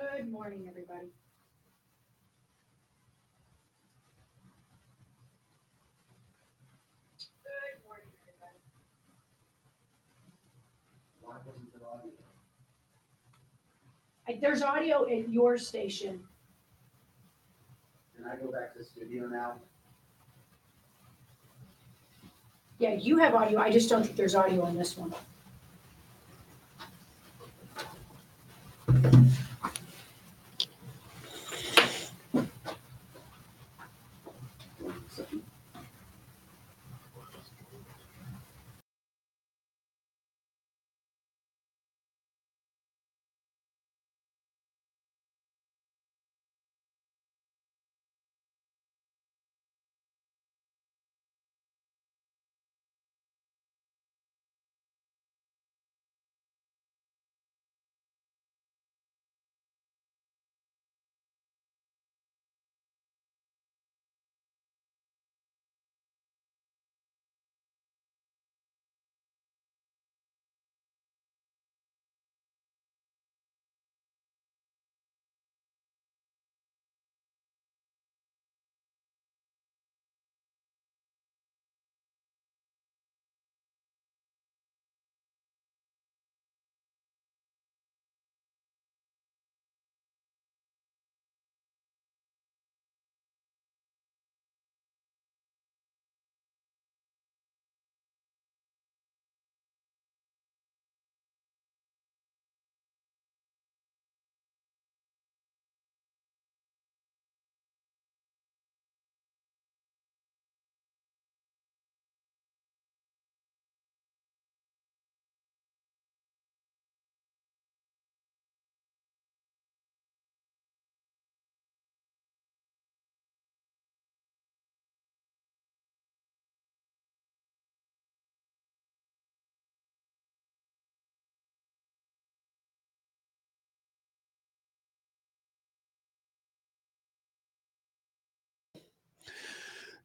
Good morning, everybody. Good morning, everybody. I- There's audio at your station. Can I go back to studio now? Yeah, you have audio. I just don't think there's audio on this. One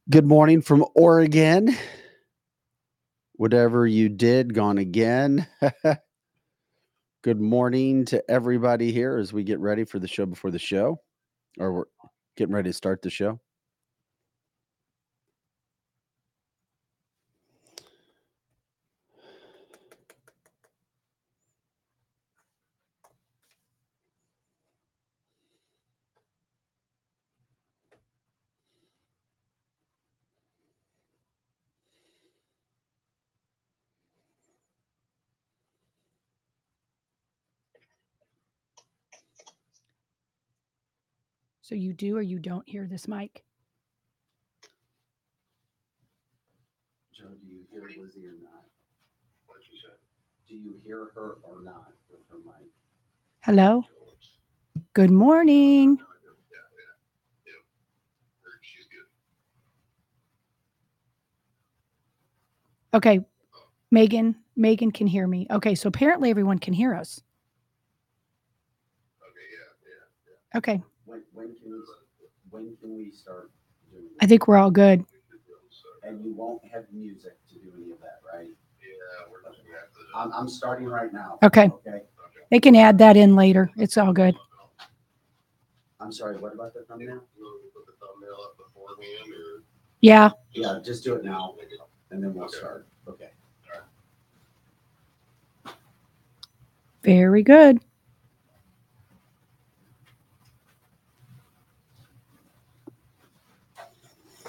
Good morning from Oregon. Whatever you did, gone again. Good morning to everybody here as we get ready for the show before the show, or we're getting ready to start the show. So you do or you don't hear this mic? Joe, do you hear Lizzie or not? Do you hear her or not with her mic? Hello? Good morning. Okay, Megan, Megan can hear me. Okay, so apparently everyone can hear us. Okay, When, when can we, when can we start doing I think we're all good. And you won't have music to do any of that, right? I'm, I'm starting right now. Okay. Okay. They can add that in later. It's all good. I'm sorry, what about the thumbnail? Yeah, Yeah, just do it now and then we'll start. Okay. very good.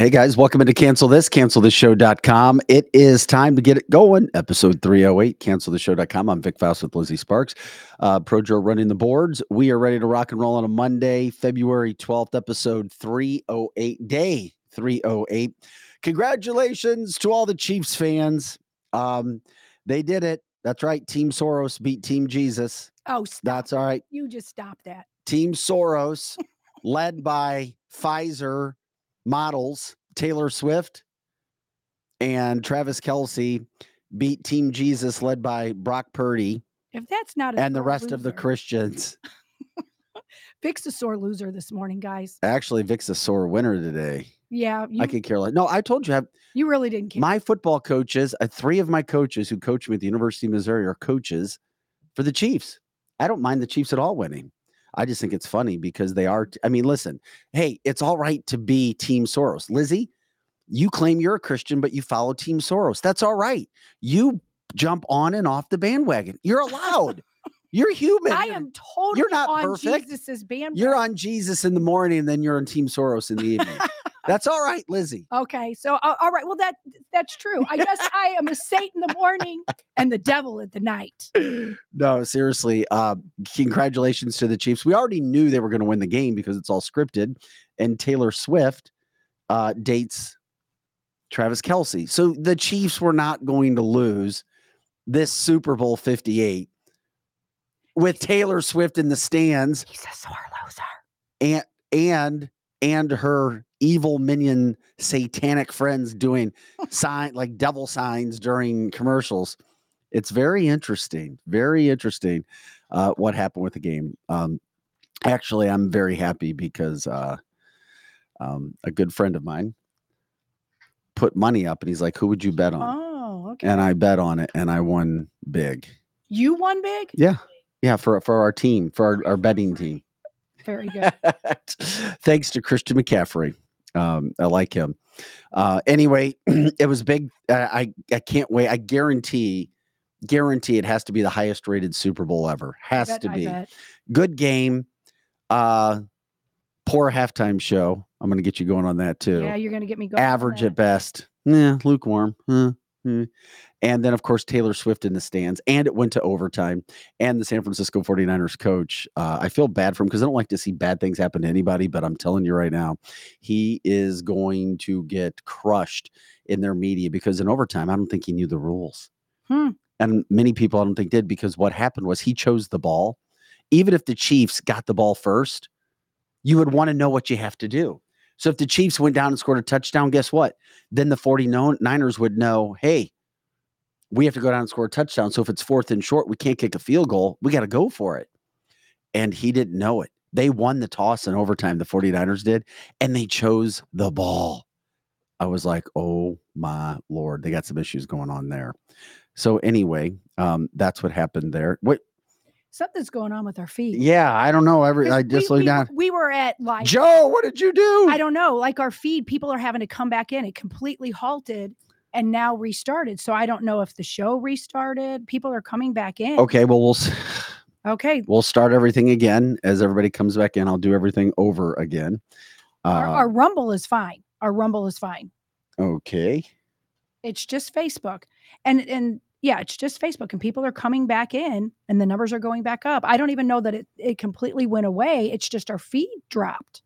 Hey guys, welcome into Cancel This, cancelthisshow.com. It is time to get it going. Episode 308, cancelthisshow.com. I'm Vic Faust with Lizzie Sparks. Uh, Projo running the boards. We are ready to rock and roll on a Monday, February 12th, episode 308, day 308. Congratulations to all the Chiefs fans. Um, they did it. That's right. Team Soros beat Team Jesus. Oh, stop. That's all right. You just stop that. Team Soros, led by Pfizer models Taylor Swift and Travis Kelce, beat Team Jesus led by Brock Purdy If that's not a and the rest of the Christians. Vic's a sore loser this morning, guys. Actually, Vic's a sore winner today. Yeah, you, I could care less. No, I told you, I you really didn't care. my football coaches, uh, three of my coaches who coach me at the University of Missouri are coaches for the Chiefs. I don't mind the Chiefs at all winning. I just think it's funny because they are. I mean, listen, hey, it's all right to be Team Soros. Lizzie, you claim you're a Christian, but you follow Team Soros. That's all right. You jump on and off the bandwagon. You're allowed. you're human. I am totally You're- not on perfect. Jesus's band. You're on Jesus in the morning, and then you're on Team Soros in the evening. That's all right, Lizzie. Okay, so uh, all right, well that that's true. I guess I am a saint in the morning and the devil at the night. No, seriously. Uh, congratulations to the Chiefs. We already knew they were going to win the game because it's all scripted, and Taylor Swift uh, dates Travis Kelce. So the Chiefs were not going to lose this Super Bowl 58 with Taylor Swift in the stands He's a sore loser. and and and her evil minion satanic friends doing sign like devil signs during commercials it's very interesting very interesting uh what happened with the game um actually i'm very happy because uh um a good friend of mine put money up and he's like who would you bet on Oh, okay. and i bet on it and i won big you won big. yeah yeah for for our team for our, our betting team Very good. Thanks to Christian McCaffrey. Um, I like him. Uh, anyway, it was big. I I can't wait. I guarantee, guarantee it has to be the highest rated Super Bowl ever. Has Bet- to be. Good game. Uh, poor halftime show. I'm going to get you going on that too. Yeah, you're gonna get me going. Average at best. Yeah, lukewarm. Hmm. And then, of course, Taylor Swift in the stands, and it went to overtime. And the San Francisco 49ers coach, uh, I feel bad for him because I don't like to see bad things happen to anybody, but I'm telling you right now, he is going to get crushed in their media because in overtime, I don't think he knew the rules. Hmm. And many people I don't think did because what happened was he chose the ball. Even if the Chiefs got the ball first, you would want to know what you have to do. So if the Chiefs went down and scored a touchdown, guess what? Then the 49ers would know, hey, we have to go down and score a touchdown. So if it's fourth and short, we can't kick a field goal. We got to go for it. And he didn't know it. They won the toss in overtime, the 49ers did, and they chose the ball. I was like, oh my Lord, they got some issues going on there. So anyway, um, that's what happened there. What Something's going on with our feet. yeah, I don't know. Every I just we, looked we, down. we were at like Joe, what did you do? I don't know, like our feed, people are having to come back in. It completely halted and now restarted. So I don't know if the show restarted. People are coming back in. Okay, well we'll Okay. we'll start everything again as everybody comes back in. I'll do everything over again. Our, Uh, our Rumble is fine. Our Rumble is fine. okay. It's just Facebook. And and yeah, it's just Facebook and people are coming back in and the numbers are going back up. I don't even know that it, it completely went away. It's just our feed dropped.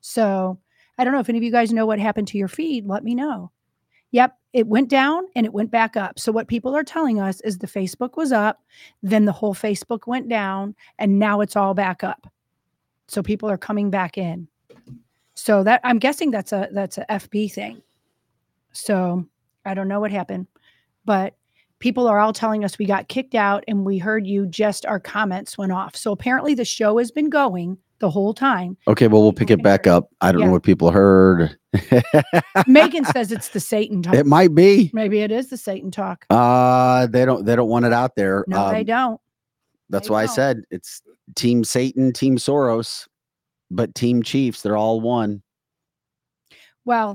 So I don't know if any of you guys know what happened to your feed. Let me know. Yep, it went down and it went back up. So what people are telling us is the Facebook was up, then the whole Facebook went down, and now it's all back up. So people are coming back in. So that I'm guessing that's a that's a FB thing. So I don't know what happened, but people are all telling us we got kicked out and we heard you just our comments went off. So apparently the show has been going the whole time. Okay, well we'll pick it back up. I don't Yeah. know what people heard. Megan says it's the Satan talk. it might be. Maybe it is the Satan talk. Uh they don't they don't want it out there. No, they Um, don't. That's they why I don't. said it's Team Satan, Team Soros, but Team Chiefs, they're all one. Well,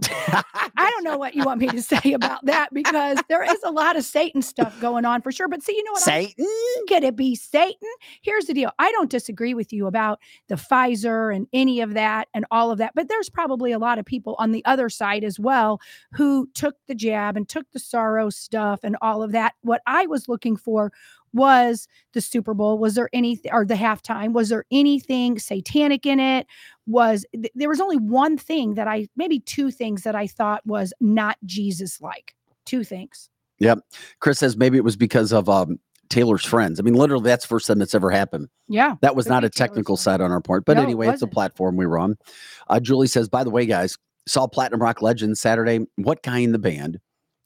I don't know what you want me to say about that because there is a lot of Satan stuff going on for sure. But see, you know what? Satan? Could it be Satan? Here's the deal. I don't disagree with you about the Pfizer and any of that and all of that, but there's probably a lot of people on the other side as well who took the jab and took the sorrow stuff and all of that. What I was looking for was the Super Bowl. Was there anything or the halftime? Was there anything satanic in it? Was th- there was only one thing that I maybe two things that I thought was not Jesus like. Two things. Yep. Chris says maybe it was because of um, Taylor's friends. I mean, literally, that's the first time that's ever happened. Yeah. That was not a technical side on our part. But No, it anyway, it's a platform we were on. Uh, Julie says, by the way, guys, saw Platinum Rock Legends Saturday. What guy in the band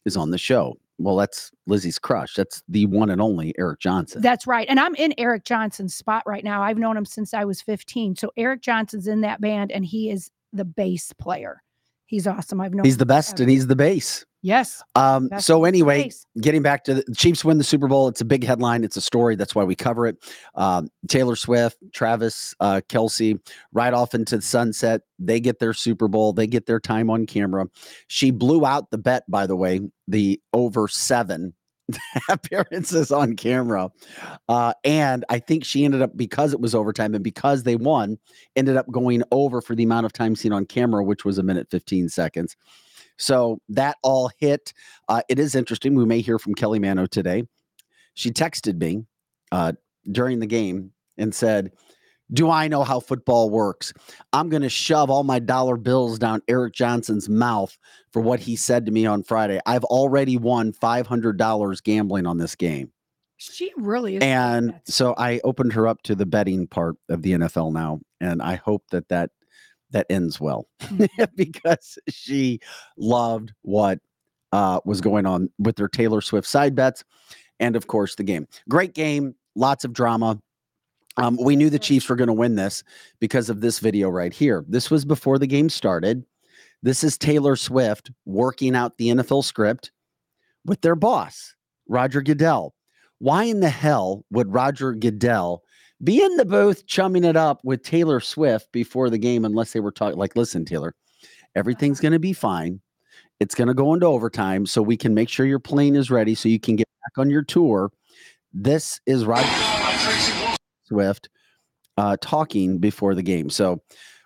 is on the show? Well, that's Lizzie's crush. That's the one and only Eric Johnson. That's right. And I'm in Eric Johnson's spot right now. I've known him since I was 15. So Eric Johnson's in that band and he is the bass player. He's awesome. I've known he's the best forever. and he's the base. yes. Um, so anyway, getting back to the Chiefs win the Super Bowl. It's a big headline. It's a story. That's why we cover it. Um, Taylor Swift, Travis uh, Kelce, right off into the sunset. They get their Super Bowl. They get their time on camera. She blew out the bet, by the way, the over seven appearances on camera. Uh, and I think she ended up, because it was overtime and because they won, ended up going over for the amount of time seen on camera, which was a minute 15 seconds. So that all hit. Uh, it is interesting. We may hear from Kelly Mano today. She texted me uh, during the game and said, Do I know how football works? I'm going to shove all my dollar bills down Eric Johnson's mouth for what he said to me on Friday. I've already won $500 gambling on this game. She really is. And so I opened her up to the betting part of the NFL now. And I hope that that, that ends well Mhm. because she loved what uh, was going on with their Taylor Swift side bets, and of course the game. Great game, lots of drama. Um, we knew the Chiefs were going to win this because of this video right here. This was before the game started. This is Taylor Swift working out the NFL script with their boss, Roger Goodell. Why in the hell would Roger Goodell be in the booth chumming it up with Taylor Swift before the game unless they were talking like, listen, Taylor, everything's going to be fine. It's going to go into overtime so we can make sure your plane is ready so you can get back on your tour. This is Roger Swift uh, talking before the game. So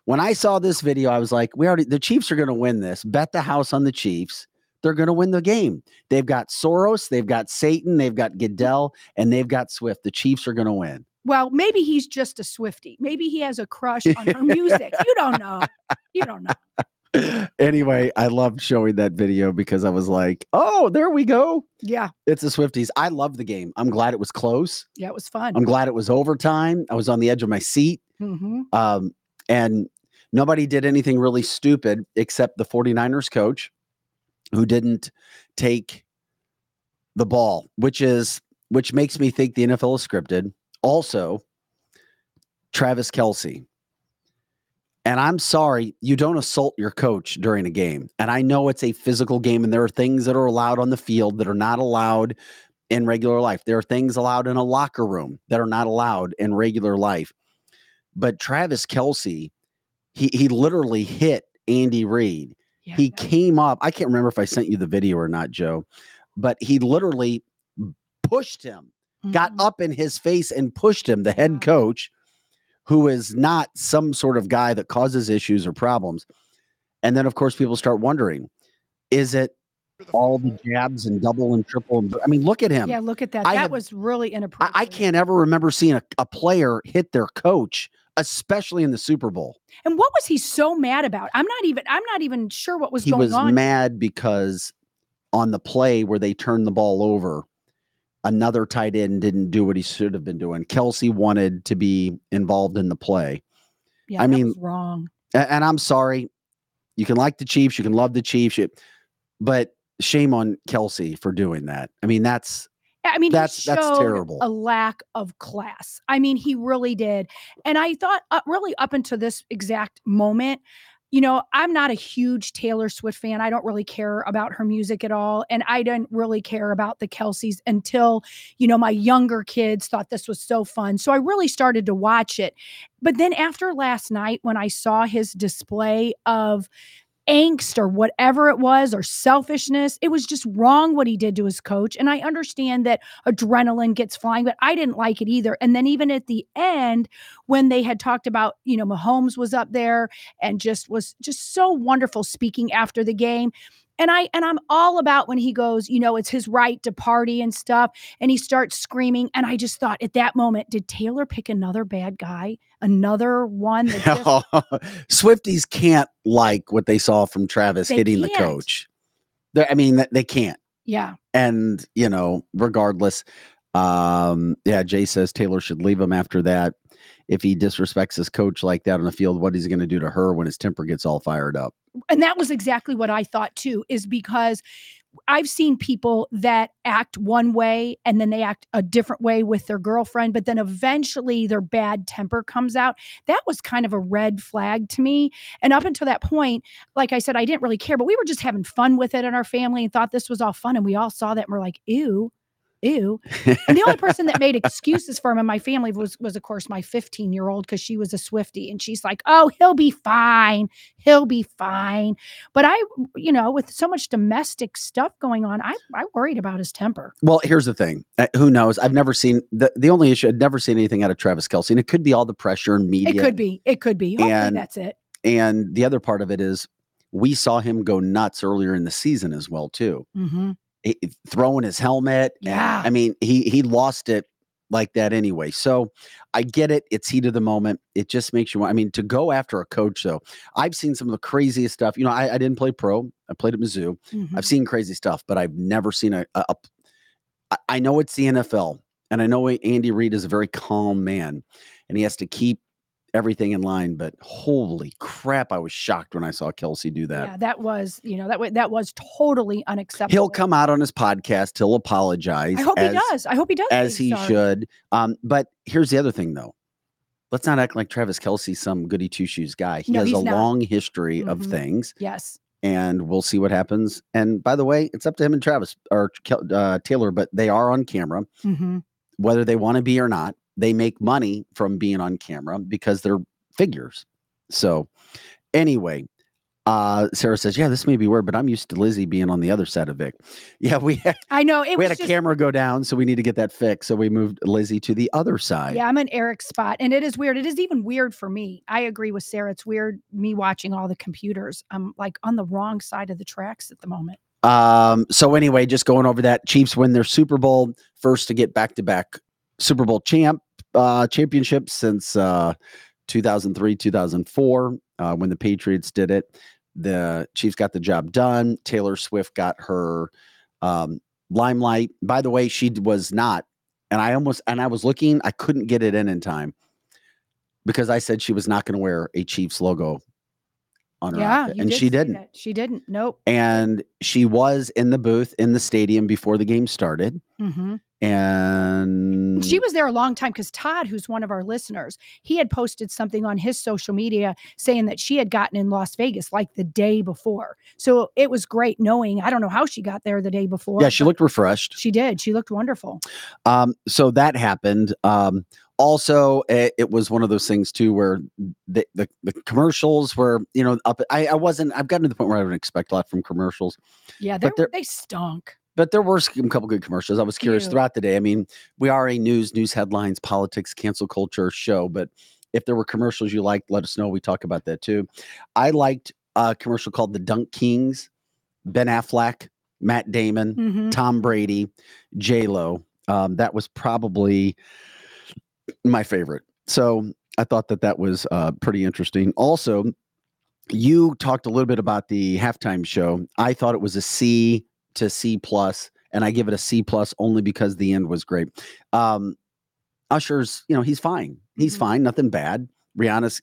when I saw this video, I was like, we already, the Chiefs are going to win this. Bet the house on the Chiefs. They're going to win the game. They've got Soros, they've got Satan, they've got Goodell, and they've got Swift. The Chiefs are going to win. well, maybe he's just a Swifty. Maybe he has a crush on her music. You don't know. You don't know. Anyway, I loved showing that video because I was like, oh, there we go. Yeah. It's the Swifties. I love the game. I'm glad it was close. Yeah. It was fun. I'm glad it was overtime. I was on the edge of my seat. hmm Um, and nobody did anything really stupid except the 49ers coach who didn't take the ball, which is which makes me think the NFL is scripted. Also, Travis Kelce. And I'm sorry, you don't assault your coach during a game. And I know it's a physical game, and there are things that are allowed on the field that are not allowed in regular life. There are things allowed in a locker room that are not allowed in regular life. But Travis Kelce, he he literally hit Andy Reid. Yeah. He came up. I can't remember if I sent you the video or not, Joe, but he literally pushed him, got Mhm. up in his face and pushed him, the head coach, who is not some sort of guy that causes issues or problems. And then, of course, people start wondering is it all the jabs and double and triple? And, I mean, look at him. Yeah. Look at that. I that have- was really I, inappropriate. I can't ever remember seeing a, a player hit their coach, especially in the Super Bowl. And what was he so mad about? I'm not even. I'm not even sure what was he going was on. mad because on the play where they turned the ball over, another tight end didn't do what he should have been doing. Kelce wanted to be involved in the play. Yeah, I mean, wrong. And, I'm sorry. You can like the Chiefs, you can love the Chiefs, but shame on Kelce for doing that. I mean, that's I mean, That's- that's terrible. A lack of class. I mean, he really did. And I thought, uh, really, up until this exact moment, you know, I'm not a huge Taylor Swift fan. I don't really care about her music at all. And I didn't really care about the Kelces until, you know, my younger kids thought this was so fun. So I really started to watch it. But then after last night, when I saw his display of angst or whatever it was or selfishness, it was just wrong what he did to his coach. And I understand that adrenaline gets flying, but I didn't like it either. And then even at the end, when they had talked about, you know, Mahomes was up there and just was just so wonderful speaking after the game. And I and I'm all about when he goes, you know, it's his right to party and stuff, and he starts screaming. And I just thought at that moment, did Taylor pick another bad guy, another one that just Swifties can't like what they saw from Travis They hitting the can't. coach. They're- I mean, they can't. yeah, and you know regardless um yeah jay says taylor should leave him after that if he disrespects his coach like that on the field what is he going to do to her when his temper gets all fired up and that was exactly what I thought too, is because I've seen people that act one way and then they act a different way with their girlfriend, but then eventually their bad temper comes out. That was kind of a red flag to me. And up until that point, like I said, I didn't really care, but we were just having fun with it in our family and thought this was all fun. And we all saw that and we're like, ew ew. And the only person that made excuses for him in my family was was of course my 15 year old because she was a Swifty and she's like, oh, he'll be fine, he'll be fine. But I, you know, with so much domestic stuff going on, I I worried about his temper. Well, here's the thing. Uh, who knows? I've never seen the the only issue. I'd never seen anything out of Travis Kelce, and it could be all the pressure and media. It could be. It could be. Hopefully And- that's it. And the other part of it is we saw him go nuts earlier in the season as well too. hmm He- throwing his helmet. Yeah. I mean, he he lost it like that anyway. So I get it. It's heat of the moment. It just makes you want. I mean, to go after a coach though, I've seen some of the craziest stuff. You know, I, I didn't play pro. I played at Mizzou. Mhm. I've seen crazy stuff, but I've never seen a. a, a I know it's the NFL, and I know Andy Reid is a very calm man, and he has to keep everything in line. But holy crap, I was shocked when I saw Kelce do that. Yeah, that was, you know, that was that was totally unacceptable. He'll come out on his podcast. He'll apologize. I hope as, he does. I hope he does. as he sorry. should. Um, but here's the other thing, though. Let's not act like Travis Kelce's some goody two shoes guy. He No, has a not. long history of Mhm. things, Yes. and we'll see what happens. And by the way, it's up to him and Travis or uh, Taylor, but they are on camera, hmm whether they want to be or not. They make money from being on camera because they're figures. So, anyway, uh, Sarah says, "Yeah, this may be weird, but I'm used to Lizzie being on the other side of Vic." Yeah, we had, I know it we had a just, camera go down, so we need to get that fixed. So we moved Lizzie to the other side. Yeah, I'm in Eric's spot, and it is weird. It is even weird for me. I agree with Sarah. It's weird me watching all the computers. I'm like on the wrong side of the tracks at the moment. Um, so anyway, just going over that, Chiefs win their Super Bowl first to get back to back Super Bowl champ uh championship since uh 2003, 2004, uh, when the Patriots did it. The Chiefs got the job done. Taylor Swift got her um limelight. By the way, she was not, and I almost and I was looking, I couldn't get it in in time because I said she was not going to wear a Chiefs logo on her Yeah, outfit, and she didn't that. She didn't. Nope. and she was in the booth in the stadium before the game started hmm and She was there a long time because Todd, who's one of our listeners, he had posted something on his social media saying that she had gotten in Las Vegas like the day before. So it was great knowing. I don't know how she got there the day before. yeah she looked refreshed She did. She looked wonderful. um so that happened um also it, it was one of those things too where the, the the commercials were you know up I, I wasn't i've gotten to the point where i don't expect a lot from commercials Yeah, they they stunk. But there were a couple good commercials i was curious throughout the day i mean we are a news news headlines politics cancel culture show but if there were commercials you liked let us know we talk about that too i liked a commercial called the DunKings ben affleck matt damon Mhm. Tom Brady, J Lo. Um, that was probably my favorite. So I thought that that was uh, pretty interesting. Also, you talked a little bit about the halftime show. I thought it was a C to C plus, and I give it a C plus only because the end was great. Um, Usher's, you know, he's fine. He's Mhm. fine. Nothing bad. Rihanna's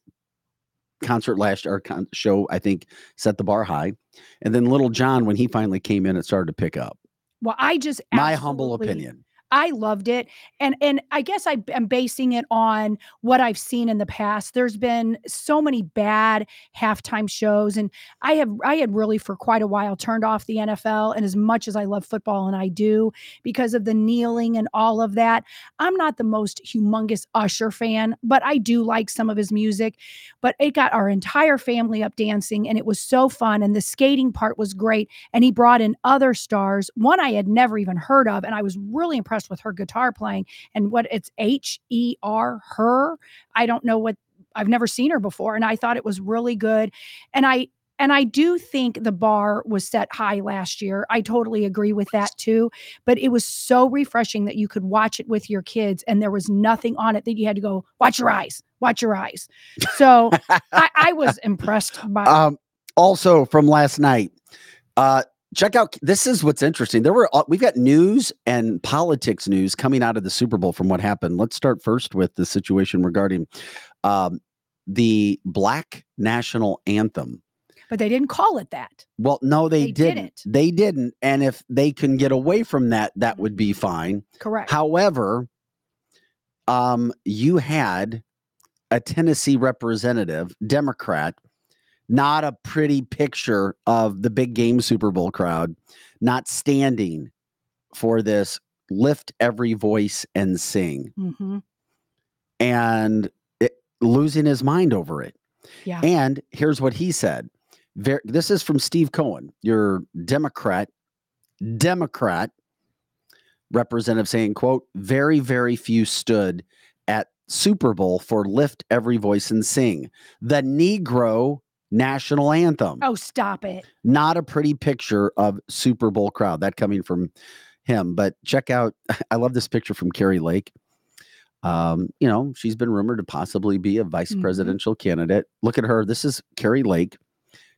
concert last our con- show, I think, set the bar high. And then Lil Jon, when he finally came in, it started to pick up Well, I just my humble opinion. I loved it. And and I guess I am basing it on what I've seen in the past. There's been so many bad halftime shows and I have I had really for quite a while turned off the NFL and as much as I love football and I do because of the kneeling and all of that, I'm not the most humongous Usher fan, but I do like some of his music. But it got our entire family up dancing and it was so fun and the skating part was great and he brought in other stars one i had never even heard of and i was really impressed with her guitar playing and what it's h-e-r her i don't know what i've never seen her before and i thought it was really good and i and I do think the bar was set high last year. I totally agree with that too. But it was so refreshing that you could watch it with your kids and there was nothing on it that you had to go, watch your eyes, watch your eyes. So I, I was impressed by Um, also from last night, uh, check out this is what's interesting. There were uh, we've got news and politics news coming out of the Super Bowl from what happened. Let's start first with the situation regarding um, the Black National Anthem. but they didn't call it that. Well, no, they, They didn't. didn't. They didn't. And if they can get away from that, that would be fine. Correct. However, um, you had a Tennessee representative, Democrat, not a pretty picture of the big game Super Bowl crowd, not standing for this lift every voice and sing hmm and it, losing his mind over it. Yeah. And here's what he said. Ver- this is from Steve Cohen, your Democrat, Democrat representative saying, quote, very, very few stood at Super Bowl for lift every voice and sing. The Negro national anthem. Oh, stop it. Not a pretty picture of Super Bowl crowd. That coming from him. But check out, I love this picture from Kari Lake. Um, you know, she's been rumored to possibly be a vice Mhm. presidential candidate. Look at her. This is Kari Lake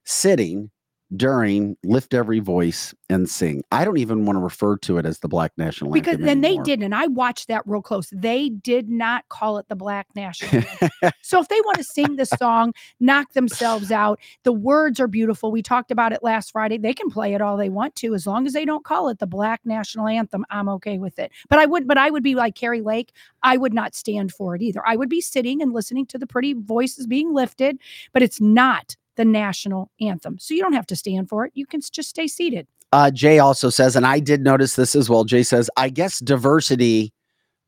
sitting during Lift Every Voice and Sing. I don't even want to refer to it as the Black National Because Anthem. Because then they didn't. And I watched that real close. They did not call it the Black National Anthem. so if they want to sing this song, knock themselves out. The words are beautiful. We talked about it last Friday. They can play it all they want to, as long as they don't call it the Black National Anthem. I'm okay with it. But I would, but I would be like Kari Lake. I would not stand for it either. I would be sitting and listening to the pretty voices being lifted, but it's not the national anthem. So you don't have to stand for it. You can just stay seated. Uh, Jay also says, and I did notice this as well. Jay says, I guess diversity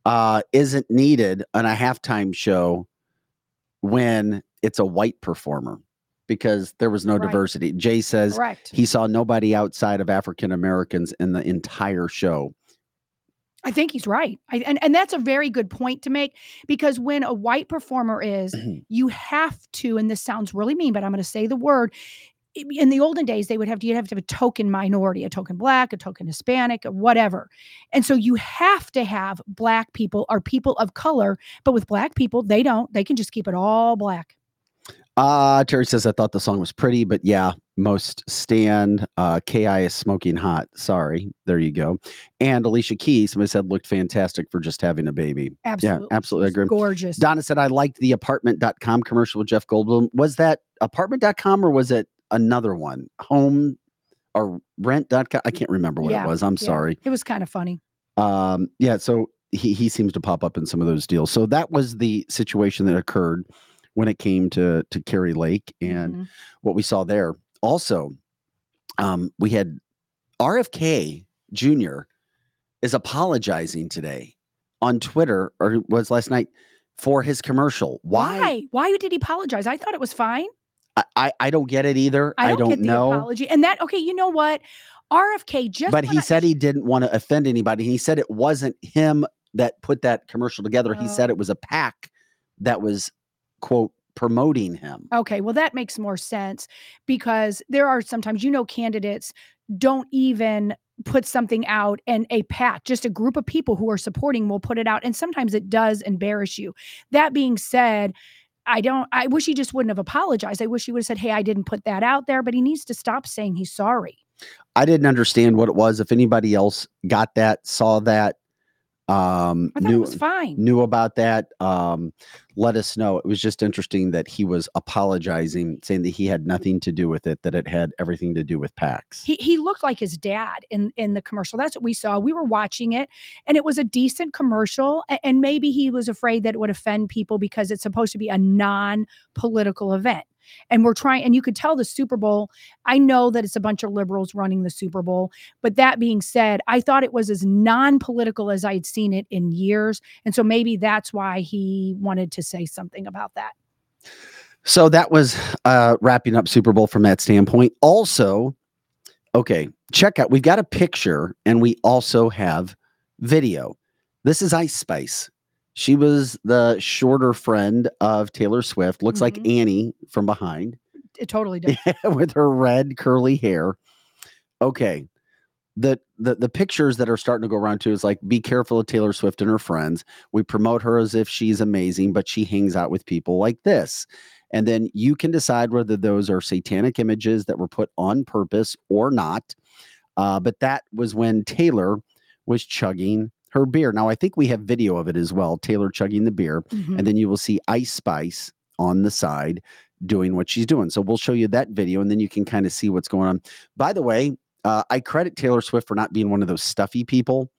uh, isn't needed on a halftime show when it's a white performer because there was no Right. diversity. Jay says Correct. he saw nobody outside of African Americans in the entire show. I think he's right. I, and, and that's a very good point to make because when a white performer is, you have to, and this sounds really mean, but I'm going to say the word. In the olden days, they would have to, you'd have to have a token minority, a token black, a token Hispanic, or whatever. And so you have to have black people or people of color. But with black people, they don't. They can just keep it all black. Uh, Terry says, I thought the song was pretty, but yeah, most stand. Uh, KI is smoking hot. Sorry. There you go. And Alicia Keys, somebody said, looked fantastic for just having a baby. Absolutely. Yeah, absolutely agree. Gorgeous. Donna said, I liked the apartment.com commercial with Jeff Goldblum. Was that apartment.com or was it another one? Home or rent.com? I can't remember what Yeah, it was. I'm yeah. sorry. It was kind of funny. Um, yeah, so he, he seems to pop up in some of those deals. So that was the situation that occurred when it came to to Kari Lake and Mhm. what we saw there. Also, um, we had RFK Jr. is apologizing today on Twitter or it was last night for his commercial. Why? Why? Why did he apologize? I thought it was fine. I, I, I don't get it either. I I don't, get the know. apology. And that okay, you know what? RFK just But he said he didn't want to offend anybody. He said it wasn't him that put that commercial together. He said Oh. it was a PAC that was quote promoting him. Okay, well that makes more sense because there are sometimes you know candidates don't even put something out and a PAC just a group of people who are supporting will put it out and sometimes it does embarrass you. That being said, I don't I wish he just wouldn't have apologized. I wish he would have said, "Hey, I didn't put that out there," but he needs to stop saying he's sorry. I didn't understand what it was. If anybody else got that, saw that, um, I knew it was fine. knew about that, um, let us know. It was just interesting that he was apologizing, saying that he had nothing to do with it, that it had everything to do with PACs. He he looked like his dad in in the commercial. That's what we saw. We were watching it, and it was a decent commercial. And maybe he was afraid that it would offend people because it's supposed to be a non-political event. And we're trying, and you could tell the Super Bowl. I know that it's a bunch of liberals running the Super Bowl, but that being said, I thought it was as non-political as I had seen it in years, and so maybe that's why he wanted to say something about that. So that was uh, wrapping up Super Bowl from that standpoint. Also, okay, check out. We've got a picture and we also have video. This is Ice Spice. She was the shorter friend of Taylor Swift. Looks like Mhm. Annie from behind It totally does. with her red curly hair. Okay. The, the the pictures that are starting to go around too is like be careful of Taylor Swift and her friends. We promote her as if she's amazing, but she hangs out with people like this. And then you can decide whether those are satanic images that were put on purpose or not. Uh, but that was when Taylor was chugging her beer. Now I think we have video of it as well. Taylor chugging the beer Mhm. and then you will see Ice Spice on the side doing what she's doing. So we'll show you that video and then you can kind of see what's going on. By the way, uh, I credit Taylor Swift for not being one of those stuffy people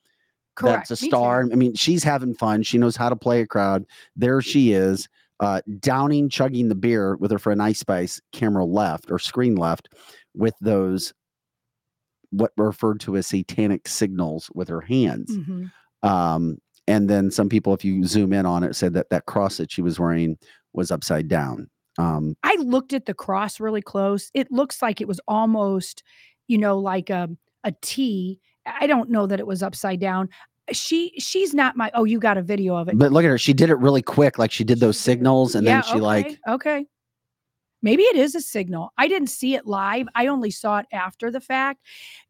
Correct. that's a Me star. I mean, she's having fun. She knows how to play a crowd. There she is, uh, downing, chugging the beer with her friend Ice Spice, camera left or screen left, with those what referred to as satanic signals with her hands. Mhm. Um, and then some people, if you zoom in on it, said that that cross that she was wearing was upside down. Um, I looked at the cross really close. It looks like it was almost, you know, like a a T. I don't know that it was upside down. She she's not my. Oh, you got a video of it. but look at her; she did it really quick. Like she did those signals, and Yeah, then she like okay, okay. Maybe it is a signal. I didn't see it live. I only saw it after the fact.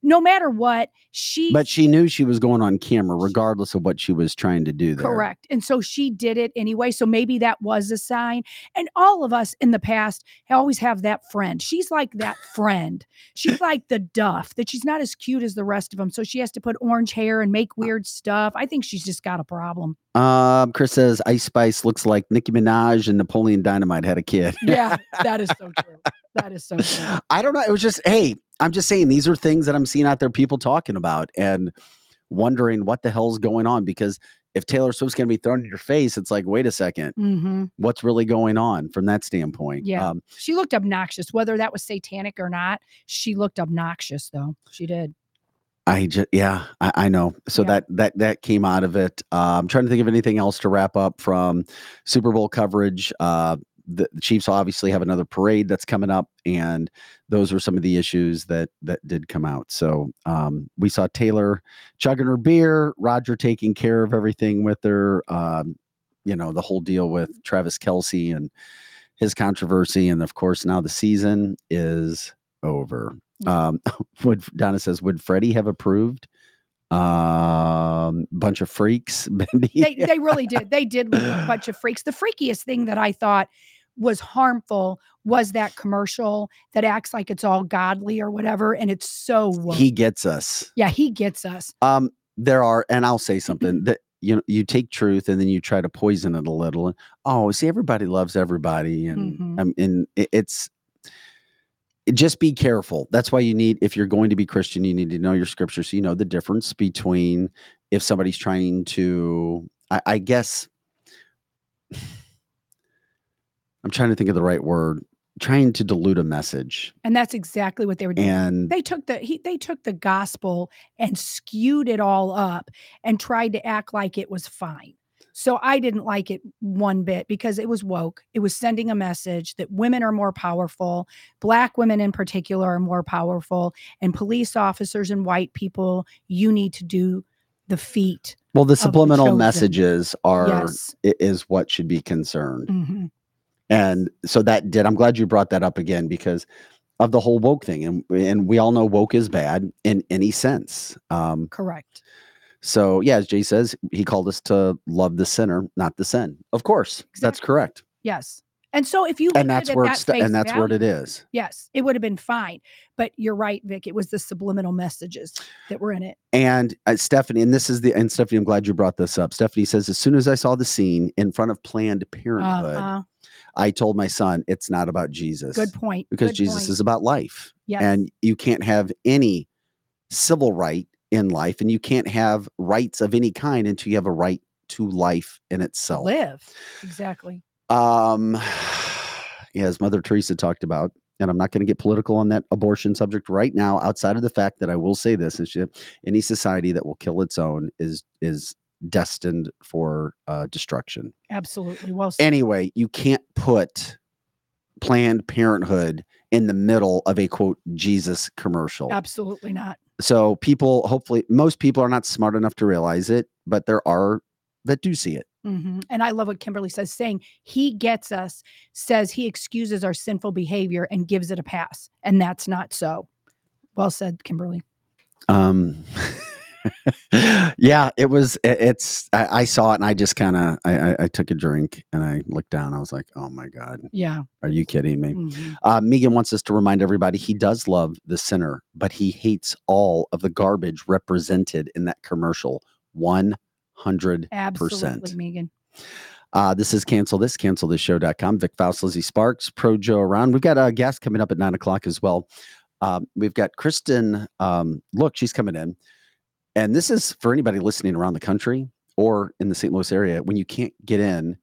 No matter what, she But she knew she was going on camera, regardless of what she was trying to do there. Correct. And so she did it anyway. So maybe that was a sign. And all of us in the past always have that friend. She's like that friend. She's like the duff that she's not as cute as the rest of them. So she has to put orange hair and make weird stuff. I think she's just got a problem. Um, Chris says Ice Spice looks like Nicki Minaj and Napoleon Dynamite had a kid. Yeah, that is so true. That is so true. I don't know. It was just, hey, I'm just saying these are things that I'm seeing out there, people talking about and wondering what the hell's going on. Because if Taylor Swift's going to be thrown in your face, it's like, wait a second, hmm what's really going on from that standpoint? Yeah. Um, She looked obnoxious, whether that was satanic or not. She looked obnoxious, though. She did. I just yeah, I, I know. So Yeah. that that that came out of it. Uh, I'm trying to think of anything else to wrap up from Super Bowl coverage. Uh, the, the Chiefs obviously have another parade that's coming up, and those were some of the issues that that did come out. So um, we saw Taylor chugging her beer, Roger taking care of everything with her. Um, you know the whole deal with Travis Kelce and his controversy, and of course now the season is over. Um, would Donna says, would Freddie have approved? Um, bunch of freaks. They they really did. They did look a bunch of freaks. The freakiest thing that I thought was harmful was that commercial that acts like it's all godly or whatever, and it's so woke. he gets us. yeah, he gets us. Um, there are, and I'll say something that you know, you take truth and then you try to poison it a little. And oh, see, everybody loves everybody, and Mhm. um, and it- it's it- just be careful. That's why you need, if you're going to be Christian, you need to know your scripture, so you know the difference between if somebody's trying to, I, I guess, I'm trying to think of the right word, trying to dilute a message, And that's exactly what they were doing. and they took the he they took the gospel and skewed it all up and tried to act like it was fine. So I didn't like it one bit because it was woke. It was sending a message that women are more powerful, black women in particular are more powerful, and police officers and white people, you need to do the feat. well, the the subliminal chosen. messages are Yes. is what should be concerned. Mhm. And so that did. I'm glad you brought that up again because of the whole woke thing, and and we all know woke is bad in any sense. Um, Correct. So yeah, as Jay says, he called us to love the sinner, not the sin. Of course, that's correct, Yes. And so if you and that's where at it's and that's value, it is. Yes, it would have been fine. But you're right, Vic. It was the subliminal messages that were in it. And uh, Stephanie, and this is the and Stephanie, I'm glad you brought this up. Stephanie says, as soon as I saw the scene in front of Planned Parenthood, Uh-huh. I told my son it's not about Jesus. Good point. because good Jesus point. is about life. yes. and you can't have any civil right in life and you can't have rights of any kind until you have a right to life in itself live exactly. um yeah, as mother teresa talked about and i'm not going to get political on that abortion subject right now outside of the fact that i will say this is any society that will kill its own is is destined for uh, destruction Absolutely. Well said. anyway, you can't put Planned Parenthood in the middle of a quote Jesus commercial. Absolutely not. So people, hopefully, most people are not smart enough to realize it, but there are that do see it. Mhm. And I love what Kimberly says, saying he gets us, says he excuses our sinful behavior and gives it a pass. And that's not so. Well said, Kimberly. Um, yeah, it was. it- it's. I, I saw it and I just kind of. I, I, I took a drink and I looked down. I was like, "Oh my god, Yeah. are you kidding me?" Mhm. Uh, Megan wants us to remind everybody he does love the sinner, but he hates all of the garbage represented in that commercial. One hundred percent. Megan. Uh, this is cancel this, cancel this show.com. Vic Faust, Lizzie Sparks, Pro Joe around. We've got a guest coming up at nine o'clock as well. Um, we've got Kristen. Um, look, she's coming in. And this is for anybody listening around the country or in the St. Louis area when you can't get in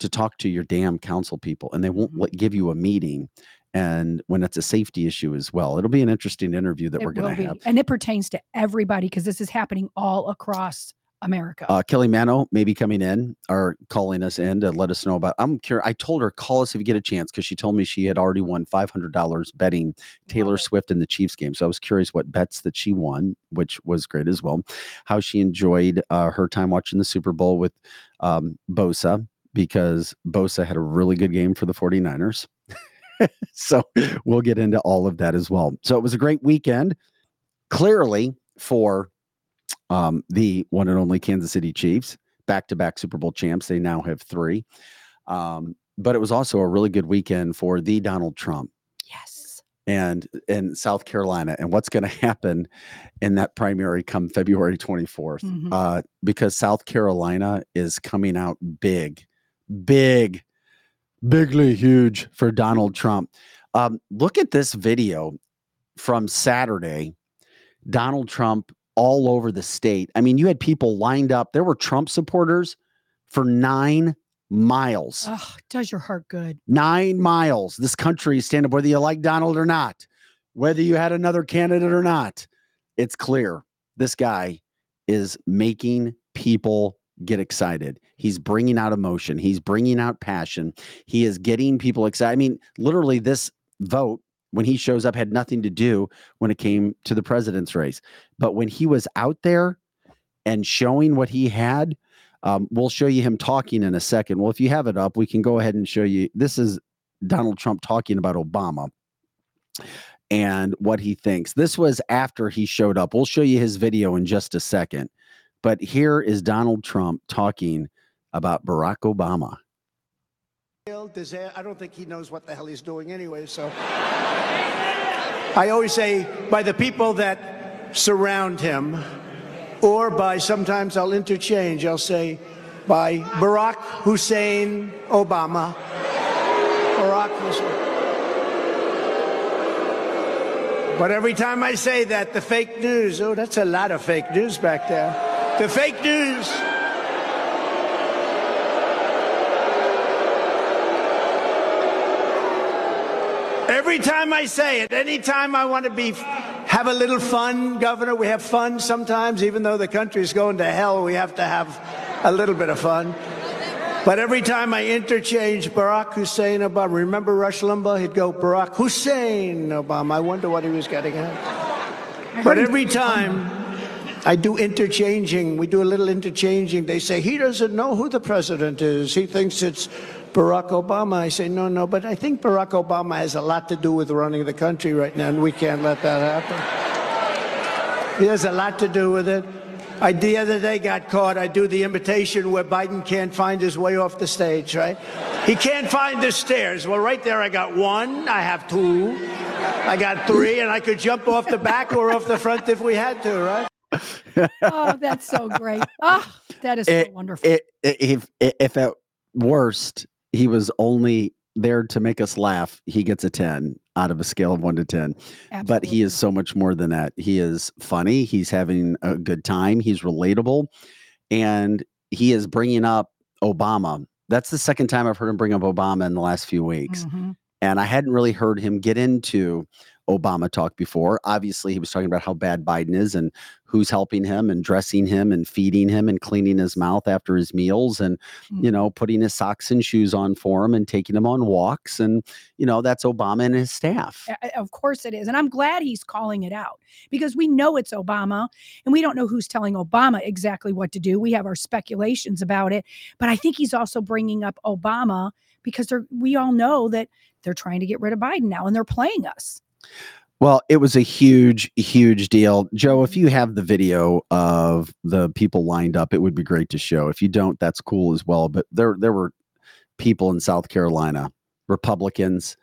to talk to your damn council people and they won't mm-hmm. let, give you a meeting. And when it's a safety issue as well, it'll be an interesting interview that It we're going to have. And it pertains to everybody because this is happening all across America. Uh, Kelly Mano may be coming in or calling us in to let us know about. I'm curious. I told her call us if you get a chance because she told me she had already won five hundred dollars betting Taylor. Swift in the Chiefs game. So I was curious what bets that she won, which was great as well. How she enjoyed uh, her time watching the Super Bowl with um, Bosa because Bosa had a really good game for the 49ers. so we'll get into all of that as well. So it was a great weekend, clearly for um, the one and only Kansas City Chiefs, back to back Super Bowl champs. They now have three. Um, but it was also a really good weekend for the Donald Trump yes. and in South Carolina and what's going to happen in that primary come February 24th. Mhm. Uh, because South Carolina is coming out big, big, bigly huge for Donald Trump. Um, look at this video from Saturday. Donald Trump all over the state. I mean, you had people lined up. There were Trump supporters for nine miles Oh, does your heart good. nine miles. This country is stand up, whether you like Donald or not, whether you had another candidate or not. It's clear this guy is making people get excited. He's bringing out emotion. He's bringing out passion. He is getting people excited. I mean, literally, this vote when he shows up had nothing to do when it came to the president's race. But when he was out there and showing what he had, um, we'll show you him talking in a second. Well, if you have it up, we can go ahead and show you. This is Donald Trump talking about Obama and what he thinks. This was after he showed up. We'll show you his video in just a second. But here is Donald Trump talking about Barack Obama. I don't think he knows what the hell he's doing anyway, so. I always say by the people that surround him, or by sometimes I'll interchange, I'll say by Barack Hussein Obama. Barack Hussein. But every time I say that, the fake news, oh, that's a lot of fake news back there. The fake news. Every time I say it, anytime I want to be have a little fun, Governor, we have fun sometimes, even though the country's going to hell, we have to have a little bit of fun. But every time I interchange Barack Hussein Obama, remember Rush Limbaugh? He'd go Barack Hussein Obama. I wonder what he was getting at. But every time I do interchanging, we do a little interchanging, they say, he doesn't know who the president is. He thinks it's Barack Obama. I say, no, no, but I think Barack Obama has a lot to do with running the country right now, and we can't let that happen. He has a lot to do with it. I, the other day got caught. I do the imitation where Biden can't find his way off the stage, right? He can't find the stairs. Well, right there, I got one, I have two, I got three, and I could jump off the back or off the front if we had to, right? Oh, that's so great. Oh, that is so It- wonderful. It, i- if i- if at worst he was only there to make us laugh, he gets a ten out of a scale of one to ten. but he is so much more than that. He is funny. He's having a good time. He's relatable, and he is bringing up Obama. That's the second time I've heard him bring up Obama in the last few weeks, Mhm. and I hadn't really heard him get into Obama talk before. Obviously, he was talking about how bad Biden is and who's helping him and dressing him and feeding him and cleaning his mouth after his meals and hmm. you know putting his socks and shoes on for him and taking him on walks and you know that's Obama and his staff. Of course it is. And I'm glad he's calling it out because we know it's Obama and we don't know who's telling Obama exactly what to do. We have our speculations about it. But I think he's also bringing up Obama because we all know that they're trying to get rid of Biden now and they're playing us. Well, it was a huge, huge deal. Joe, if you have the video of the people lined up, it would be great to show. If you don't, that's cool as well. But there there were people in South Carolina, Republicans,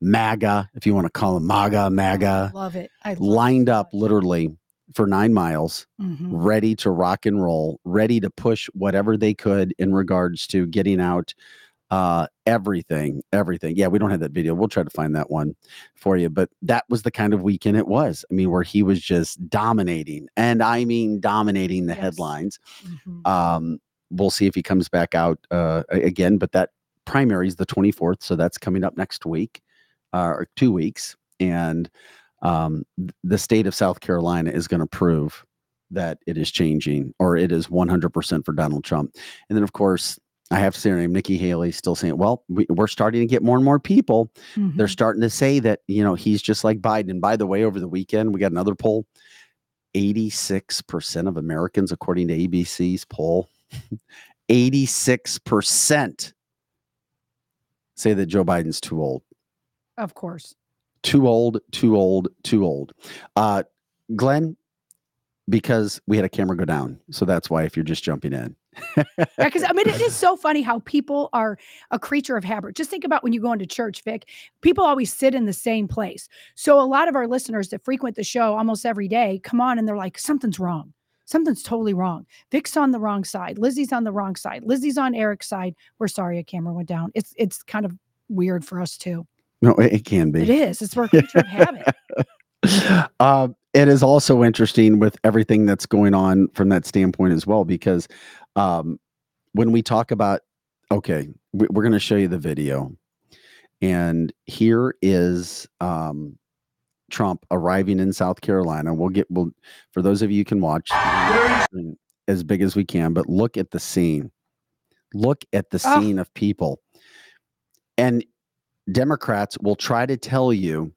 MAGA, if you want to call them MAGA, MAGA, Love it. I love lined it up literally for nine miles, Mhm. ready to rock and roll, ready to push whatever they could in regards to getting out uh everything everything. Yeah we don't have that video. We'll try to find that one for you but that was the kind of weekend it was. I mean where he was just dominating and i mean dominating the Yes. headlines. Mhm. um we'll see if he comes back out uh again but that primary is the 24th so that's coming up next week uh, or two weeks and um the state of south carolina is going to prove that it is changing or it is 100% for donald trump. And then of course i have to say her name nikki haley still saying well we, we're starting to get more and more people. They're Mhm. starting to say that you know he's just like biden. And by the way over the weekend we got another poll. 86% of americans according to abc's poll 86% say that joe biden's too old. Of course. too old too old too old. Uh glenn because we had a camera go down so that's why if you're just jumping in Because I mean, it is so funny how people are a creature of habit. Just think about when you go into church, Vic. People always sit in the same place. So a lot of our listeners that frequent the show almost every day come on and they're like, something's wrong. Something's totally wrong. Vic's on the wrong side. Lizzie's on the wrong side. Lizzie's on Eric's side. We're sorry a camera went down. It's it's kind of weird for us too. no it, it can be It is. It's we're a creature of habit. uh, it is also interesting with everything that's going on from that standpoint as well, because um, when we talk about, okay, we, we're going to show you the video, and here is um, Trump arriving in South Carolina. We'll get, we'll, for those of you who can watch as big as we can, but look at the scene. Look at the Oh. scene of people. And Democrats will try to tell you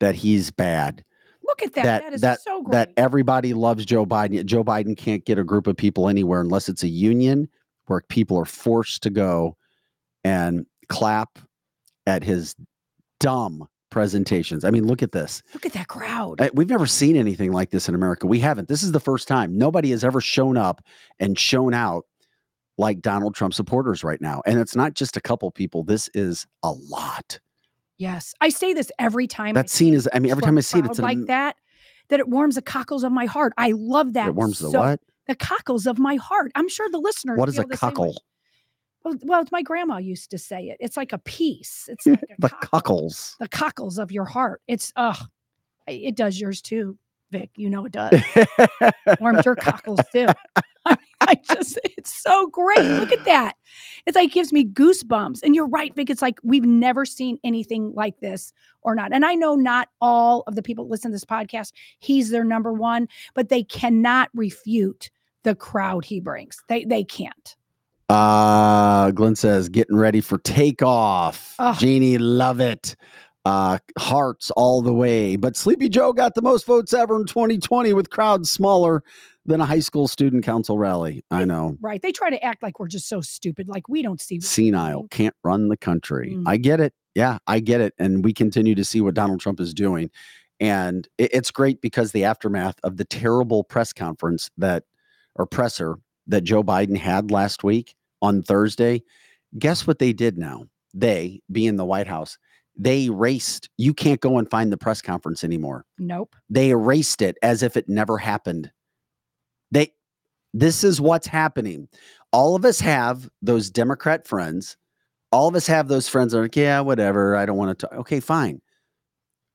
that he's bad Look at that. that that is that so great. that everybody loves Joe Biden. Joe Biden can't get a group of people anywhere unless it's a union where people are forced to go and clap at his dumb presentations. I mean, look at this. Look at that crowd. Uh, We've never seen anything like this in America. We haven't. This is the first time. Nobody has ever shown up and shown out like Donald Trump supporters right now. And it's not just a couple people. This is a lot. Yes, I say this every time. I That scene is. I mean, every time I see it, it's like am- that. That it warms the cockles of my heart. I love that. It warms the what? The cockles of my heart. I'm sure the listeners. What is a cockle? Well, well, my grandma used to say it. It's like a piece. It's like The cockle. cockles. The cockles of your heart. It's ugh. It does yours too, Vic. You know it does. Warms your cockles too. I, mean, I just, it's so great. Look at that. It's like gives me goosebumps. And you're right, Vic. It's like we've never seen anything like this or not. And I know not all of the people that listen to this podcast, he's their number one, but they cannot refute the crowd he brings. They they can't. Uh, Glenn says, getting ready for takeoff. Ugh. Jeannie, love it. Uh, hearts all the way. But Sleepy Joe got the most votes ever in 2020 with crowds smaller than a high school student council rally. I know. Right. They try to act like we're just so stupid, like we don't see Senile, can't run the country. Mm. I get it. Yeah, I get it. And we continue to see what Donald Trump is doing. And it- it's great because the aftermath of the terrible press conference that, or presser that Joe Biden had last week on Thursday, guess what they did now? They, being the White House, they erased, you can't go and find the press conference anymore. Nope. They erased it as if it never happened. They, this is what's happening. All of us have those Democrat friends. All of us have those friends that are like, yeah, whatever. I don't want to talk. Okay, fine.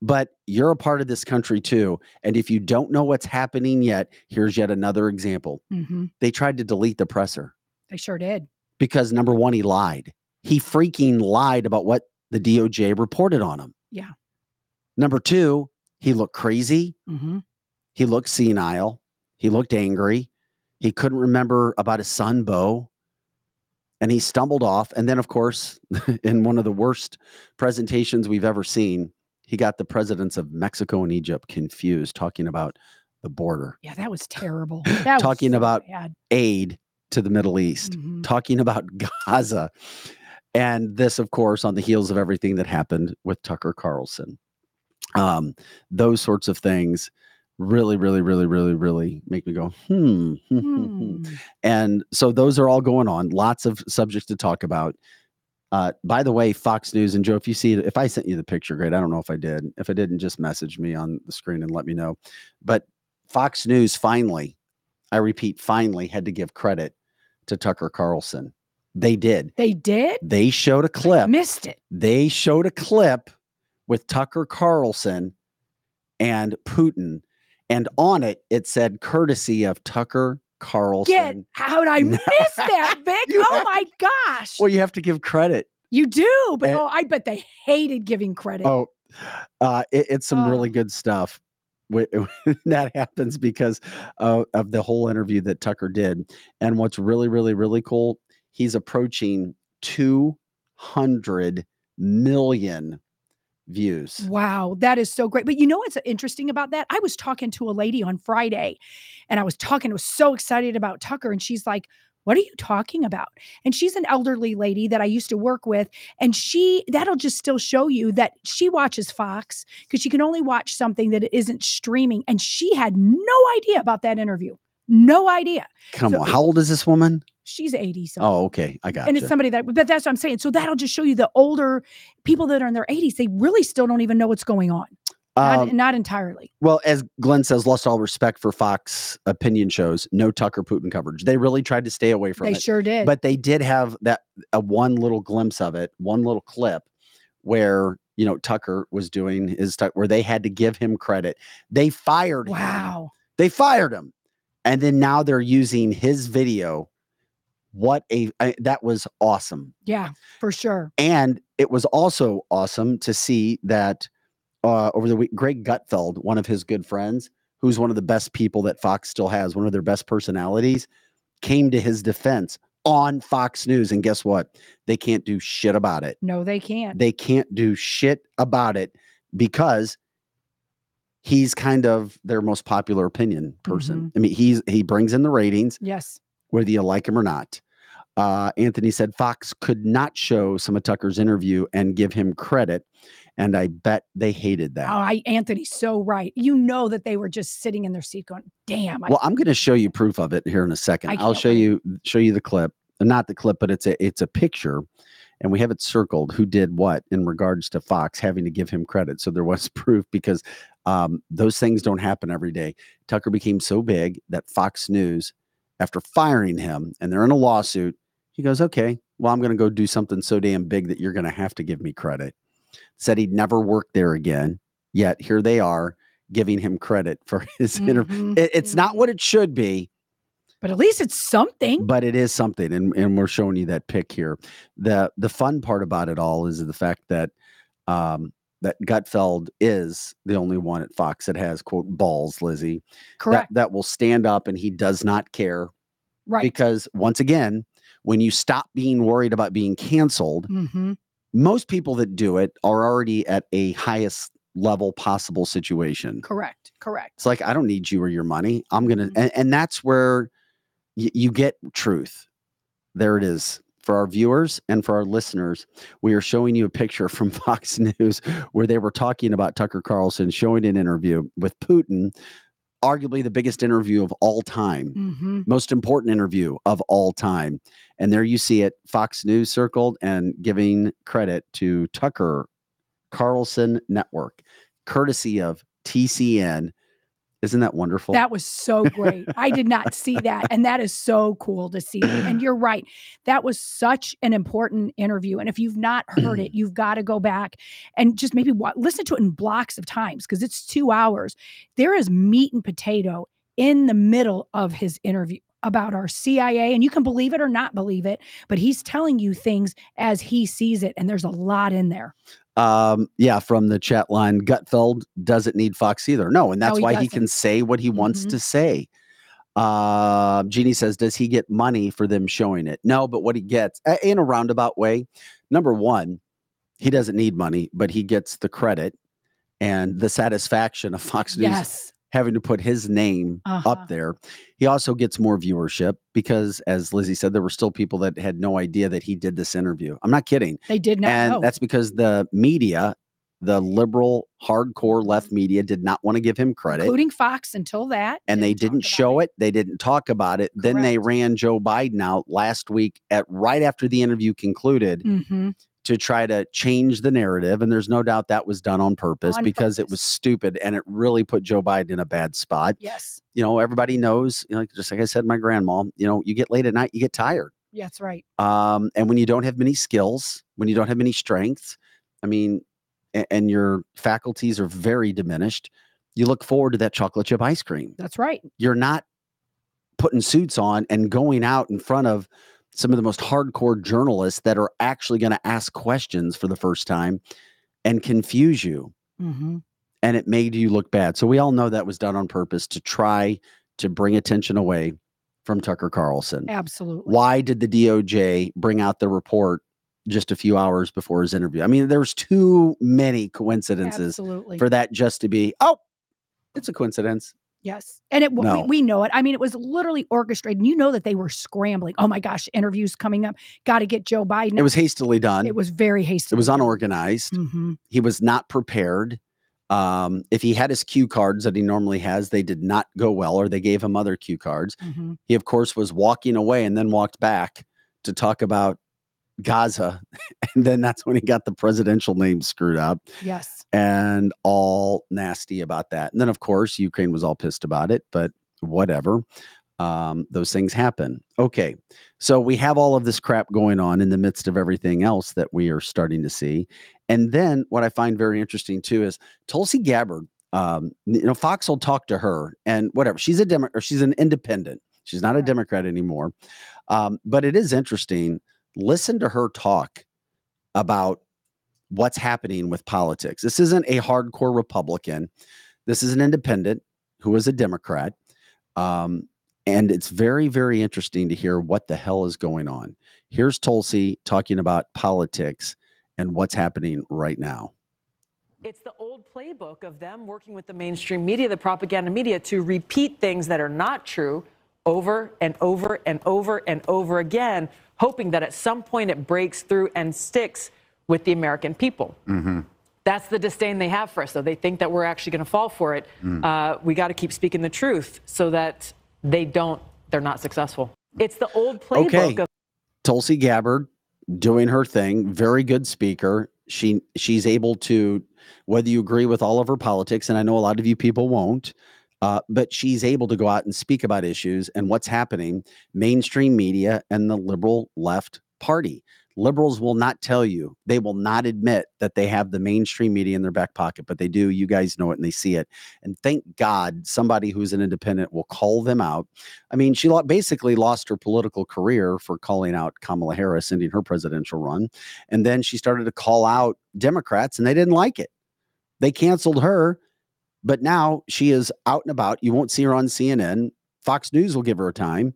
But you're a part of this country too. And if you don't know what's happening yet, here's yet another example. hmm They tried to delete the presser They sure did. because number one, he lied. He freaking lied about what the DOJ reported on him. Yeah. Number two, he looked crazy. hmm He looked senile. He looked angry. He couldn't remember about his son, Bo. And he stumbled off. And then, of course, in one of the worst presentations we've ever seen, he got the presidents of Mexico and Egypt confused, talking about the border, Yeah, that was terrible. That was Talking so about bad. aid to the Middle East, Mhm. talking about Gaza. And this, of course, on the heels of everything that happened with Tucker Carlson. Um, those sorts of things really, really, really, really, really make me go, hmm. Hmm. And so those are all going on. Lots of subjects to talk about. Uh, by the way, Fox News and Joe, if you see it, if I sent you the picture, great. I don't know if I did. If I didn't, just message me on the screen and let me know. But Fox News finally, I repeat, finally had to give credit to Tucker Carlson. They did. They did? They showed a clip. Missed it. They showed a clip with Tucker Carlson and Putin. And on it, it said courtesy of Tucker Carlson. Get out. I missed that, Vic. Oh my gosh. Well, you have to give credit. you do, but and- oh, I bet they hated giving credit. Oh, uh, it- it's some really Oh. good stuff. That happens because uh, of the whole interview that Tucker did. And what's really, really, really cool, he's approaching 200 million views. Wow, that is so great. But you know what's interesting about that? I was talking to a lady on Friday and I was talking, I was so excited about Tucker. And she's like, What are you talking about? And she's an elderly lady that I used to work with. And she, that'll just still show you that she watches Fox because she can only watch something that isn't streaming. And she had no idea about that interview. No idea. Come So- on. How old is this woman? She's 80 something. Oh, okay. I got it. and it's somebody that but that's what i'm saying so that'll just show you the older people that are in their 80s they really still don't even know what's going on not, um, not entirely well, as Glenn says, lost all respect for Fox opinion shows, no Tucker Putin coverage. They really tried to stay away from they it. sure did but they did have that a one little glimpse of it, one little clip where you know Tucker was doing his tu- where they had to give him credit. They fired him. wow They fired him, and then now they're using his video. What a I, that was awesome, yeah for sure and it was also awesome to see that uh, over the week, Greg Gutfeld, one of his good friends, who's one of the best people that Fox still has, one of their best personalities, came to his defense on Fox News. And guess what? They can't do shit about it. no they can't They can't do shit about it because he's kind of their most popular opinion person. I mean, he's he brings in the ratings yes whether you like him or not. Uh, Anthony said Fox could not show some of Tucker's interview and give him credit. And I bet they hated that. oh i anthony's so right you know that they were just sitting in their seat going damn I, well, I'm going to show you proof of it here in a second. I'll show wait. you show you the clip, not the clip, but it's a it's a picture, and we have it circled who did what in regards to Fox having to give him credit. So there was proof because um, those things don't happen every day. Tucker became so big that Fox News, after firing him, and they're in a lawsuit, he goes, "Okay, well, I'm going to go do something so damn big that you're going to have to give me credit." Said he'd never work there again. Yet here they are giving him credit for his interview. Mhm, It, it's not what it should be, but at least it's something but it is something, and, and we're showing you that pic here. the The fun part about it all is the fact that um, that Gutfeld is the only one at Fox that has quote balls, Lizzie, correct that that will stand up and he does not care right because once again, when you stop being worried about being canceled, hmm most people that do it are already at a highest level possible situation. correct correct It's like I don't need you or your money. I'm gonna, Mhm. and, and that's where y- you get truth. There it is for our viewers and for our listeners. We are showing you a picture from Fox News where they were talking about Tucker Carlson showing an interview with Putin, arguably the biggest interview of all time, hmm most important interview of all time. And there you see it, Fox News circled and giving credit to Tucker Carlson Network, courtesy of TCN. Isn't that wonderful? That was so great. I did not see that. And that is so cool to see. And you're right. That was such an important interview. And if you've not heard it, you've got to go back and just maybe wa- listen to it in blocks of times because it's two hours. There is meat and potato in the middle of his interview about our CIA. And you can believe it or not believe it, but he's telling you things as he sees it. And there's a lot in there. um, yeah, from the chat line, Gutfeld doesn't need Fox either. No, and that's he why he can say what he wants Mhm. to say. Uh, Jeannie says, does he get money for them showing it? No, but what he gets in a roundabout way, number one, he doesn't need money, but he gets the credit and the satisfaction of Fox News Yes. Having to put his name Uh-huh. up there. He also gets more viewership because, as Lizzie said, there were still people that had no idea that he did this interview. I'm not kidding. They did not and know. that's because the media, the liberal, hardcore left media, did not want to give him credit. including Fox until that. and they didn't show it. They didn't talk about it. Then they ran Joe Biden out last week at right after the interview concluded Mhm. To try to change the narrative. And there's no doubt that was done on purpose On because it was stupid and it really put Joe Biden in a bad spot. Yes. You know, everybody knows, you know, just like I said, my grandma, you know, you get late at night, you get tired. Yeah, that's right. Um, and when you don't have many skills, when you don't have many strengths, I mean, a- and your faculties are very diminished, you look forward to that chocolate chip ice cream. That's right. You're not putting suits on and going out in front of some of the most hardcore journalists that are actually going to ask questions for the first time and confuse you. hmm And it made you look bad. So we all know that was done on purpose to try to bring attention away from Tucker Carlson. Absolutely. Why did the DOJ bring out the report just a few hours before his interview? I mean, there's too many coincidences Absolutely. for that just to be, oh, it's a coincidence. Yes. And it No. we, we know it. I mean, it was literally orchestrated. And you know that they were scrambling. Oh my gosh, interviews coming up. Got to get Joe Biden. It was hastily done. it was very hasty. It was unorganized. hmm He was not prepared. Um, if he had his cue cards that he normally has, they did not go well, or they gave him other cue cards. hmm He, of course, was walking away and then walked back to talk about Gaza. And then that's when he got the presidential name screwed up Yes. and all nasty about that. And then, of course, Ukraine was all pissed about it, but whatever. Um, those things happen. Okay. So we have all of this crap going on in the midst of everything else that we are starting to see. And then what I find very interesting too is Tulsi Gabbard. Um, you know, Fox will talk to her and whatever. She's a Democrat, or she's an independent. She's not a Democrat anymore. Um, but it is interesting. Listen to her talk about what's happening with politics. This isn't a hardcore Republican. This is an independent who is a Democrat. Um, and it's very, very interesting to hear what the hell is going on. Here's Tulsi talking about politics and what's happening right now. It's the old playbook of them working with the mainstream media, the propaganda media, to repeat things that are not true over and over and over and over again, hoping that at some point it breaks through and sticks with the American people. That's the disdain they have for us, though. They think that we're actually going to fall for it. Uh, we got to keep speaking the truth so that they don't, they're not successful. It's the old playbook Okay. of Tulsi Gabbard doing her thing, very good speaker. She she's able to, whether you agree with all of her politics, and I know a lot of you people won't, uh, but she's able to go out and speak about issues and what's happening, mainstream media and the liberal left party. Liberals will not tell you, they will not admit that they have the mainstream media in their back pocket, but they do. You guys know it and they see it. And thank God somebody who's an independent will call them out I mean, she basically lost her political career for calling out Kamala Harris ending her presidential run. And then she started to call out Democrats and they didn't like it. They canceled her, but now she is out and about. You won't see her on CNN. Fox News will give her a time.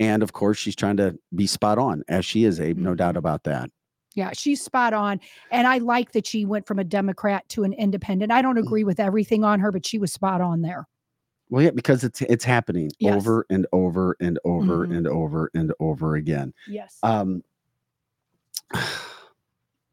And of course, she's trying to be spot on, as she is, Abe. No doubt about that. Yeah, she's spot on. And I like that she went from a Democrat to an independent. I Mm. don't agree with everything on her, but she was spot on there. Well, yeah, because it's it's happening Yes. over and over and over Mhm. and over and over again. Yes. Um,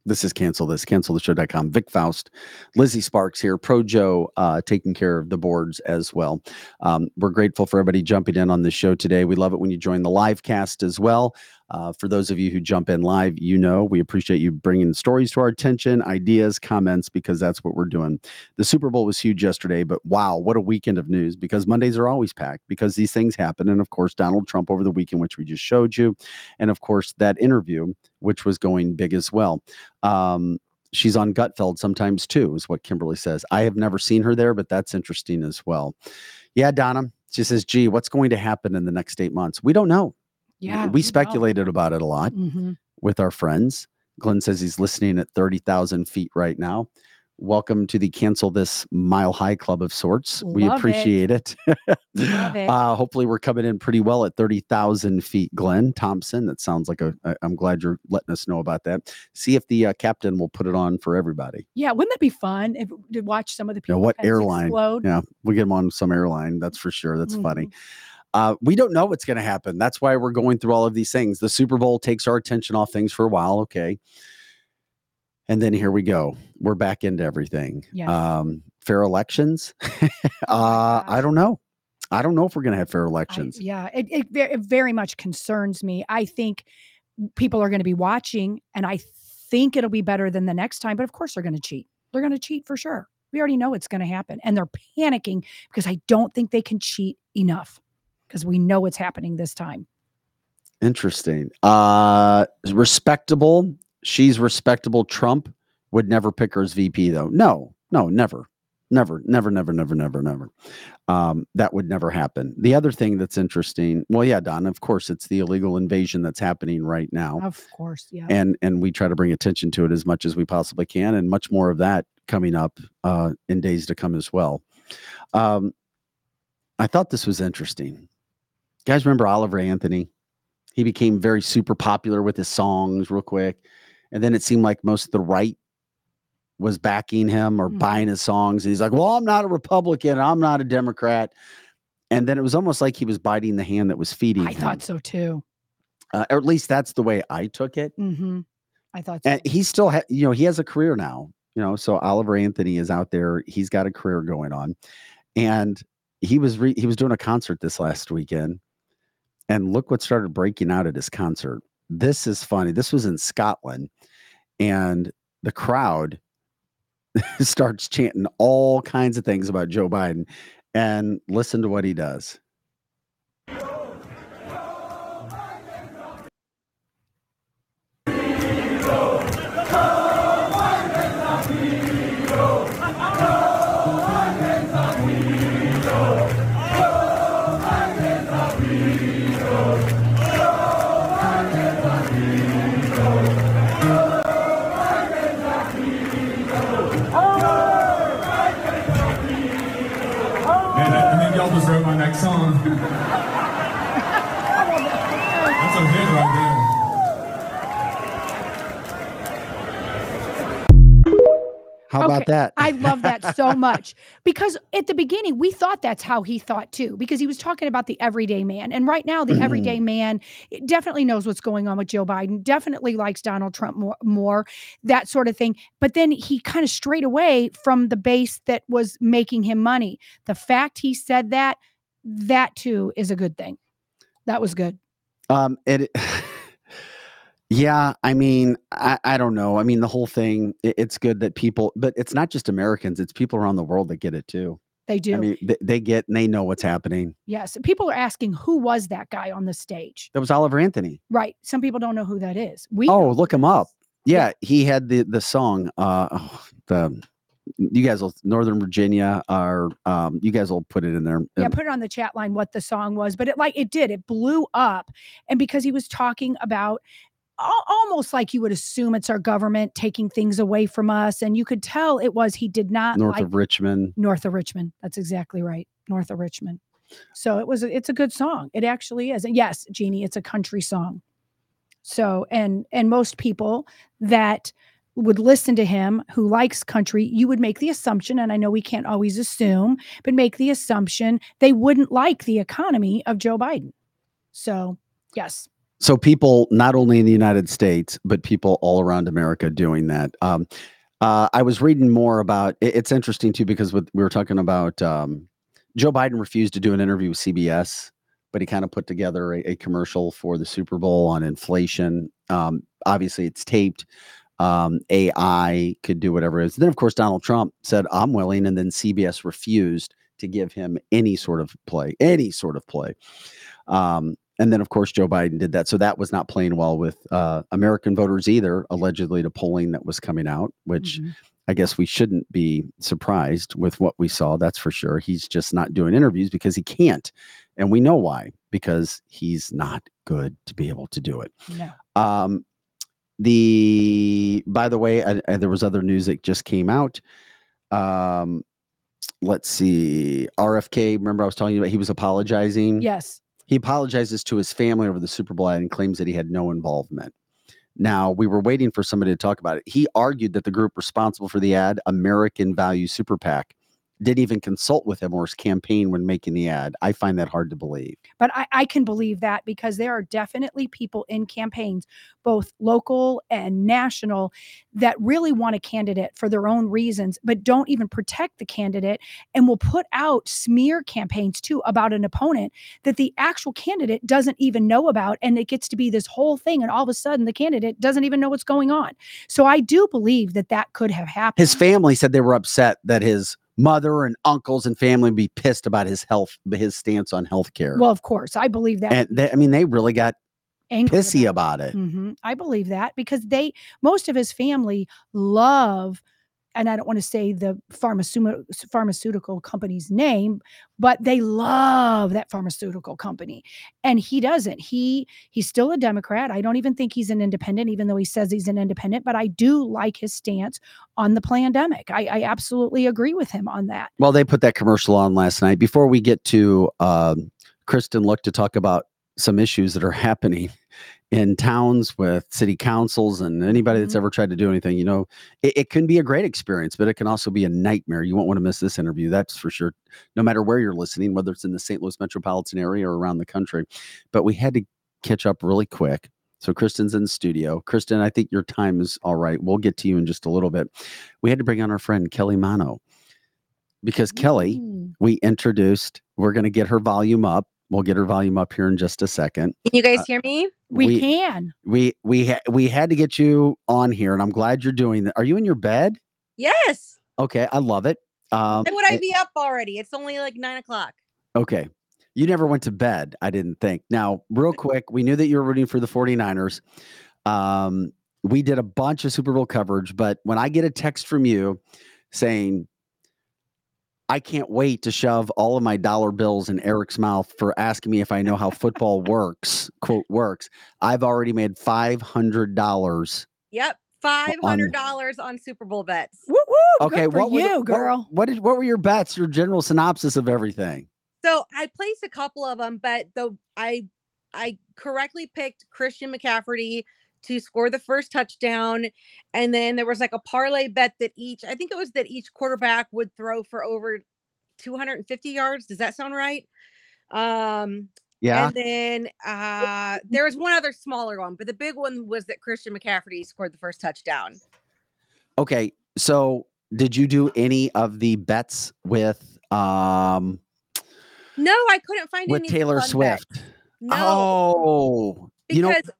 this is cancel this, canceltheshow.com. Vic Faust, Lizzie Sparks here, Pro Joe uh, taking care of the boards as well. Um, we're grateful for everybody jumping in on the show today. We love it when you join the live cast as well. Uh, for those of you who jump in live, you know we appreciate you bringing stories to our attention, ideas, comments, because that's what we're doing. The Super Bowl was huge yesterday, but wow, what a weekend of news because Mondays are always packed because these things happen. And of course, Donald Trump over the weekend, which we just showed you. And of course, that interview, which was going big as well. Um, she's on Gutfeld sometimes too, is what Kimberly says. I have never seen her there, but that's interesting as well. Yeah, Donna, she says, gee, what's going to happen in the next eight months? We don't know. Yeah. we speculated about it a lot hmm with our friends. Glenn says he's listening at 30,000 feet right now. Welcome to the Cancel This Mile High Club of sorts. we Love it. appreciate it. Love it. Uh, hopefully, we're coming in pretty well at 30,000 feet. Glenn Thompson, that sounds like a. I- I'm glad you're letting us know about that. See if the uh, captain will put it on for everybody. Yeah. Wouldn't that be fun if to watch some of the You know, what airline? Explode? Yeah, we get them on some airline. That's for sure. That's funny. Uh, we don't know what's going to happen. That's why we're going through all of these things. The Super Bowl takes our attention off things for a while. Okay. And then here we go. We're back into everything. Yes. Um, fair elections. uh, I don't know. I don't know if we're going to have fair I- elections. yeah, it, it, it very much concerns me. I think people are going to be watching, and I think it'll be better than the next time, but of course they're going to cheat. They're going to cheat for sure. We already know it's going to happen. And they're panicking because I don't think they can cheat enough because we know it's happening this time. Interesting. Uh respectable. She's respectable. Trump would never pick her as VP though. No, no, never. Never, never, never, never, never, never. Um, that would never happen. The other thing that's interesting, well, yeah, Don, of course, it's the illegal invasion that's happening right now. Of course. Yeah. and and we try to bring attention to it as much as we possibly can and much more of that coming up uh, in days to come as well um, i thought this was interesting guys remember oliver anthony? He became very super popular with his songs real quick and then it seemed like most of the right was backing him or Mhm. buying his songs and he's like well i'm not a republican i'm not a democrat. And then it was almost like he was biting the hand that was feeding I him. thought so too. uh, or at least that's the way i took it. Hmm I thought so. and he still ha- you know he has a career now you know so oliver anthony is out there. He's got a career going on. And he was re- he was doing a concert this last weekend and look what started breaking out at his concert. This is funny. This was in scotland and the crowd starts chanting all kinds of things about joe biden and listen to what he does deserve next song. That's a hit right there. how about that? I love that so much. Because at the beginning we thought that's how he thought too because he was talking about the everyday man. And right now the mm-hmm. everyday man definitely knows what's going on with Joe Biden definitely likes Donald Trump more, more that sort of thing. But then he kind of strayed away from the base that was making him money. The fact he said that that too is a good thing that was good Um, it. Yeah, I mean, I, I don't know. I mean, the whole thing. It, it's good that people, but it's not just Americans. It's people around the world that get it too. they do I mean, they, they get and they know what's happening. yes people are asking who was that guy on the stage That was Oliver Anthony. right some people don't know who that is we oh, look him up. is. Yeah, he had the the song. Uh, oh, the you guys will Northern Virginia are. Um, you guys will put it in there. yeah put it on the chat line what the song was but it like it did it blew up and because he was talking about almost like you would assume it's our government taking things away from us and you could tell it was he did not north like of Richmond. north of richmond that's exactly right north of richmond so it was it's a good song it actually is and yes jeannie it's a country song so and and most people that would listen to him who likes country you would make the assumption and i know we can't always assume but make the assumption they wouldn't like the economy of joe biden. So yes. So people not only in the united states but people all around america doing that. Um, uh, i was reading more about it- it's interesting too because with, we were talking about um, joe biden refused to do an interview with cbs but he kind of put together a, a commercial for the super bowl on inflation. Um, obviously it's taped um, ai could do whatever it is then of course donald trump said i'm willing and then cbs refused to give him any sort of play any sort of play um, and then, of course, Joe Biden did that. So that was not playing well with uh, American voters either, allegedly, to polling that was coming out, which Mhm. I guess we shouldn't be surprised with what we saw. That's for sure. He's just not doing interviews because he can't. And we know why, because he's not good to be able to do it. no Um, the by the way, uh, uh, there was other news that just came out. Um, let's see, RFK. Remember, I was telling you about he was apologizing. yes He apologizes to his family over the Super Bowl ad and claims that he had no involvement. Now, we were waiting for somebody to talk about it. He argued that the group responsible for the ad, American Value Super PAC, didn't even consult with him or his campaign when making the ad. I find that hard to believe. But I, I can believe that because there are definitely people in campaigns, both local and national, that really want a candidate for their own reasons, but don't even protect the candidate and will put out smear campaigns too about an opponent that the actual candidate doesn't even know about. And it gets to be this whole thing. And all of a sudden, the candidate doesn't even know what's going on. So I do believe that that could have happened. His family said they were upset that his mother and uncles and family be pissed about his health, his stance on health care. well, of course, I believe that. and they, I mean, they really got angry pissy about about it. hmm I believe that because they, most of his family love, and I don't want to say the pharmaceutical pharmaceutical company's name, but they love that pharmaceutical company, and he doesn't. He he's still a Democrat. I don't even think he's an independent, even though he says he's an independent. But I do like his stance on the pandemic. I, I absolutely agree with him on that. Well, they put that commercial on last night. Before we get to um, Kristen, look to talk about some issues that are happening in towns with city councils and anybody that's Mhm. ever tried to do anything. You know, it, it can be a great experience, but it can also be a nightmare. You won't want to miss this interview, that's for sure. No matter where you're listening, whether it's in the St. Louis metropolitan area or around the country. But we had to catch up really quick. So Kristen's in the studio. Kristen, I think your time is all right. We'll get to you in just a little bit. We had to bring on our friend Kelly Mano because Kelly, Mm. we introduced, we're going to get her volume up. We'll get her volume up here in just a second. Can you guys Uh, hear me? we, we- can. We we ha- we had to get you on here, and I'm glad you're doing that. Are you in your bed? Yes. Okay, I love it. Um, Why would I and- be up already? It's only like nine o'clock. okay, you never went to bed. I didn't think. Now, real quick, we knew that you were rooting for the 49ers. Um, we did a bunch of Super Bowl coverage, but when I get a text from you saying, I can't wait to shove all of my dollar bills in Eric's mouth for asking me if I know how football works, quote, works. I've already made $500. Yep. Five hundred dollars on Super Bowl bets. Woo woo. Okay, good for what were the- you, what- girl. What, did what were your bets? Your general synopsis of everything. So I placed a couple of them, but the I I correctly picked Christian McCaffrey to score the first touchdown, and then there was like a parlay bet that each I think it was that each quarterback would throw for over 250 yards. Does that sound right? Um, Yeah. And then uh there was one other smaller one, but the big one was that Christian McCaffrey scored the first touchdown. Okay. So did you do any of the bets with um No, I couldn't find any. with any Taylor. Swift? No, Oh, you know, because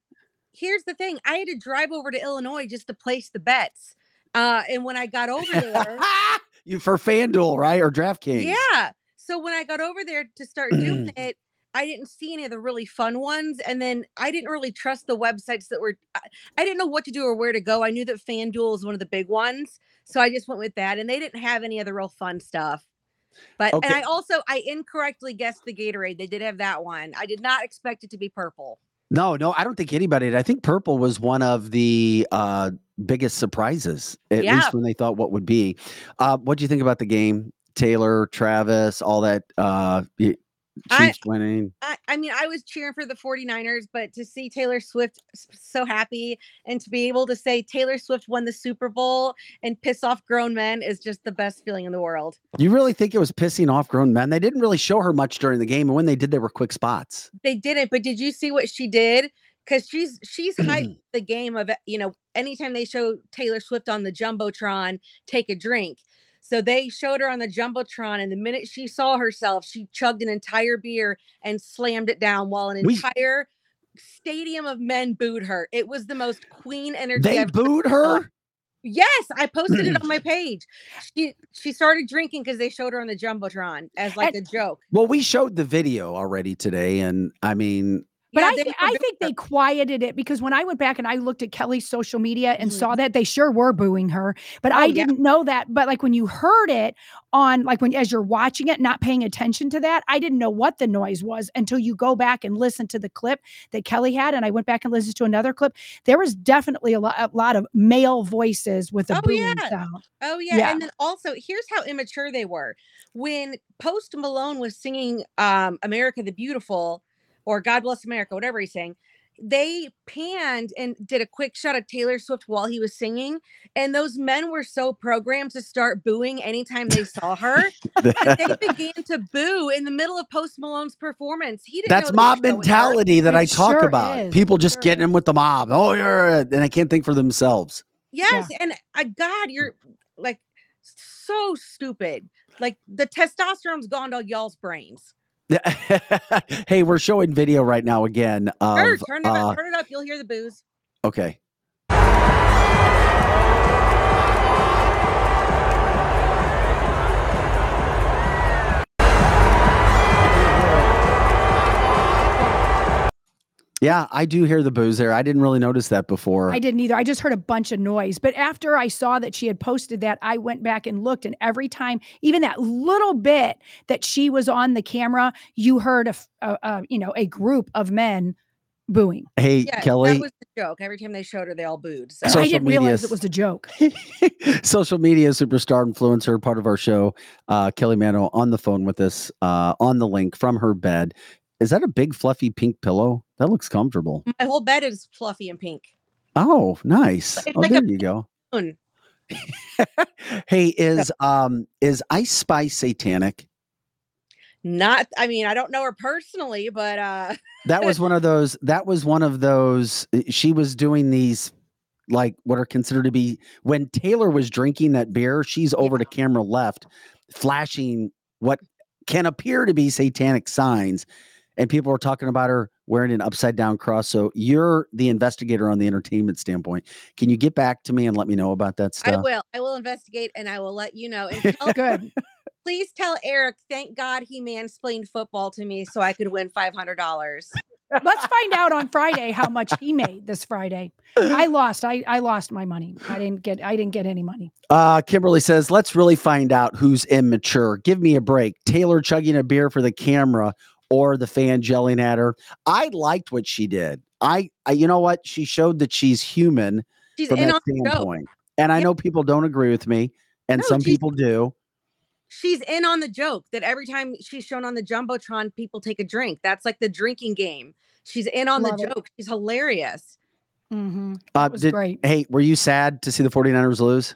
here's the thing: I had to drive over to Illinois just to place the bets. Uh, and when I got over there, you for FanDuel, right? Or DraftKings. yeah. So when I got over there to start doing it, I didn't see any of the really fun ones, and then I didn't really trust the websites that were. I, I didn't know what to do or where to go. I knew that FanDuel is one of the big ones, so I just went with that, and they didn't have any of the real fun stuff. But Okay. and I also I incorrectly guessed the Gatorade. They did have that one. I did not expect it to be purple. No, no, I don't think anybody did. I think purple was one of the uh biggest surprises, at Yeah. least when they thought what would be. Uh what do you think about the game? Taylor, Travis, all that uh y- I- Chiefs winning. I, I mean, I was cheering for the 49ers, but to see Taylor Swift so happy and to be able to say Taylor Swift won the Super Bowl and piss off grown men is just the best feeling in the world. You really think it was pissing off grown men? They didn't really show her much during the game, and when they did, they were quick spots. They didn't, but did you see what she did? Because she's she's hyped the game of you know anytime they show Taylor Swift on the jumbotron, take a drink. So they showed her on the jumbotron, and the minute she saw herself, she chugged an entire beer and slammed it down while an We- entire stadium of men booed her. It was the most queen energy. They I've booed saw. her. Yes, I posted it on my page. She she started drinking because they showed her on the jumbotron as like a joke. Well, we showed the video already today, and I mean, But Yeah, I, were I think they quieted it because when I went back and I looked at Kelly's social media and Mhm. saw that they sure were booing her, but I Oh, yeah. didn't know that. But like when you heard it on, like when as you're watching it, not paying attention to that, I didn't know what the noise was until you go back and listen to the clip that Kelly had. And I went back and listened to another clip. There was definitely a lot, a lot of male voices with a Oh, booing yeah. sound. Oh yeah. Yeah. And then also here's how immature they were. When Post Malone was singing um America the Beautiful or God Bless America, whatever he's saying, they panned and did a quick shot of Taylor Swift while he was singing, and those men were so programmed to start booing anytime they saw her. that they began to boo in the middle of Post Malone's performance. He didn't. That's know mob the show was her. mentality that It I talk sure about. is. People just sure getting in with the mob. Oh, you're, and I can't think for themselves. Yes, and I God, you're like so stupid. Like the testosterone's gone to y'all's brains. hey, we're showing video right now again Sure, turn it uh, up, turn it up. You'll hear the booze. okay. Yeah, I do hear the booze there. I didn't really notice that before. I didn't either. I just heard a bunch of noise. But after I saw that she had posted that, I went back and looked. And every time, even that little bit that she was on the camera, you heard a, f- a- a, you know, a group of men booing. hey, Yeah, Kelly, that was the joke. Every time they showed her, they all booed. So. Social I didn't realize media it was a joke. social media superstar influencer, part of our show. Uh, Kelly Mano on the phone with us uh, on the link from her bed. Is that a big fluffy pink pillow? That looks comfortable. My whole bed is fluffy and pink. Oh, nice. It's Oh, like a there you go. Hey, is um is Ice Spice satanic? Not, I mean, I don't know her personally, but uh That was one of those. That was one of those. uh, She was doing these, like what are considered to be when Taylor was drinking that beer. She's over to camera left, flashing what can appear to be satanic signs, and people were talking about her wearing an upside down cross. So you're the investigator on the entertainment standpoint. Can you get back to me and let me know about that stuff? I will. I will investigate and I will let you know. Tell, Good. please tell Eric, thank God he mansplained football to me so I could win $500. Let's find out on Friday how much he made this Friday. I lost. I, I lost my money. I didn't get I didn't get any money. Uh, Kimberly says, let's really find out who's immature. Give me a break. Taylor chugging a beer for the camera or the fan yelling at her. I liked what she did. I, I you know what? She showed that she's human She's from in that on the joke. standpoint. And I Yeah. know people don't agree with me, and No, some people do. She's in on the joke that every time she's shown on the Jumbotron, people take a drink. That's like the drinking game. She's in on Love the it. joke. She's hilarious. Mm-hmm. Uh, was did- great. Hey, were you sad to see the 49ers lose?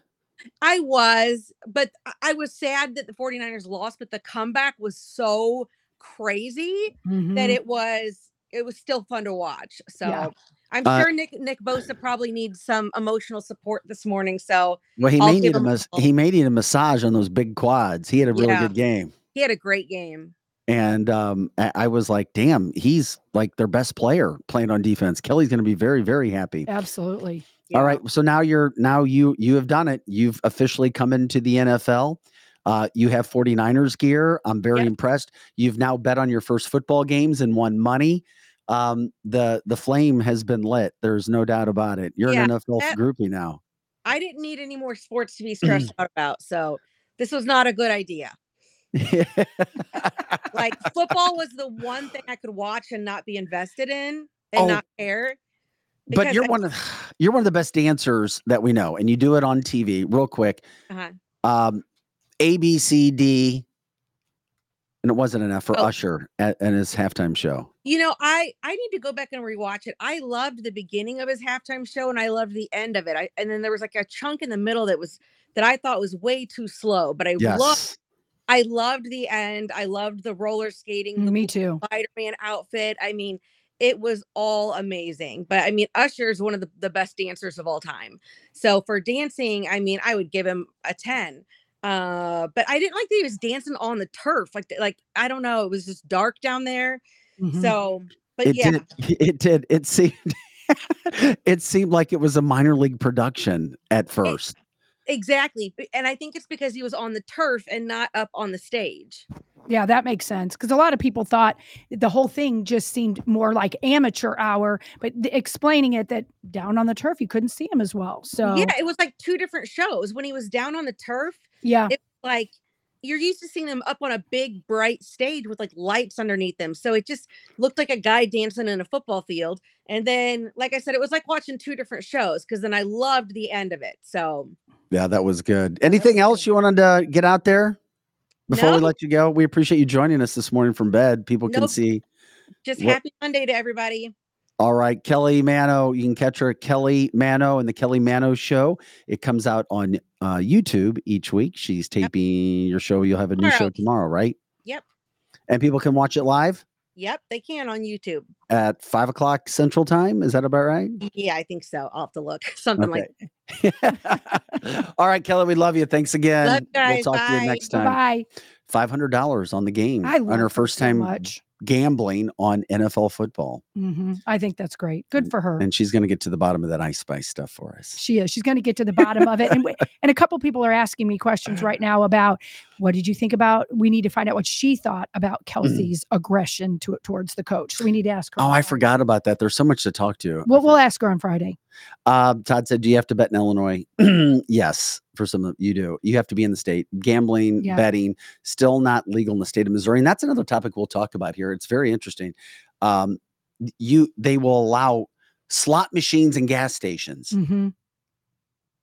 I was, but I- I was sad that the 49ers lost, but the comeback was so crazy that Mhm. it was it was still fun to watch. So Yeah. I'm Uh, sure Nick Nick Bosa probably needs some emotional support this morning. So Well, he I'll may need a him a mas- he may need a massage on those big quads. He had a really Yeah. good game. he had a great game. And um, I I was like, damn, he's like their best player playing on defense. Kelly's going to be very, very happy. Absolutely. All Yeah. right. So now you're now you you have done it. You've officially come into the NFL. Uh, you have 49ers gear. I'm very Yep. impressed. You've now bet on your first football games and won money. Um, the the flame has been lit. There's no doubt about it. You're Yeah, an NFL that- groupie now. I didn't need any more sports to be stressed out about. So this was not a good idea. Like football was the one thing I could watch and not be invested in and Oh, not care. but you're I- one of you're one of the best dancers that we know, and you do it on TV. Real quick, Uh-huh. um, A B C D, and it wasn't enough for Oh. Usher at, at his halftime show. You know, I I need to go back and rewatch it. I loved the beginning of his halftime show and I loved the end of it. I and then there was like a chunk in the middle that was that I thought was way too slow, but I loved I loved the end. I loved the roller skating, the Me too. Spider-Man outfit. I mean, it was all amazing. But I mean, Usher is one of the, the best dancers of all time. So for dancing, I mean, I would give him a 10. Uh, but I didn't like that he was dancing on the turf. Like, like I don't know, it was just dark down there. Mhm. So, but it yeah, did. It did. It seemed. it seemed like it was a minor league production at first. exactly. And I think it's because he was on the turf and not up on the stage. Yeah, that makes sense because a lot of people thought the whole thing just seemed more like amateur hour, but th- explaining it that down on the turf you couldn't see him as well. So Yeah, it was like two different shows. When he was down on the turf, yeah, it like you're used to seeing them up on a big bright stage with like lights underneath them so it just looked like a guy dancing in a football field and then like i said it was like watching two different shows because then i loved the end of it so Yeah, that was good. Anything else you wanted to get out there before we let you go? We appreciate you joining us this morning from bed. People can Nope. see. just What- happy monday to everybody All right, Kelly Mano. You can catch her at Kelly Mano and the Kelly Mano Show. It comes out on uh, YouTube each week. She's taping your show. You'll have a new show Tomorrow. tomorrow, right? Yep. And people can watch it live Yep, they can on YouTube. at five o'clock Central Time. Is that about right? Yeah, I think so. I'll have to look. Something like All right, Kelly. We love you. Thanks again. Love guys. we'll talk to you Bye. next time. Bye. Five hundred dollars on the game I love on her her first so time much. Gambling on NFL football, hmm I think that's great. Good for her. and she's going to get to the bottom of that ice spice stuff for us. She is. She's going to get to the bottom of it. And, we- and a couple people are asking me questions right now about what did you think about? We need to find out what she thought about Kelce's aggression to, towards the coach. So we need to ask her. Oh, I forgot about that. There's so much to talk to. We'll, we'll ask her on Friday. Uh, Todd said, "Do you have to bet in Illinois?" yes, for some of you do. You have to be in the state. Gambling, Yeah. betting, still not legal in the state of Missouri, and that's another topic we'll talk about here. It's very interesting. Um, you they will allow slot machines and gas stations, hmm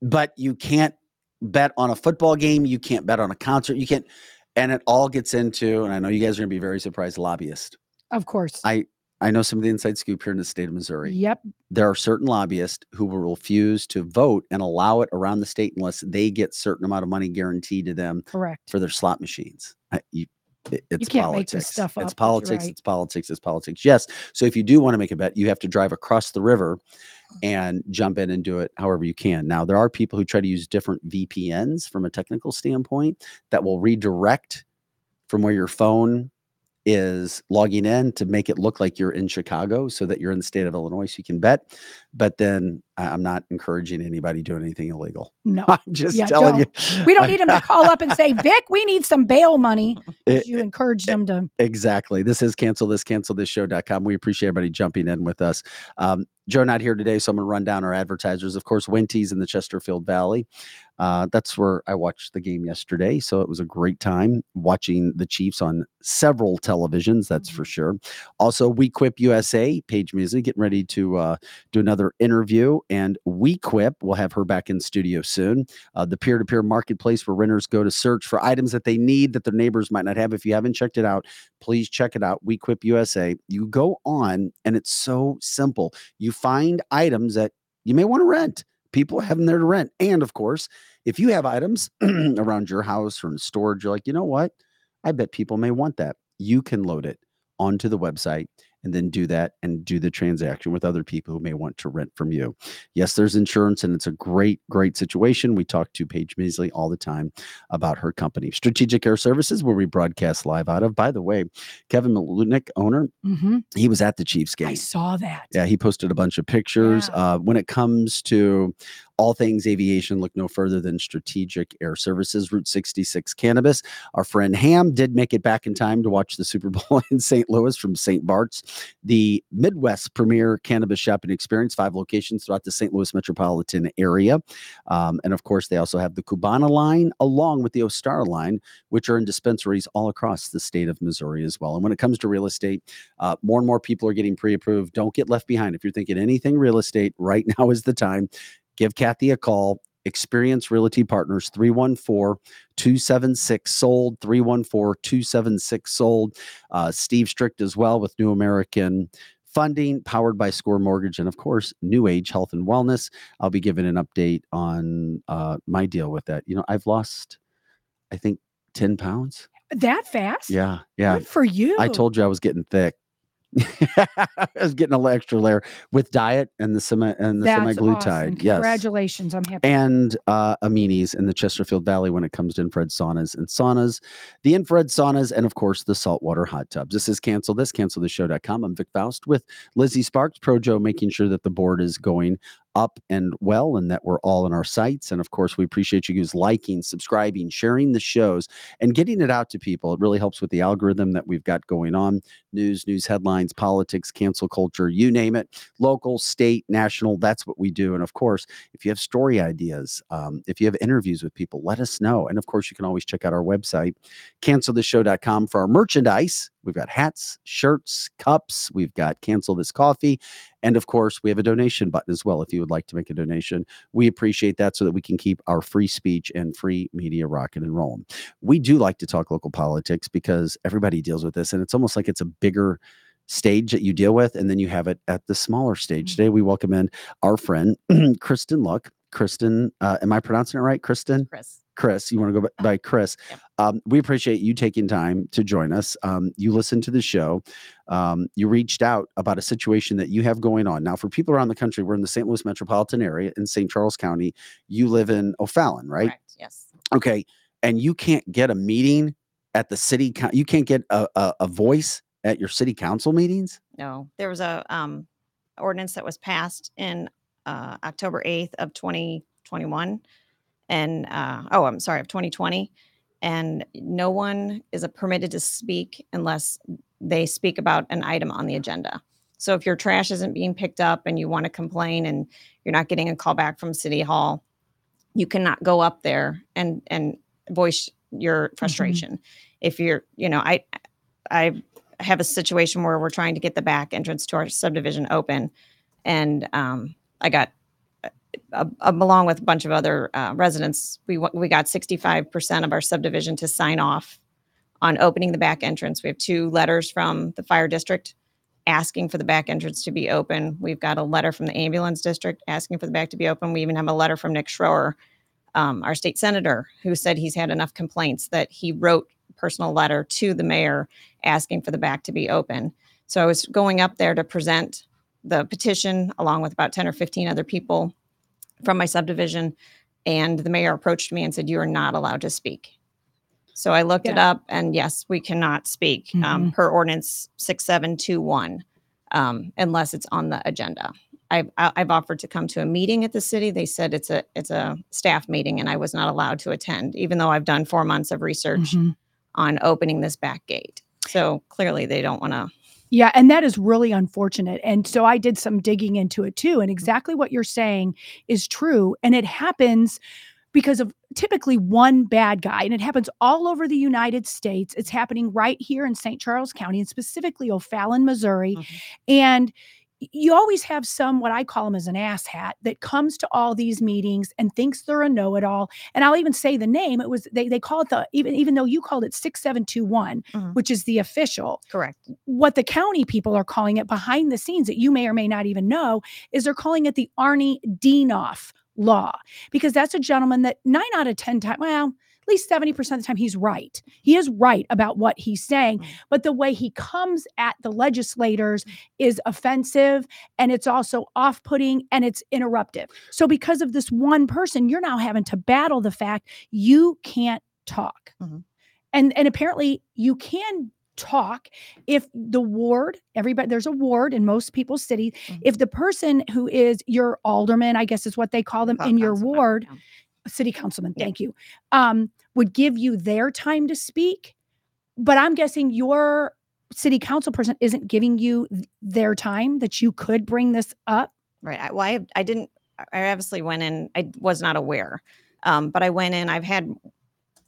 but you can't bet on a football game. You can't bet on a concert. You can't, and it all gets into. And I know you guys are going to be very surprised. Lobbyist. Of course. I I know some of the inside scoop here in the state of Missouri. Yep. there are certain lobbyists who will refuse to vote and allow it around the state unless they get certain amount of money guaranteed to them Correct. for their slot machines. I- you, it- it's can't politics. stuff up, It's that's right. politics. It's politics. It's politics. Yes. So if you do want to make a bet, you have to drive across the river and jump in and do it however you can. Now there are people who try to use different VPNs from a technical standpoint that will redirect from where your phone is logging in to make it look like you're in Chicago so that you're in the state of Illinois so you can bet. But then I'm not encouraging anybody doing anything illegal. No. I'm just Yeah, telling you. We don't need them to call up and say, Vic, we need some bail money. It- You encourage them to. Exactly. This is cancel this, cancel this show.com. We appreciate everybody jumping in with us. Um, Joe not here today, so I'm gonna run down our advertisers. Of course, Winty's in the Chesterfield Valley. Uh, that's where I watched the game yesterday. So it was a great time watching the Chiefs on several televisions, that's for sure. Also, WeQuip USA, Paige Measley, getting ready to uh, do another interview. And WeQuip, we'll have her back in studio soon. Uh, the peer to peer marketplace where renters go to search for items that they need that their neighbors might not have. If you haven't checked it out, please check it out. WeQuip USA. You go on, and it's so simple. You find items that you may want to rent. People have them there to rent. And of course, if you have items around your house or in storage, you're like, you know what? I bet people may want that. You can load it onto the website and then do that and do the transaction with other people who may want to rent from you. Yes, there's insurance and it's a great, great situation. We talk to Paige Measley all the time about her company, Strategic Air Services, where we broadcast live out of. By the way, Kevin Malunick, owner, Mhm. he was at the Chiefs game. I saw that. Yeah, he posted a bunch of pictures. Yeah. Uh, when it comes to all things aviation, look no further than Strategic Air Services, Route 66 Cannabis. Our friend Ham did make it back in time to watch the Super Bowl in St. Louis from St. Bart's, the Midwest premier cannabis shopping experience, five locations throughout the St. Louis metropolitan area. Um, and of course, they also have the Cubana line along with the Ostar line, which are in dispensaries all across the state of Missouri as well. And when it comes to real estate, uh, more and more people are getting pre-approved. Don't get left behind. If you're thinking anything real estate, right now is the time. Give Kathy a call. Experience Realty Partners 314 276 sold 314 276 sold. Uh, Steve Strict as well with New American Funding, powered by Score Mortgage, and of course, New Age Health and Wellness. I'll be giving an update on uh, my deal with that. You know, I've lost, I think, 10 pounds. That fast? Yeah. Yeah. Good for you. I told you I was getting thick. I was getting a little extra layer with diet and the semi and the That's semaglutide. awesome. Yes. Congratulations. I'm happy. And uh, amenities in the Chesterfield Valley when it comes to infrared saunas and saunas, the infrared saunas, and of course the saltwater hot tubs. This is cancel this, cancel the show.com. I'm Vic Faust with Lizzie Sparks, Pro Joe, making sure that the board is going up and well and that we're all in our sites. And of course, we appreciate you guys liking, subscribing, sharing the shows, and getting it out to people. It really helps with the algorithm that we've got going on news, news headlines, politics, cancel culture, you name it, local, state, national. That's what we do. And of course, if you have story ideas, um, if you have interviews with people, let us know. And of course, you can always check out our website, cancelthisshow.com for our merchandise. We've got hats, shirts, cups. We've got cancel this coffee. And of course, we have a donation button as well if you would like to make a donation. We appreciate that so that we can keep our free speech and free media rocking and rolling. We do like to talk local politics because everybody deals with this, and it's almost like it's a bigger stage that you deal with, and then you have it at the smaller stage. Mm. Today, we welcome in our friend Kristen Look. Kristen, uh, am I pronouncing it right? Kristen? Chris. Chris, you want to go by, by Chris. Um, we appreciate you taking time to join us. Um, you listened to the show. Um, you reached out about a situation that you have going on. Now, for people around the country, we're in the St. Louis metropolitan area in St. Charles County. You live in O'Fallon, right? Correct. Yes. Okay. And you can't get a meeting at the city, you can't get a, a, a voice at your city council meetings? No. There was a um, ordinance that was passed in uh, October 8th of 2021 and uh, oh, I'm sorry, of 2020. And no one is permitted to speak unless they speak about an item on the agenda. So if your trash isn't being picked up and you want to complain and you're not getting a call back from City Hall, you cannot go up there and and voice your frustration. If you're, you know, I I have a situation where we're trying to get the back entrance to our subdivision open, and um, I got uh, uh, along with a bunch of other uh, residents, we we got 65% of our subdivision to sign off on opening the back entrance. We have two letters from the fire district asking for the back entrance to be open. We've got a letter from the ambulance district asking for the back to be open. We even have a letter from Nick Schroer, um, our state senator, who said he's had enough complaints that he wrote a personal letter to the mayor asking for the back to be open. So I was going up there to present the petition along with about 10 or 15 other people from my subdivision. And the mayor approached me and said, You are not allowed to speak. So I looked it up, and yes, we cannot speak um, per ordinance 6721 um, unless it's on the agenda. I've, I- I've offered to come to a meeting at the city. They said it's a it's a staff meeting, and I was not allowed to attend, even though I've done four months of research Mhm. on opening this back gate. So clearly, they don't want to. Yeah, and that is really unfortunate. And so I did some digging into it too. And exactly what you're saying is true. And it happens because of typically one bad guy. And it happens all over the United States. It's happening right here in St. Charles County and specifically O'Fallon, Missouri. Mhm. And you always have some what I call them as an asshat that comes to all these meetings and thinks they're a know-it-all. And I'll even say the name. It was they they call it the even even though you called it 6721, Mhm. which is the official Correct. what the county people are calling it behind the scenes that you may or may not even know is they're calling it the Arnie Dienoff law because that's a gentleman that nine out of 10 times, well, at least 70% of the time he's right. He is right about what he's saying, but the way he comes at the legislators is offensive and it's also off putting and it's interruptive. So, because of this one person, you're now having to battle the fact you can't talk. Mhm. And, and apparently, you can talk if the ward everybody there's a ward in most people's cities Mhm. if the person who is your alderman i guess is what they call them Call in your ward city councilman Yeah. thank you um would give you their time to speak but i'm guessing your city council person isn't giving you th- their time that you could bring this up Right. I, well, I, I didn't, I obviously went in, I was not aware. Um, but I went in, I've had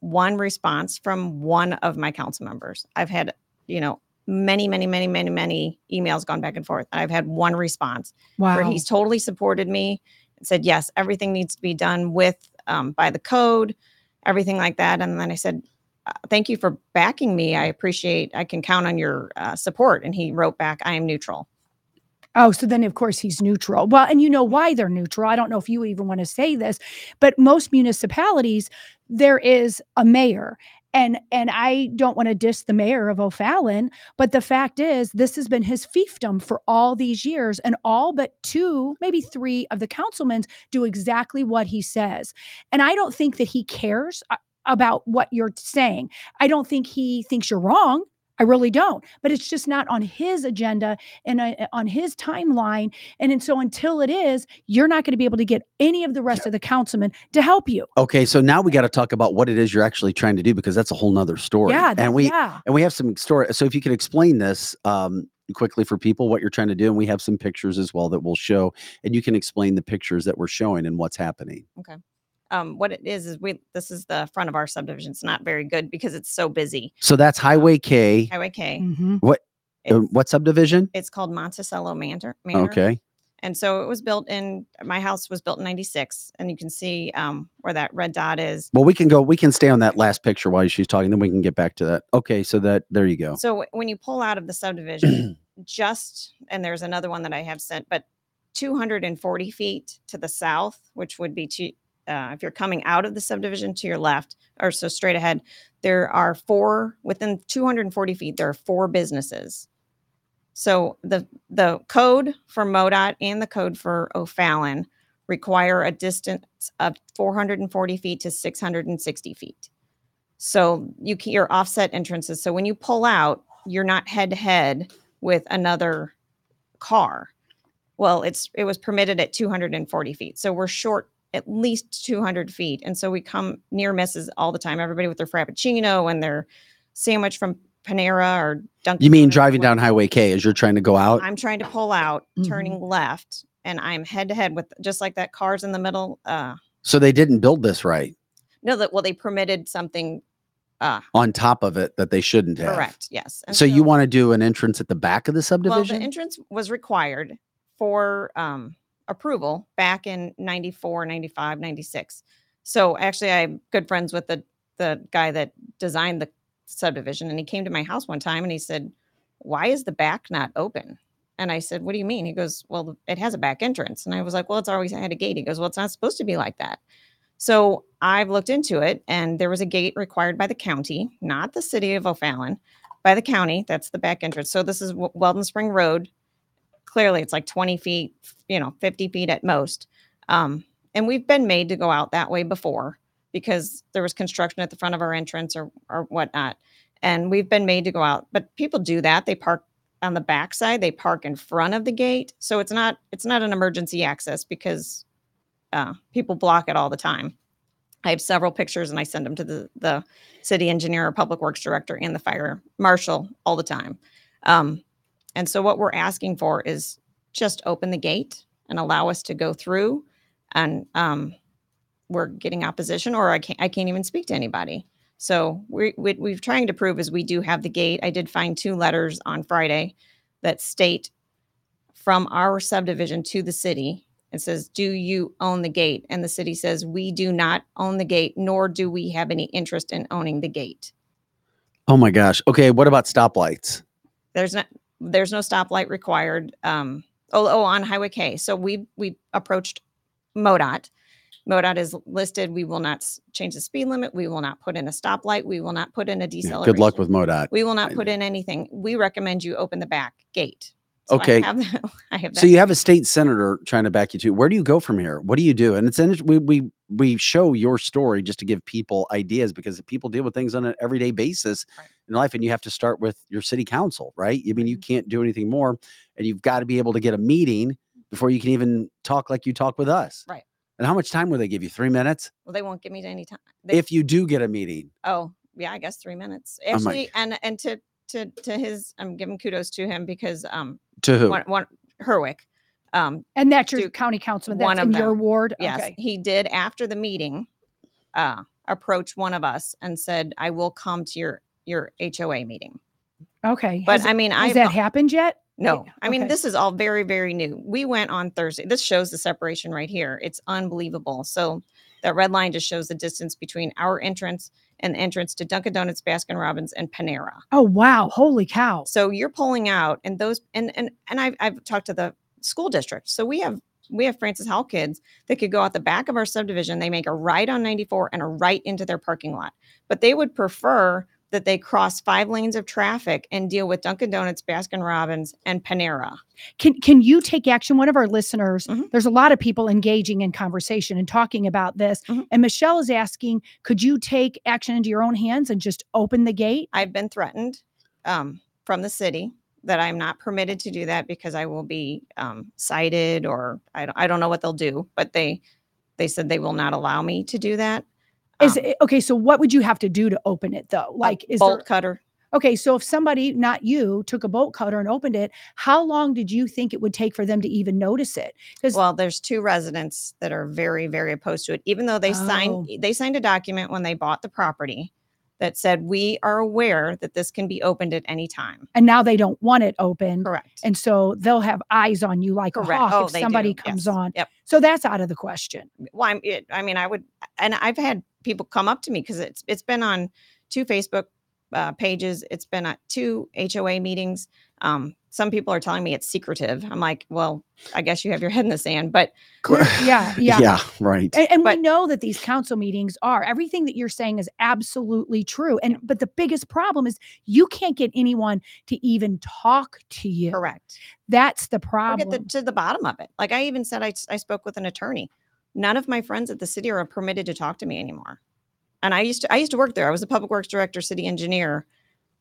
one response from one of my council members. I've had, you know, many, many, many, many, many emails gone back and forth. And I've had one response wow where he's totally supported me and said, yes, everything needs to be done with, um, by the code, everything like that. And then I said, uh, thank you for backing me. I appreciate, I can count on your uh, support. And he wrote back, I am neutral. Oh, so then of course he's neutral. Well, and you know why they're neutral. I don't know if you even want to say this, but most municipalities there is a mayor. And and I don't want to diss the mayor of O'Fallon, but the fact is this has been his fiefdom for all these years and all but two, maybe 3 of the councilmen do exactly what he says. And I don't think that he cares uh, about what you're saying. I don't think he thinks you're wrong. I really don't. But it's just not on his agenda and uh, on his timeline. And, and so until it is, you're not going to be able to get any of the rest of the councilmen to help you. Okay, so now we got to talk about what it is you're actually trying to do because that's a whole nother story. Yeah. that- and we yeah. and we have some story. So if you could explain this um, quickly for people, what you're trying to do, and we have some pictures as well that we'll show, and you can explain the pictures that we're showing and what's happening. Um, what it is is we this is the front of our subdivision. It's not very good because it's so busy. So that's Highway K. Highway K. Mhm. Uh, It's, what subdivision? it's called Monticello Manor. Manor. Okay. And so it was built in my house was built in '96, and you can see um, where that red dot is. Well, we can go. We can stay on that last picture while she's talking. Then we can get back to that. Okay. So that there you go. So w- when you pull out of the subdivision, just, and there's another one that I have sent, but 240 feet to the south, which would be to, uh, if you're coming out of the subdivision to your left, or so straight ahead, there are four, within 240 feet, there are four businesses. So the, the code for MoDOT and the code for O'Fallon require a distance of 440 feet to 660 feet. So you can, your offset entrances. So when you pull out, you're not head to head with another car. Well, it's it was permitted at 240 feet. So we're short at least 200 feet. And so we come near misses all the time. Everybody with their Frappuccino and their sandwich from Panera or Dunkin'. You mean Donuts, driving down. Highway K as you're trying to go out? I'm trying to pull out, Mhm. turning left, and I'm head to head with just like that car's in the middle. Uh So they didn't build this right no, that well, they permitted something uh on top of it that they shouldn't have. correct, yes. And So you want to do an entrance at the back of the subdivision? well, the entrance was required for um approval back in 94, 95, 96. So actually I'm good friends with the the guy that designed the subdivision and he came to my house one time and he said, "Why is the back not open?" And I said, "What do you mean?" He goes, "Well, it has a back entrance." And I was like, "Well, it's always had a gate." He goes, "Well, it's not supposed to be like that." So I've looked into it, and there was a gate required by the county, not the city of O'Fallon, by the county. That's the back entrance. So this is Weldon Spring Road. Clearly, it's like 20 feet, you know, 50 feet at most. Um, and we've been made to go out that way before because there was construction at the front of our entrance or or whatnot. And we've been made to go out, but people do that. They park on the backside. They park in front of the gate, so it's not it's not an emergency access because uh, people block it all the time. I have several pictures and I send them to the, the city engineer or public works director and the fire marshal all the time. Um, and so what we're asking for is just open the gate and allow us to go through and um, we're getting opposition or I can't, I can't even speak to anybody. So we, we, we've trying to prove is we do have the gate. I did find two letters on Friday that state from our subdivision to the city it says, Do you own the gate? And the city says, We do not own the gate, nor do we have any interest in owning the gate. oh my gosh. Okay. What about stoplights? There's not there's no stoplight required. Um oh, oh on Highway K. So we we approached MoDOT. MoDOT is listed. We will not s- change the speed limit. We will not put in a stoplight. We will not put in a Yeah, deceleration. good luck with MoDOT. We will not put in anything. We recommend you open the back gate. So I Okay. have that- I have that. So you have a state senator trying to back you to. Where do you go from here? What do you do? And it's in, we we we show your story just to give people ideas because people deal with things on an everyday basis Right. In life, and you have to start with your city council, right? I mean, you can't do anything more, and you've got to be able to get a meeting before you can even talk like you talk with us. Right. And how much time will they give you? Three minutes well, they won't give me any time. They, if you do get a meeting. Oh, yeah, I guess three minutes. My- Actually, and and to to to his, I'm giving kudos to him because um To who? one one Herwick, um And that's your Do county councilman. one That's of in your them. ward. yes, Okay. he did after the meeting, uh approach one of us and said, "I will come to your your HOA meeting." Okay. But has, I mean, has I that happened yet? no, I mean okay. this is all very very new. We went on Thursday. This shows the separation right here. It's unbelievable. So that red line just shows the distance between our entrance and the entrance to Dunkin' Donuts, Baskin Robbins, and Panera. Oh wow! Holy cow! So you're pulling out, and those and and and I've I've talked to the school district. So we have we have Francis Howell kids that could go out the back of our subdivision. They make a right on 94 and a right into their parking lot, but they would prefer that they cross five lanes of traffic and deal with Dunkin' Donuts, Baskin Robbins, and Panera. Can can you take action? One of our listeners, Mhm. there's a lot of people engaging in conversation and talking about this. Mhm. And Michelle is asking, could you take action into your own hands and just open the gate? I've been threatened um, from the city that I'm not permitted to do that because I will be um, cited or I don't, I don't know what they'll do, but they they said they will not allow me to do that. Is Um, it, okay? So what would you have to do to open it though? Like, is bolt there, cutter. okay? So if somebody, not you, took a bolt cutter and opened it, how long did you think it would take for them to even notice it? Because Well, there's two residents that are very, very opposed to it, even though they Oh. signed they signed a document when they bought the property that said we are aware that this can be opened at any time. and now they don't want it open, Correct. and so they'll have eyes on you like Correct. a hawk Oh, if somebody do. comes Yes. on. Yep. So that's out of the question. Well, I'm, it, I mean, I would, and I've had people come up to me because it's it's been on two Facebook uh, pages. It's been at two HOA meetings. Um, some people are telling me it's secretive. I'm like, well, I guess you have your head in the sand. But yeah, yeah. yeah, right. And, and But- we know that these council meetings are everything that you're saying is absolutely true. And but the biggest problem is you can't get anyone to even talk to you. correct. That's the Or problem. get the, to the bottom of it. Like I even said, I, I spoke with an attorney. None of my friends at the city are permitted to talk to me anymore. And I used to I used to work there. I was a public works director, city engineer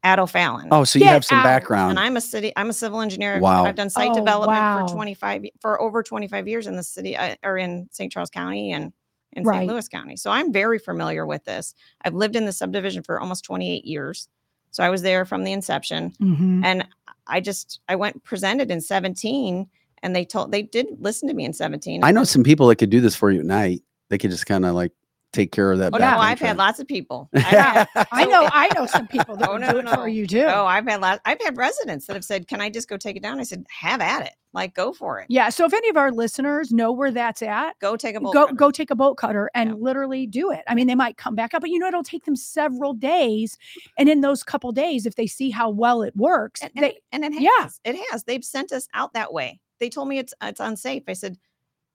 at O'Fallon. Oh, so you Get have some out. background. and I'm a city, I'm a civil engineer. I've- Wow. I've done site Oh, development wow. for 25, for over 25 years in the city uh, or in St. Charles County and in Right. St. Louis County. So I'm very familiar with this. I've lived in the subdivision for almost 28 years. So I was there from the inception Mhm. and I just, I went presented in 17 and they told, they did listen to me in 17. I know some people that could do this for you at night. They could just kind of like take care of that. Oh, no, I've had lots of people. I've had- I know I know some people that Oh, no, do it no. for you too. Oh, I've had lots, I've had residents that have said, can I just go take it down? I said, have at it. Like, go for it. Yeah. So if any of our listeners know where that's at, Go take a bolt go cutter. go take a bolt cutter and Yeah. literally do it. I mean, they might come back up, but you know it'll take them several days. And in those couple days, if they see how well it works, and, and, they it- and it has. yeah. It has. They've sent us out that way. They told me it's it's unsafe. I said,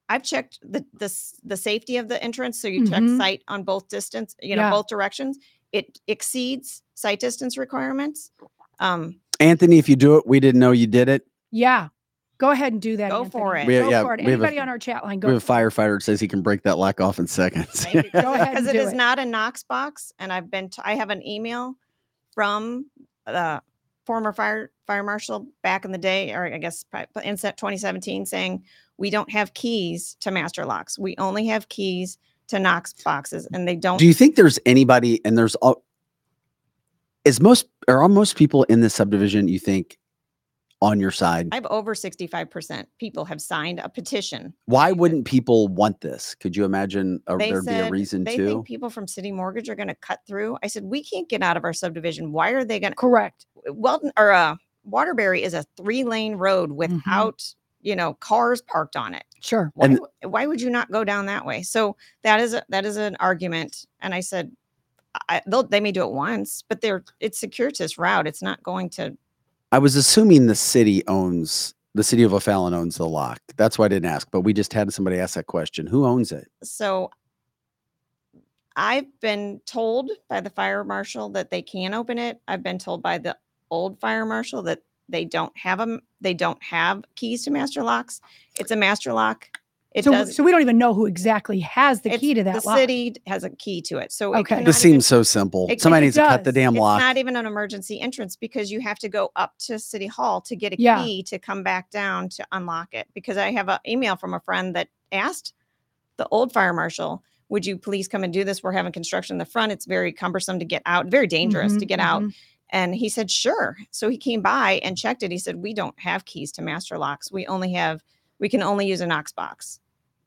I've checked the the the safety of the entrance. So you check Mhm. site on both distance, you know, Yeah. both directions. It exceeds site distance requirements. Um, Anthony, if you do it, we didn't know you did it. yeah. Go ahead and do that. Go for Anthony. it. We- Go yeah, for it. we have a- Anybody on our chat line, We go. have a firefighter that says he can break that lock off in seconds. thank. Go ahead because and it do is it. not a Knox box, and I've been. T- I have an email from the former fire fire marshal back in the day, or I guess in se- 2017, saying we don't have keys to master locks. We only have keys to Knox boxes, and they don't. Do you think there's anybody and there's all is most or are most people in this subdivision you think on your side? I have over 65% people have signed a petition. Why wouldn't people want this? Could you imagine a, there'd be a said reason they to? think people from CitiMortgage are going to cut through. I said, we can't get out of our subdivision. Why are they going to? Correct. Weldon or uh, Waterbury is a three lane road Mm-hmm. without, you know, cars parked on it. Sure. Why, And- why would you not go down that way? So that is a, that is an argument. And I said, I, they'll, they may do it once, but they're it's circuitous route. It's not going to. I was assuming the city owns the city of O'Fallon owns the lock. That's why I didn't ask, but we just had somebody ask that question. Who owns it? So I've been told by the fire marshal that they can open it. I've been told by the old fire marshal that they don't have them. They don't have keys to master locks. It's a master lock. It so, does. so we don't even know who exactly has the it's- key to that the lock. city has a key to it. So it Okay. cannot This even- seems so simple. it- Somebody it needs to cut the does. damn it's lock. not even an emergency entrance because you have to go up to city hall to get a Yeah. key to come back down to unlock it because i have an email from a friend that asked the old fire marshal would you please come and do this we're having construction in the front it's very cumbersome to get out very dangerous to Mhm, get out mhm. and he said sure so he came by and checked it he said we don't have keys to master locks we only have we can only use a knox box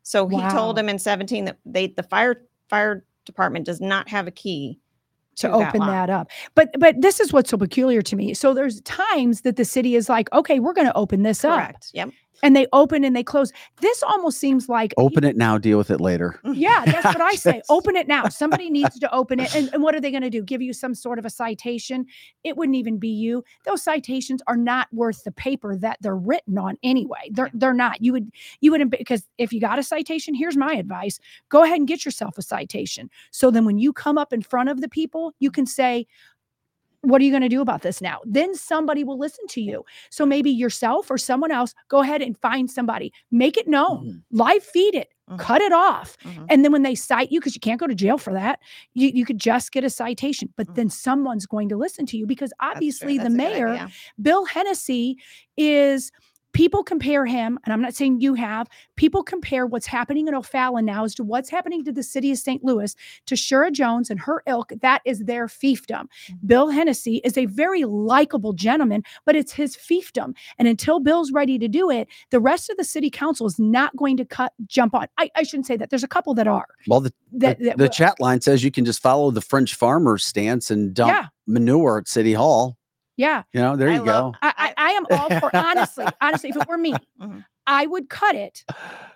so he told Wow. him in 17 that they the fire fire department does not have a key to to open lock. that up. But but this is what's so peculiar to me. So there's times that the city is like, okay, we're going to open this up, correct yep and they open and they close. This almost seems like Open it now, deal with it later. Yeah, that's what I say. Open it now. Somebody needs to open it. And, and what are they going to do? Give you some sort of a citation? It wouldn't even be you. Those citations are not worth the paper that they're written on anyway. They're they're not. You would you wouldn't because if you got a citation, here's my advice. Go ahead and get yourself a citation. So then when you come up in front of the people, you can say, what are you going to do about this now? Then somebody will listen to you. So maybe yourself or someone else, go ahead and find somebody. Make it known. Live feed it. Mhm. Cut it off. Mhm. And then when they cite you, because you can't go to jail for that, you, you could just get a citation. But Mhm. then someone's going to listen to you because obviously the That's a good mayor. Bill Hennessy, is people compare him, and I'm not saying you have, people compare what's happening in O'Fallon now as to what's happening to the city of St. Louis Tishaura Jones and her ilk. That is their fiefdom. Mhm. Bill Hennessy is a very likable gentleman, but it's his fiefdom. And until Bill's ready to do it, the rest of the city council is not going to cut jump on. I, I shouldn't say that. There's a couple that are. Well, the, That, the, that the chat line says you can just follow the French farmer's stance and dump Yeah. manure at City Hall. Yeah. You know, there I you love- go. I, I, I am all for honestly, honestly, if it were me, Mhm. I would cut it,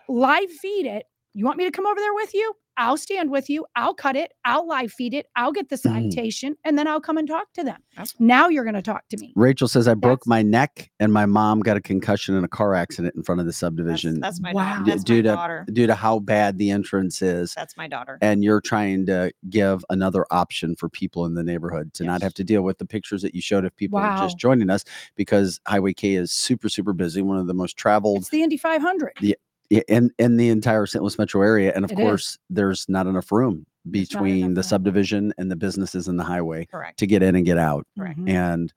live feed it. You want me to come over there with you? I'll stand with you. I'll cut it. I'll live feed it. I'll get the Mhm. citation and then I'll come and talk to them. That's- Now you're going to talk to me. Rachel says I broke That's- my neck and my mom got a concussion in a car accident in front of the That's, subdivision that's my Wow. daughter. d- That's due my to daughter. due to how bad the entrance is. That's my daughter. and you're trying to give another option for people in the neighborhood to not have to deal with the pictures that you showed if people are just joining us because Highway K is super super busy, one of the most traveled It's the Indy 500. i- in in the entire St. Louis metro area, and of It is. course, there's not enough room between enough the room. subdivision and the businesses and the highway Correct. to get in and get out. Correct. Mhm. And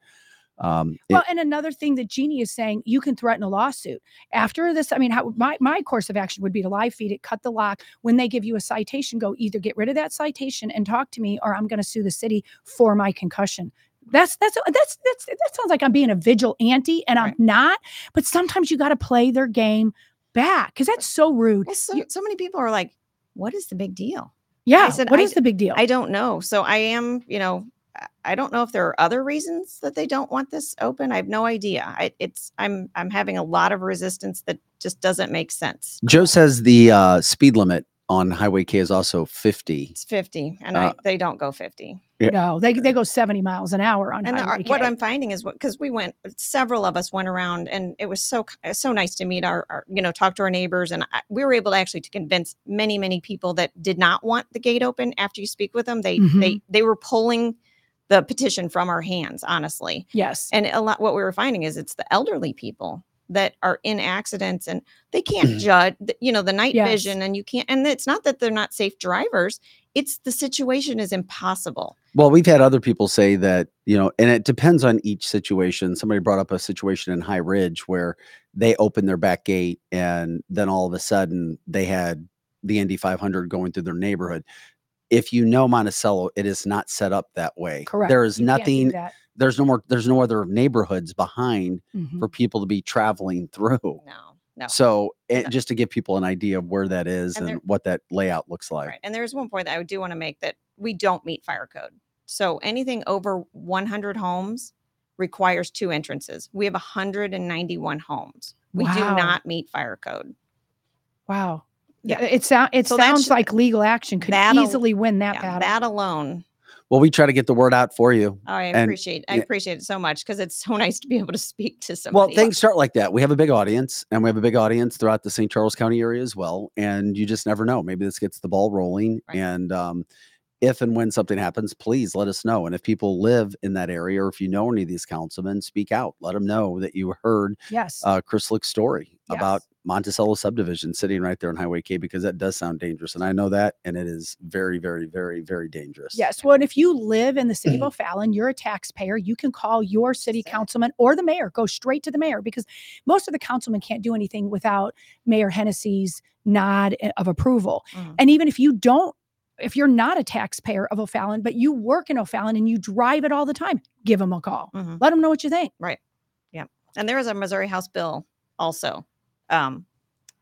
um, it- Well, and another thing that Jeannie is saying, you can threaten a lawsuit after this. I mean, how, my my course of action would be to live feed it, cut the lock. When they give you a citation, go either get rid of that citation and talk to me, or I'm going to sue the city for my concussion. That's that's that's that's that sounds like I'm being a vigilante, and I'm Right. not. But sometimes you got to play their game back because that's so rude. Well, so, so many people are like, what is the big deal? yeah, said what I is the big deal? I don't know. So I am, you know, I- I don't know if there are other reasons that they don't want this open. I have no idea. I, it's I'm I'm having a lot of resistance that just doesn't make sense. Joe says the uh, speed limit on Highway K is also 50. It's 50 and Uh, I, they don't go 50. Yeah. no, they they go 70 miles an hour on And the, what I'm finding is what because we went, several of us went around, and it was so so nice to meet our, our you know, talk to our neighbors, and I, we were able to actually to convince many many people that did not want the gate open. After you speak with them, they they mm-hmm. they were pulling the petition from our hands, honestly. yes, And a lot what we were finding is it's the elderly people that are in accidents and they can't mm-hmm. judge, you know, the night Yes. vision, and you can't. And it's not that they're not safe drivers; it's the situation is impossible. Well, we've had other people say that, you know, and it depends on each situation. Somebody brought up a situation in High Ridge where they opened their back gate and then all of a sudden they had the Indy 500 going through their neighborhood. If you know Monticello, it is not set up that way. correct. There is You can't do nothing, that. there's no more, there's no other neighborhoods behind Mhm. for people to be traveling through. No, no. So, it, No. just to give people an idea of where that is And and, there- what that layout looks like. Right. And there's one point that I do want to make that we don't meet fire code. So anything over 100 homes requires two entrances. We have 191 homes. We do not meet fire code. Wow. Yeah. Yeah, it sounds it So sounds like legal action could that al- easily win that Yeah, battle. that alone, Well, we try to get the word out for you. I And- appreciate. I yeah. appreciate it so much because it's so nice to be able to speak to somebody. Well, things start like that. We have a big audience, and we have a big audience throughout the St. Charles County area as well. And you just never know. Maybe this gets the ball rolling. Right. And um, if and when something happens, please let us know. And if people live in that area, or if you know any of these councilmen, speak out. Let them know that you heard yes. uh, Chris Lick's story about Yes. Monticello subdivision sitting right there on Highway K because that does sound dangerous, and I know that, and it is very, very, very, very dangerous. Yes. Well, and if you live in the city of O'Fallon, you're a taxpayer, you can call your city councilman or the mayor. Go straight to the mayor because most of the councilmen can't do anything without Mayor Hennessy's nod eh, of approval. Mhm. And even if you don't, if you're not a taxpayer of O'Fallon, but you work in O'Fallon and you drive it all the time, give them a call. Mhm. Let them know what you think. Right. Yeah. And there is a Missouri House bill also. Um,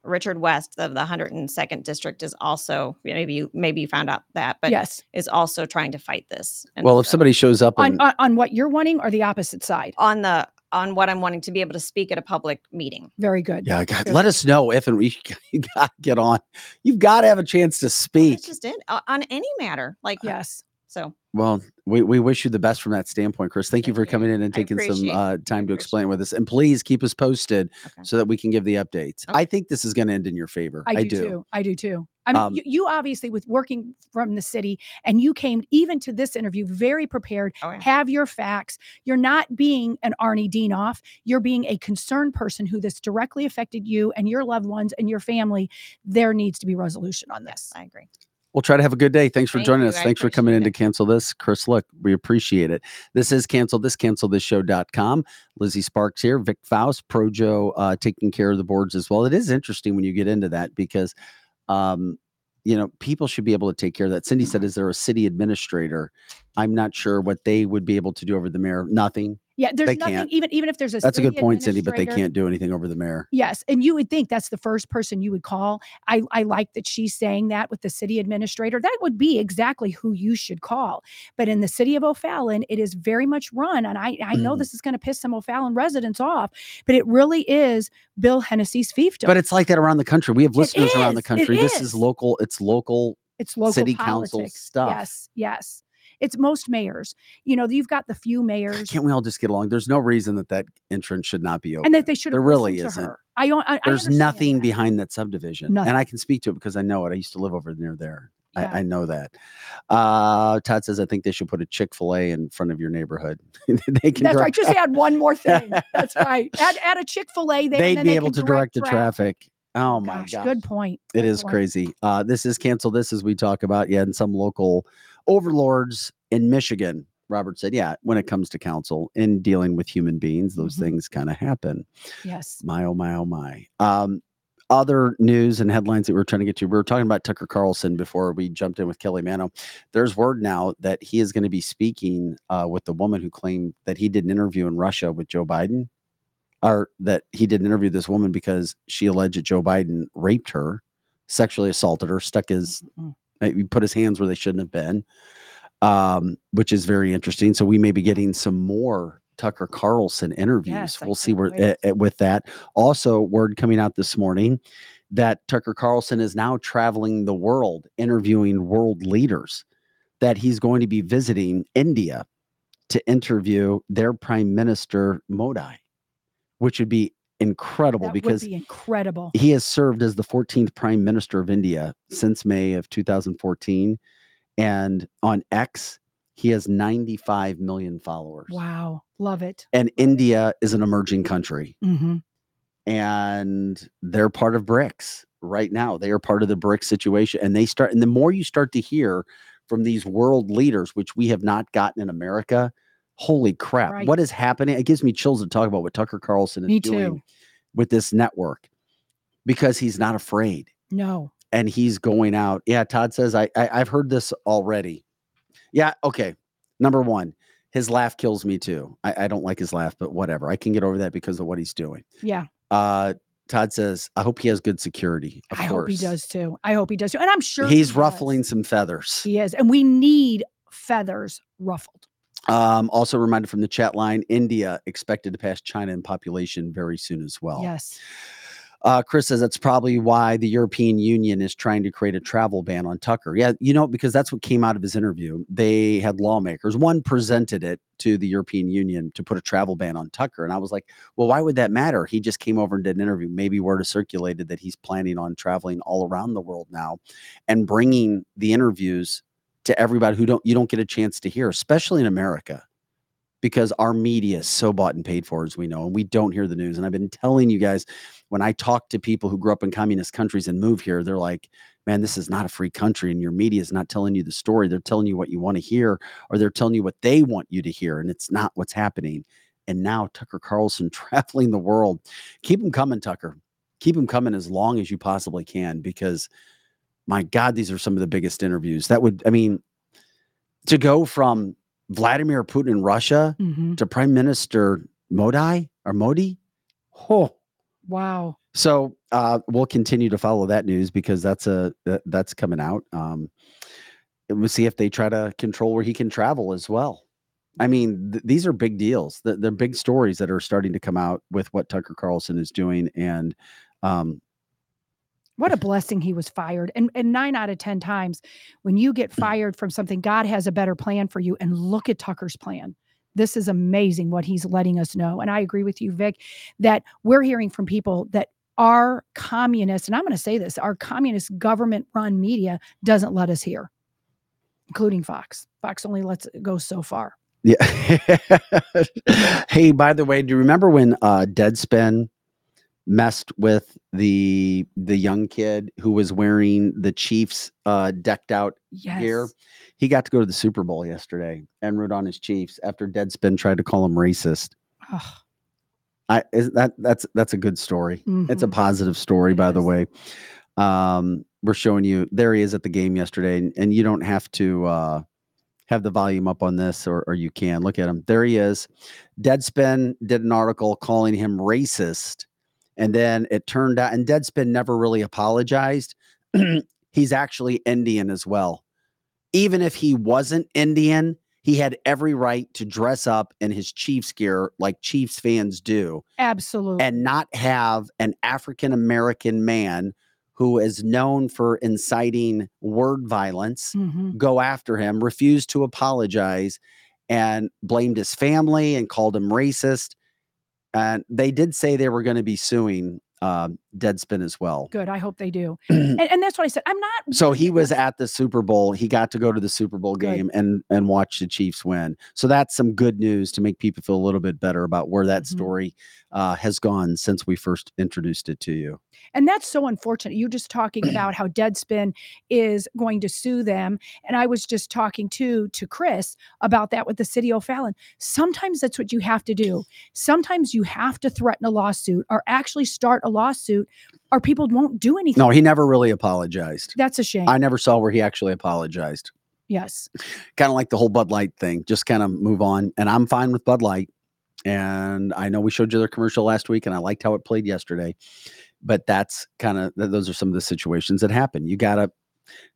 Richard West of the 102nd district is also maybe you maybe you found out that, but yes. is also trying to fight this. And Well, if so- somebody shows up On, on on what you're wanting or the opposite side. on the on what I'm wanting to be able to speak at a public meeting. Very good. yeah, God, let us know if and we you got to get on. You've got to have a chance to speak. That's just it uh, on any matter. Like Yes. So. Well, we, we wish you the best from that standpoint, Chris. Thank you for coming in and taking some uh, time to explain with us. And please keep us posted Okay. so that we can give the updates. Okay. I think this is going to end in your favor. I, do, too. I do too. I mean, Um, you, you obviously with working from the city and you came even to this interview very prepared, Oh, yeah. have your facts. You're not being an Arnie Dienoff. You're being a concerned person who this directly affected you and your loved ones and your family. There needs to be resolution on this. I agree. We'll try to have a good day. Thanks for Thank joining you. us. I Thanks for coming in appreciate to cancel this. Chris, look, we appreciate it. This is cancel this, cancel this show.com. Lizzie Sparks here, Vic Faust, Projo uh, taking care of the boards as well. It is interesting when you get into that because, um, you know, people should be able to take care of that. Cindy said, Is there a city administrator? I'm not sure what they would be able to do over the mayor. Nothing. Yeah, there's They nothing can't. even even if there's a That's a good point, Cindy, but they administrator- can't do anything over the mayor. Yes, and you would think that's the first person you would call. I I like that she's saying that with the city administrator. That would be exactly who you should call. But in the city of O'Fallon, it is very much run, and I I know Mhm. this is going to piss some O'Fallon residents off, but it really is Bill Hennessy's fiefdom. But it's like that around the country. We have listeners around the is, it country. This is. is local. It's local It's local city council politics. stuff. Yes, yes. It's most mayors. You know, you've got the few mayors, Can't we all just get along? There's no reason that that entrance should not be open. and that they should. there really isn't. Her. I don't. I, I There's understand nothing that. behind that subdivision, Nothing. and I can speak to it because I know it. I used to live over near there. Yeah. I, I know that. Uh, Todd says I think they should put a Chick Fil A in front of your neighborhood. they can. That's direct- right. Just add one more thing. That's right. Add, add a Chick Fil A. They'd be able to direct the traffic. Oh my Gosh, god, Good point. It good is point. crazy. Uh, this is cancel. This as we talk about. Yeah, and some local overlords in Michigan. Robert said, yeah, when it comes to council in dealing with human beings, those Mhm. things kind of happen. Yes. My oh my oh my. Um, other news and headlines that we are trying to get to. We were talking about Tucker Carlson before we jumped in with Kelly Mano. There's word now that he is going to be speaking uh, with the woman who claimed that he did an interview in Russia with Joe Biden, or that he did an interview with this woman because she alleged that Joe Biden raped her, sexually assaulted her, stuck his, he put his hands where they shouldn't have been, um, which is very interesting. So we may be getting some more Tucker Carlson interviews. Yes, we'll see where uh, uh, with that. Also, word coming out this morning that Tucker Carlson is now traveling the world interviewing world leaders. That he's going to be visiting India to interview their Prime Minister Modi, which would be incredible That because be incredible. he has served as the 14th prime minister of India since May of 2014. And on X, he has 95 million followers. Wow. Love it. And India is an emerging country hmm and they're part of BRICS right now. They are part of the BRICS situation. And they start, and the more you start to hear from these world leaders, which we have not gotten in America, holy crap, Right. what is happening? It gives me chills to talk about what Tucker Carlson is Me doing too. with this network because he's not afraid No. and he's going out. Yeah, Todd says I, I I've heard this already. Yeah, okay. Number one, his laugh kills me too. I, I don't like his laugh, but whatever. I can get over that because of what he's doing. Yeah. Uh Todd says, I hope he has good security. Of I course. hope he does too. I hope he does too. And I'm sure He's he ruffling some feathers. He is. And we need feathers ruffled. Um, also reminded from the chat line, India expected to pass China in population very soon as well. Yes. Uh, Chris says that's probably why the European Union is trying to create a travel ban on Tucker. Yeah, you know, because that's what came out of his interview. They had lawmakers. One presented it to the European Union to put a travel ban on Tucker. And I was like, well, why would that matter? He just came over and did an interview. Maybe word has circulated that he's planning on traveling all around the world now and bringing the interviews to everybody who don't you don't get a chance to hear, especially in America because our media is so bought and paid for, as we know, and we don't hear the news. And I've been telling you guys when I talk to people who grew up in communist countries and move here, they're like, man, this is not a free country, and your media is not telling you the story. They're telling you what you want to hear, or they're telling you what they want you to hear, and it's not what's happening. And now Tucker Carlson traveling the world. Keep him coming, Tucker. Keep him coming as long as you possibly can, because my God, these are some of the biggest interviews. That would, I mean, to go from Vladimir Putin in Russia hmm to Prime Minister Modi or Modi. Oh, Wow. so uh, we'll continue to follow that news because that's a that, that's coming out. Um, we'll see if they try to control where he can travel as well. I mean, th- these are big deals. Th- They're big stories that are starting to come out with what Tucker Carlson is doing, and um, What a blessing he was fired. And and nine out of 10 times when you get fired from something, God has a better plan for you. And look at Tucker's plan. This is amazing what he's letting us know. And I agree with you, Vic, that we're hearing from people that our communist, and I'm going to say this, our communist government run media doesn't let us hear, including Fox. Fox only lets it go so far. Yeah. hey, by the way, do you remember when uh Deadspin messed with the the young kid who was wearing the Chiefs uh decked out Yes. gear? He got to go to the Super Bowl yesterday and root on his Chiefs after Deadspin tried to call him racist. Ugh, I is that that's that's a good story. It's a mhm. positive story, It by the way. Um, we're showing you there he is at the game yesterday, and, and you don't have to uh, have the volume up on this, or, or you can look at him. There he is. Deadspin did an article calling him racist, and then it turned out, and Deadspin never really apologized. He's actually Indian as well. Even if he wasn't Indian, he had every right to dress up in his Chiefs gear like Chiefs fans do Absolutely. and not have an African American man who is known for inciting word violence, Mhm. go after him, refused to apologize, and blamed his family and called him racist. And they did say they were going to be suing uh, Deadspin as well. Good. I hope they do. and, and that's what I said. I'm not. So he was at the Super Bowl. He got to go to the Super Bowl Good. game and and watch the Chiefs win. So that's some good news to make people feel a little bit better about where that Mhm. story uh, has gone since we first introduced it to you. And that's so unfortunate. You're just talking about how Deadspin is going to sue them. And I was just talking to to Chris about that with the city O'Fallon. Sometimes that's what you have to do. Sometimes you have to threaten a lawsuit or actually start a lawsuit, or people won't do anything. No, he never really apologized. That's a shame. I never saw where he actually apologized. yes. Kind of like the whole Bud Light thing. Just kind of move on. And I'm fine with Bud Light. And I know we showed you their commercial last week, and I liked how it played yesterday. But that's kind of those are some of the situations that happen. You gotta.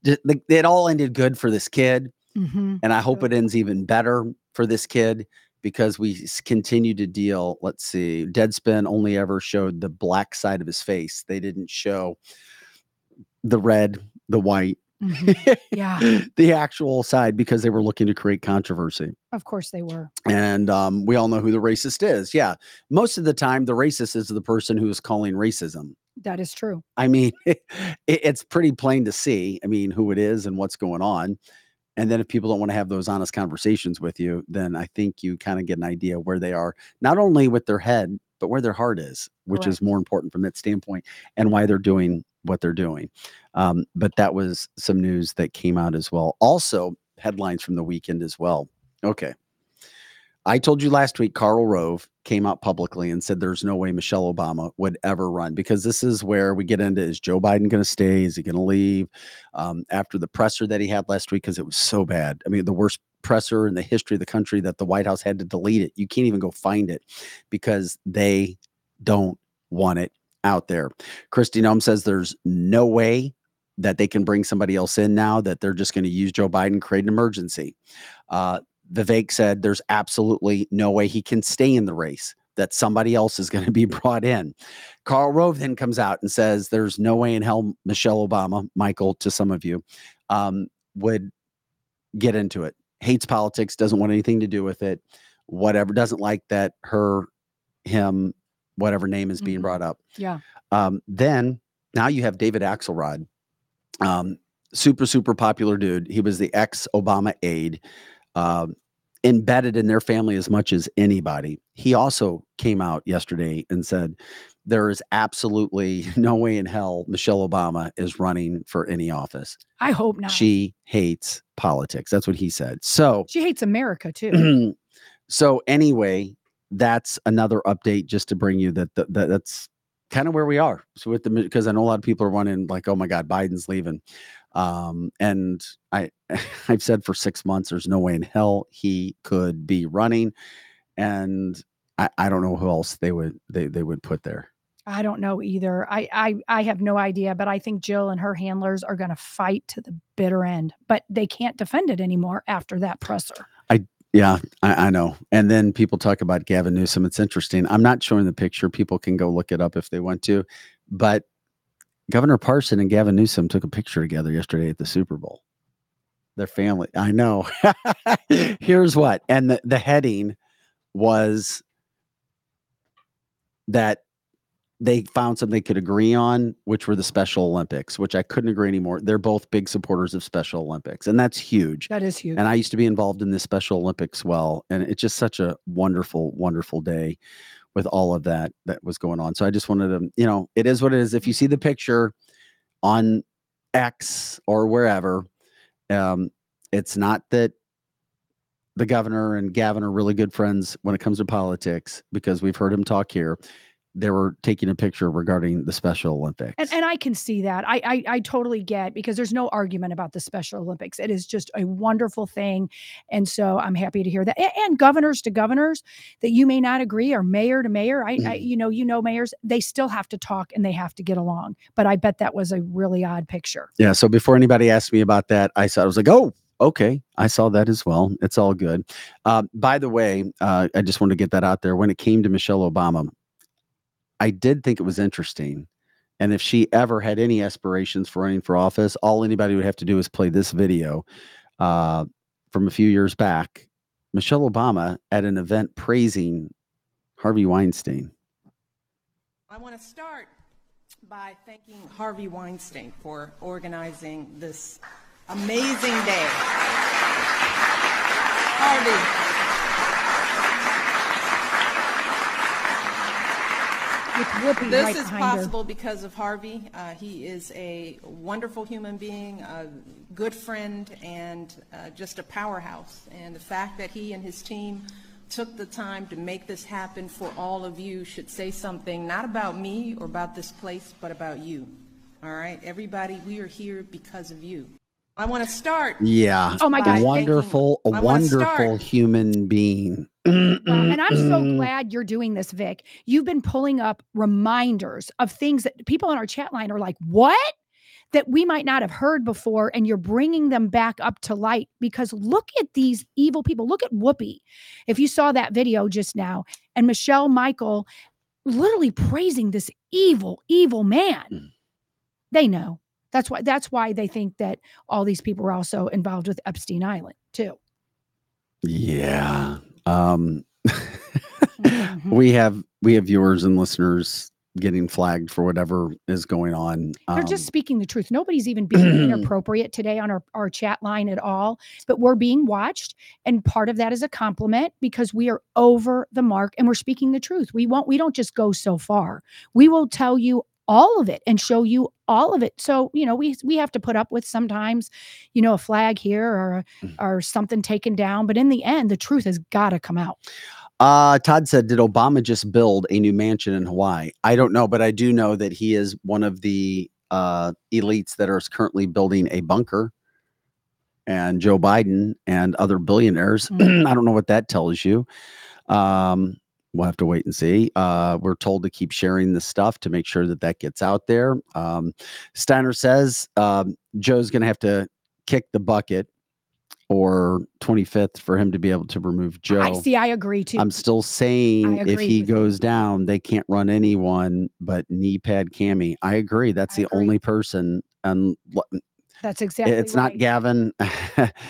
th- th- It all ended good for this kid. Mhm. and I hope it ends even better for this kid because we continue to deal. Let's see, Deadspin only ever showed the black side of his face. They didn't show the red, the white, Mhm. Yeah. the actual side because they were looking to create controversy. Of course they were. And um, we all know who the racist is. Yeah, most of the time, the racist is the person who is calling racism. That is true. I mean, it, it's pretty plain to see. I mean, who it is and what's going on. And then if people don't want to have those honest conversations with you, then I think you kind of get an idea where they are, not only with their head, but where their heart is, which is more important from that standpoint and why they're doing what they're doing. Um, but that was some news that came out as well. Also, headlines from the weekend as well. Okay. I told you last week, Karl Rove came out publicly and said there's no way Michelle Obama would ever run because this is where we get into is Joe Biden going to stay? Is he going to leave? Um, after the presser that he had last week, because it was so bad. I mean, the worst presser in the history of the country that the White House had to delete it. You can't even go find it because they don't want it out there. Kristi Noem says there's no way that they can bring somebody else in now, that they're just going to use Joe Biden, create an emergency. Uh, Vivek said there's absolutely no way he can stay in the race, that somebody else is going to be brought in. Karl Rove then comes out and says there's no way in hell Michelle Obama, Michael, to some of you, um, would get into it. Hates politics, doesn't want anything to do with it, whatever, doesn't like that her, him, whatever name is being Mhm. brought up. Yeah. Um, then now you have David Axelrod, um, super super popular dude. He was the ex Obama aide, um, embedded in their family as much as anybody. He also came out yesterday and said there is absolutely no way in hell Michelle Obama is running for any office. I hope not. She, hates politics. That's what he said. So she hates America too. so anyway, that's another update just to bring you that, that, that that's kind of where we are. So with the because I know a lot of people are running like, oh my God, Biden's leaving. Um, and I I've said for six months there's no way in hell he could be running. And I, I don't know who else they would they they would put there. I don't know either. I, I I have no idea, but I think Jill and her handlers are going to fight to the bitter end. But they can't defend it anymore after that presser. I yeah, I, I know. And then people talk about Gavin Newsom. It's interesting. I'm not showing the picture. People can go look it up if they want to. But Governor Parson and Gavin Newsom took a picture together yesterday at the Super Bowl. Their family. I know. Here's what. And the, the heading was that they found something they could agree on, which were the Special Olympics, which I couldn't agree anymore. They're both big supporters of Special Olympics, and that's huge. That is huge. And I used to be involved in the Special Olympics well, and it's just such a wonderful, wonderful day with all of that that was going on. So I just wanted to, you know, it is what it is. If you see the picture on X or wherever, um, it's not that the governor and Gavin are really good friends when it comes to politics because we've heard him talk here. They were taking a picture regarding the Special Olympics. and, and I can see that. I, I I totally get because there's no argument about the Special Olympics. It is just a wonderful thing, and so I'm happy to hear that. And, and governors to governors that you may not agree, or mayor to mayor. I, I you know you know mayors they still have to talk and they have to get along. But I bet that was a really odd picture. Yeah. So before anybody asked me about that, I saw I was like, oh, okay, I saw that as well. It's all good. Uh, by the way, uh, I just want to get that out there. When it came to Michelle Obama, I did think it was interesting And if she ever had any aspirations for running for office, all anybody would have to do is play this video uh, from a few years back. Michelle Obama at an event praising Harvey Weinstein. I want to start by thanking Harvey Weinstein for organizing this amazing day. Harvey, Whoopi this right is behind her. possible because of Harvey. Uh, he is a wonderful human being, a good friend, and uh, just a powerhouse. And the fact that he and his team took the time to make this happen for all of you should say something not about me or about this place, but about you. All right, everybody, we are here because of you. I want to start. Yeah. Oh my by gosh. wonderful, a I wanna wonderful human being. And I'm so Mm. glad you're doing this, Vic. You've been pulling up reminders of things that people on our chat line are like, what? That we might not have heard before. And you're bringing them back up to light because look at these evil people. Look at Whoopi. If you saw that video just now, and Michelle Michael literally praising this evil, evil man. Mm. They know. That's why that's why they think that all these people are also involved with Epstein Island, too. Yeah. Um Mhm. we have we have viewers and listeners getting flagged for whatever is going on. They're just Um, speaking the truth. Nobody's even being inappropriate today on our, our chat line at all, but we're being watched. And part of that is a compliment because we are over the mark and we're speaking the truth. We won't, we don't just go so far. We will tell you all of it and show you all of it. So, you know, we we have to put up with sometimes, you know, a flag here or Mm. or something taken down. But in the end, the truth has got to come out. Uh, Todd said, Did Obama just build a new mansion in Hawaii? I don't know, but I do know that he is one of the uh, elites that are currently building a bunker. And Joe Biden and other billionaires. Mm. I don't know what that tells you. Um, we'll have to wait and see. Uh, we're told to keep sharing this stuff to make sure that that gets out there. Um, Steiner says um, Joe's going to have to kick the bucket or 25th for him to be able to remove Joe. I see. I agree too. I'm still saying if he with you. goes down, they can't run anyone but knee pad Cammy. I agree. That's I the agree. only person, and That's exactly. it's not. Gavin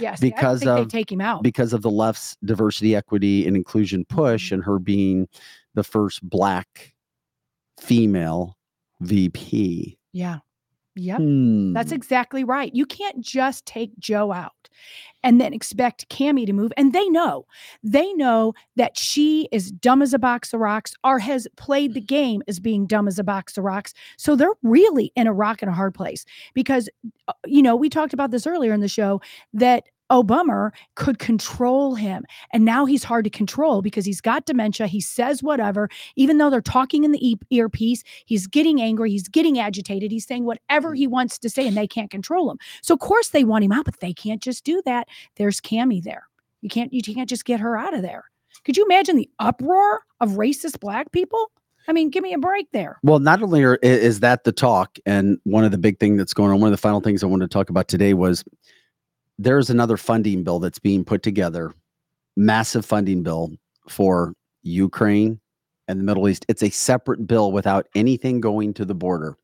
Yes, because I don't think of take him out. because of the left's diversity, equity, and inclusion push, Mm-hmm. and her being the first black female VP. yeah. Yep. That's Hmm. exactly right. You can't just take Joe out and then expect Cammy to move. And they know, they know that she is dumb as a box of rocks or has played the game as being dumb as a box of rocks. So they're really in a rock and a hard place because, uh, you know, we talked about this earlier in the show that Obama could control him. And now he's hard to control because he's got dementia. He says whatever, even though they're talking in the e- earpiece, he's getting angry, he's getting agitated, he's saying whatever he wants to say, and they can't control him. So of course they want him out, but they can't just do that. There's Cammy there. You can't you can't just get her out of there. Could you imagine the uproar of racist black people? I mean, give me a break there. Well, not only are, is that the talk, and one of the big thing that's going on, one of the final things I wanted to talk about today was there's another funding bill that's being put together, massive funding bill for Ukraine and the Middle East. It's a separate bill without anything going to the border.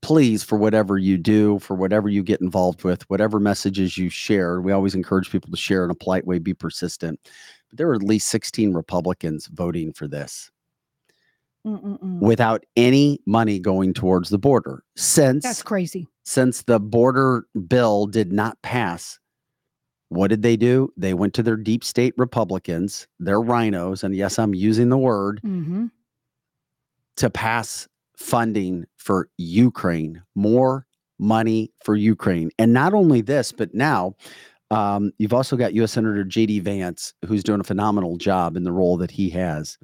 Please, for whatever you do, for whatever you get involved with, whatever messages you share, we always encourage people to share in a polite way, be persistent. But there are at least 16 Republicans voting for this Mm-mm-mm. without any money going towards the border since That's crazy. since the border bill did not pass what did they do? They went to their deep state republicans their RINOs and yes i'm using the word hmm to pass funding for ukraine more money for ukraine. And not only this but now um, you've also got u.s senator j.d vance who's doing a phenomenal job in the role that he has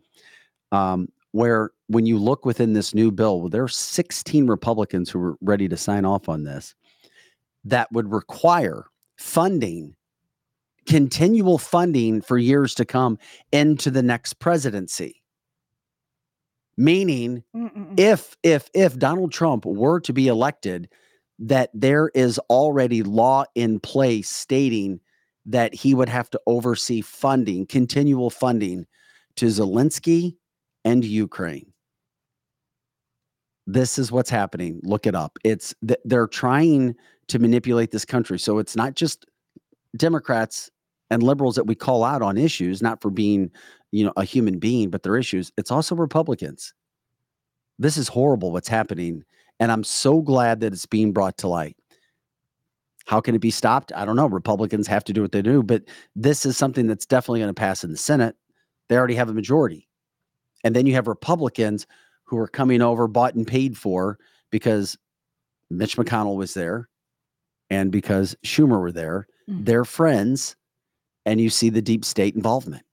um, where when you look within this new bill, well, there are 16 Republicans who are ready to sign off on this that would require funding, continual funding for years to come into the next presidency. Meaning, Mm-mm-mm. if if if Donald Trump were to be elected, that there is already law in place stating that he would have to oversee funding, continual funding to Zelensky and Ukraine. This is what's happening. Look it up. It's th- they're trying to manipulate this country. So it's not just Democrats and liberals that we call out on issues, not for being, you know, a human being, but their issues. It's also Republicans. This is horrible what's happening. And I'm so glad that it's being brought to light. How can it be stopped? I don't know. Republicans have to do what they do, but this is something that's definitely going to pass in the Senate. They already have a majority. And then you have Republicans who are coming over, bought and paid for because Mitch McConnell was there and because Schumer were there. Mhm. They're friends, and you see the deep state involvement.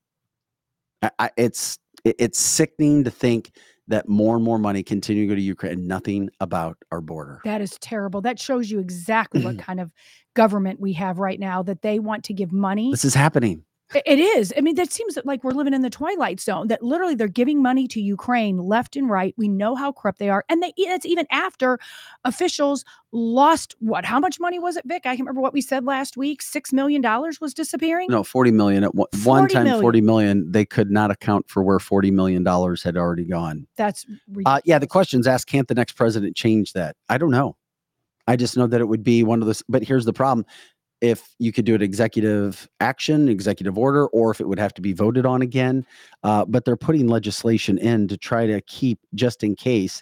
I, I, it's it's sickening to think that more and more money continue to go to Ukraine and nothing about our border. That is terrible. That shows you exactly what kind of government we have right now that they want to give money. This is happening. It is. I mean, that seems like we're living in the twilight zone. That literally they're giving money to Ukraine left and right. We know how corrupt they are, and they it's even after officials lost what? How much money was it, Vic? I can't remember what we said last week. Six million dollars was disappearing. No, 40 million at one, one time, million. 40 million. They could not account for where 40 million dollars had already gone. That's Uh, yeah, the question's asked, can't the next president change that? I don't know. I just know that it would be one of those. But here's the problem if you could do an executive action, executive order, or if it would have to be voted on again. Uh, but they're putting legislation in to try to keep, just in case,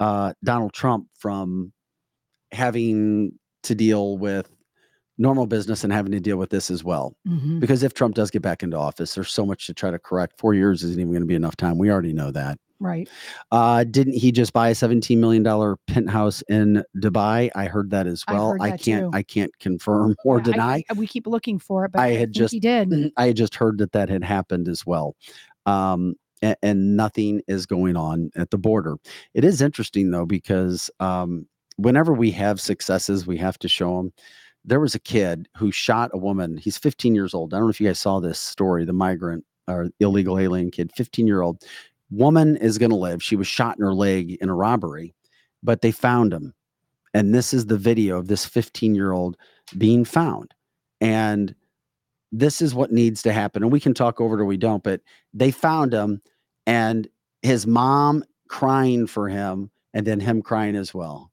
uh, Donald Trump from having to deal with normal business and having to deal with this as well. Mhm. Because if Trump does get back into office, there's so much to try to correct. Four years isn't even going to be enough time. We already know that. Right. Uh, didn't he just buy a $17 million penthouse in Dubai? I heard that as well. heard I can't, too. I can't confirm or Yeah, deny. I- we keep looking for it, but I I, had just- he did. I had just heard that that had happened as well. Um, a- and, nothing is going on at the border. It is interesting though, because um, whenever we have successes, we have to show them. There was a kid who shot a woman. He's 15 years old. I don't know if you guys saw this story, the migrant or illegal alien kid, 15 year old woman is going to live. She was shot in her leg in a robbery, but they found him. And this is the video of this 15 year old being found. And this is what needs to happen. And we can talk over it or we don't, but they found him and his mom crying for him and then him crying as well.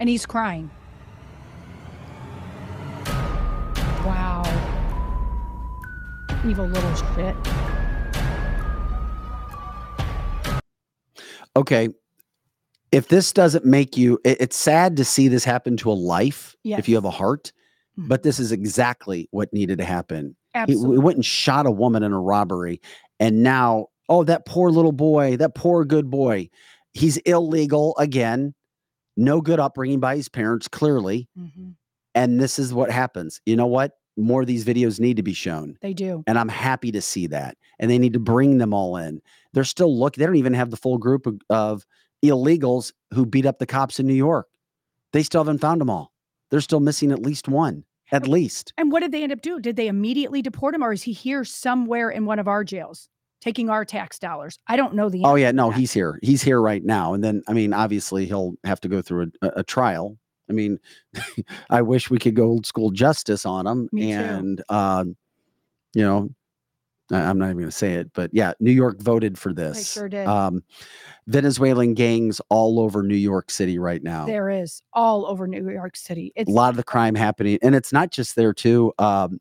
And he's crying. Wow. Evil little shit. Okay. If this doesn't make you, it- it's sad to see this happen to a life yes. if you have a heart, mm-hmm. but this is exactly what needed to happen. He, Absolutely. he went and shot a woman in a robbery. And now, oh, that poor little boy, that poor good boy, he's illegal again. No good upbringing by his parents, clearly. Mhm. And this is what happens. You know what? More of these videos need to be shown. They do. And I'm happy to see that. And they need to bring them all in. They're still looking, they don't even have the full group of, of illegals who beat up the cops in New York. They still haven't found them all. They're still missing at least one, at least. And what did they end up doing? Did they immediately deport him or is he here somewhere in one of our jails taking our tax dollars? I don't know the Oh yeah, no, he's here. He's here right now. And then, I mean, obviously, he'll have to go through a, a, trial. I mean, I wish we could go old school justice on him. Me and, um, you know, I- I'm not even going to say it, but yeah, New York voted for this. sure did. Um, Venezuelan gangs all over New York City right now. There is all over New York City. It's a lot of the crime happening, and it's not just there too. Um,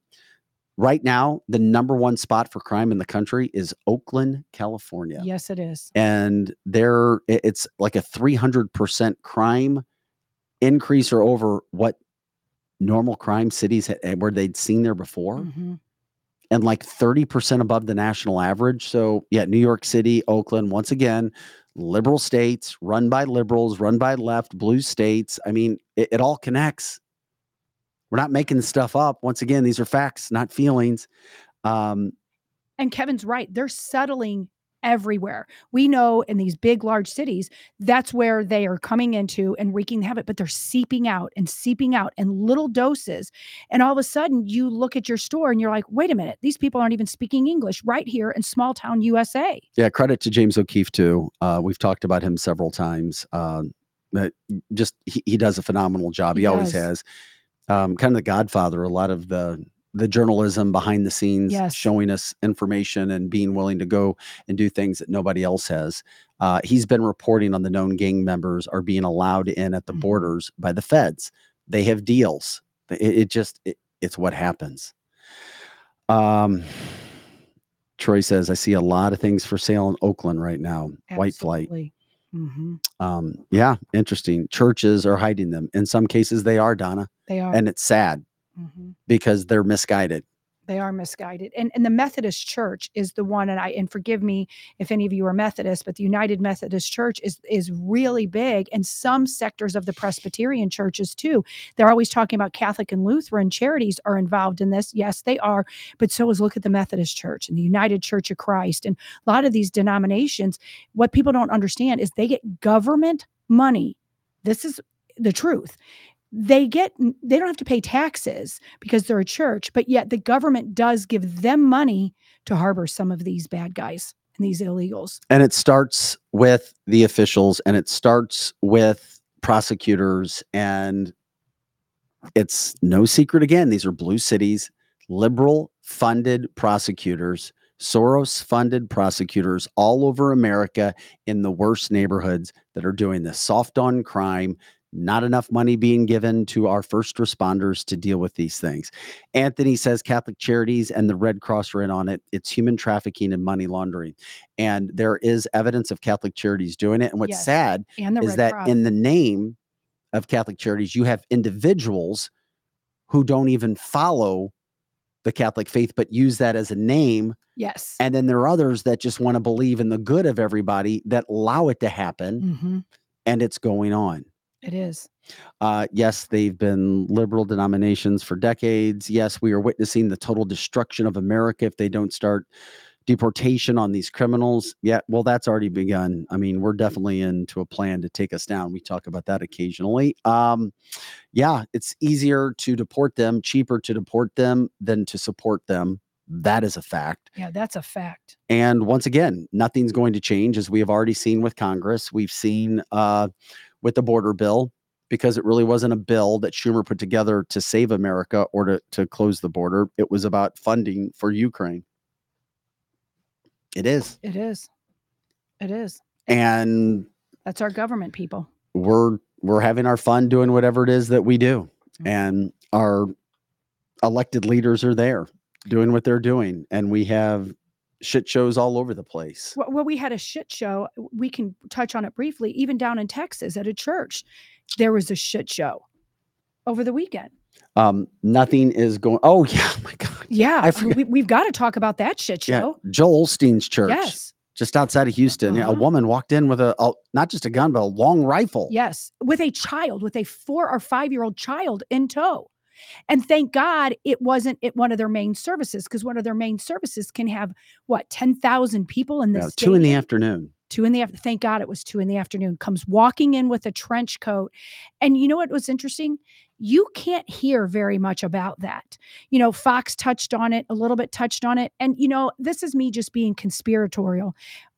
right now, the number one spot for crime in the country is Oakland, California. yes, it is. and there it's like a 300% crime increase or over what normal crime cities ha- where they'd seen there before Mhm. and like 30% above the national average so yeah new york city oakland once again liberal states run by liberals run by left blue states i mean it, it all connects we're not making this stuff up once again these are facts not feelings um And Kevin's right. They're settling everywhere. We know in these big, large cities, that's where they are coming into and wreaking havoc, but they're seeping out and seeping out in little doses. And all of a sudden, you look at your store and you're like, wait a minute, these people aren't even speaking English right here in small town USA. Yeah, credit to James O'Keefe too. Uh, we've talked about him several times. Uh, But just he, he does a phenomenal job. He, He always does. has. Um, kind of the Godfather. A lot of the the journalism behind the scenes, Yes. showing us information and being willing to go and do things that nobody else has. Uh, he's been reporting on the known gang members are being allowed in at the Mhm. borders by the feds. They have deals. It, it just it, it's what happens. Um, Troy says, I see a lot of things for sale in Oakland right now. White flight. Hmm Um, yeah, interesting. Churches are hiding them. In some cases, they are, Donna. They are. And it's sad Mhm. because they're misguided. They are misguided and and the methodist church is the one and i and forgive me if any of you are methodist but the united methodist church is is really big and some sectors of the presbyterian churches too. They're always talking about catholic and lutheran charities are involved in this. Yes they are but so is look at the methodist church and the united church of christ and a lot of these denominations what people don't understand is they get government money. This is the truth they get they don't have to pay taxes because they're a church but yet the government does give them money to harbor some of these bad guys and these illegals And it starts with the officials and it starts with prosecutors. And it's no secret again, these are blue cities, liberal funded prosecutors, Soros funded prosecutors all over America in the worst neighborhoods that are doing this soft on crime. Not enough money being given to our first responders to deal with these things. Anthony says Catholic Charities and the Red Cross are in on it. It's human trafficking and money laundering. And there is evidence of Catholic Charities doing it. And what's Yes. sad and is Red that Cross. in the name of Catholic Charities, you have individuals who don't even follow the Catholic faith, but use that as a name. yes And then there are others that just want to believe in the good of everybody that allow it to happen, hmm and it's going on. It is Uh, yes, they've been liberal denominations for decades. Yes, we are witnessing the total destruction of America if they don't start deportation on these criminals. Yeah, well, that's already begun. I mean, we're definitely into a plan to take us down. We talk about that occasionally. Um, yeah, it's easier to deport them, cheaper to deport them than to support them. That is a fact. yeah that's a fact And once again, nothing's going to change as we have already seen with Congress. We've seen uh, with the border bill because it really wasn't a bill that Schumer put together to save America or to, to close the border. It was about funding for Ukraine. It is. it is it is And that's our government people we're we're having our fun doing whatever it is that we do. Mhm. And our elected leaders are there doing what they're doing. And we have shit shows all over the place. well, well we had a shit show we can touch on it briefly even down in texas at a church there was a shit show over the weekend Um, nothing is going. Oh yeah, my God. yeah I forgot- we, we've got to talk about that shit Yeah, show Joel Osteen's church, yes just outside of Houston. A Uh-huh. woman walked in with a, a not just a gun, but a long rifle. Yes, with a child, with a four or five year old child in tow. And thank God it wasn't at one of their main services because one of their main services can have what, 10,000 people in Yeah, this two in the afternoon. two in the afternoon. Thank God it was two in the afternoon. Comes walking in with a trench coat. And you know what was interesting? You can't hear very much about that. You know, Fox touched on it, a little bit touched on it. And, you know, this is me just being conspiratorial,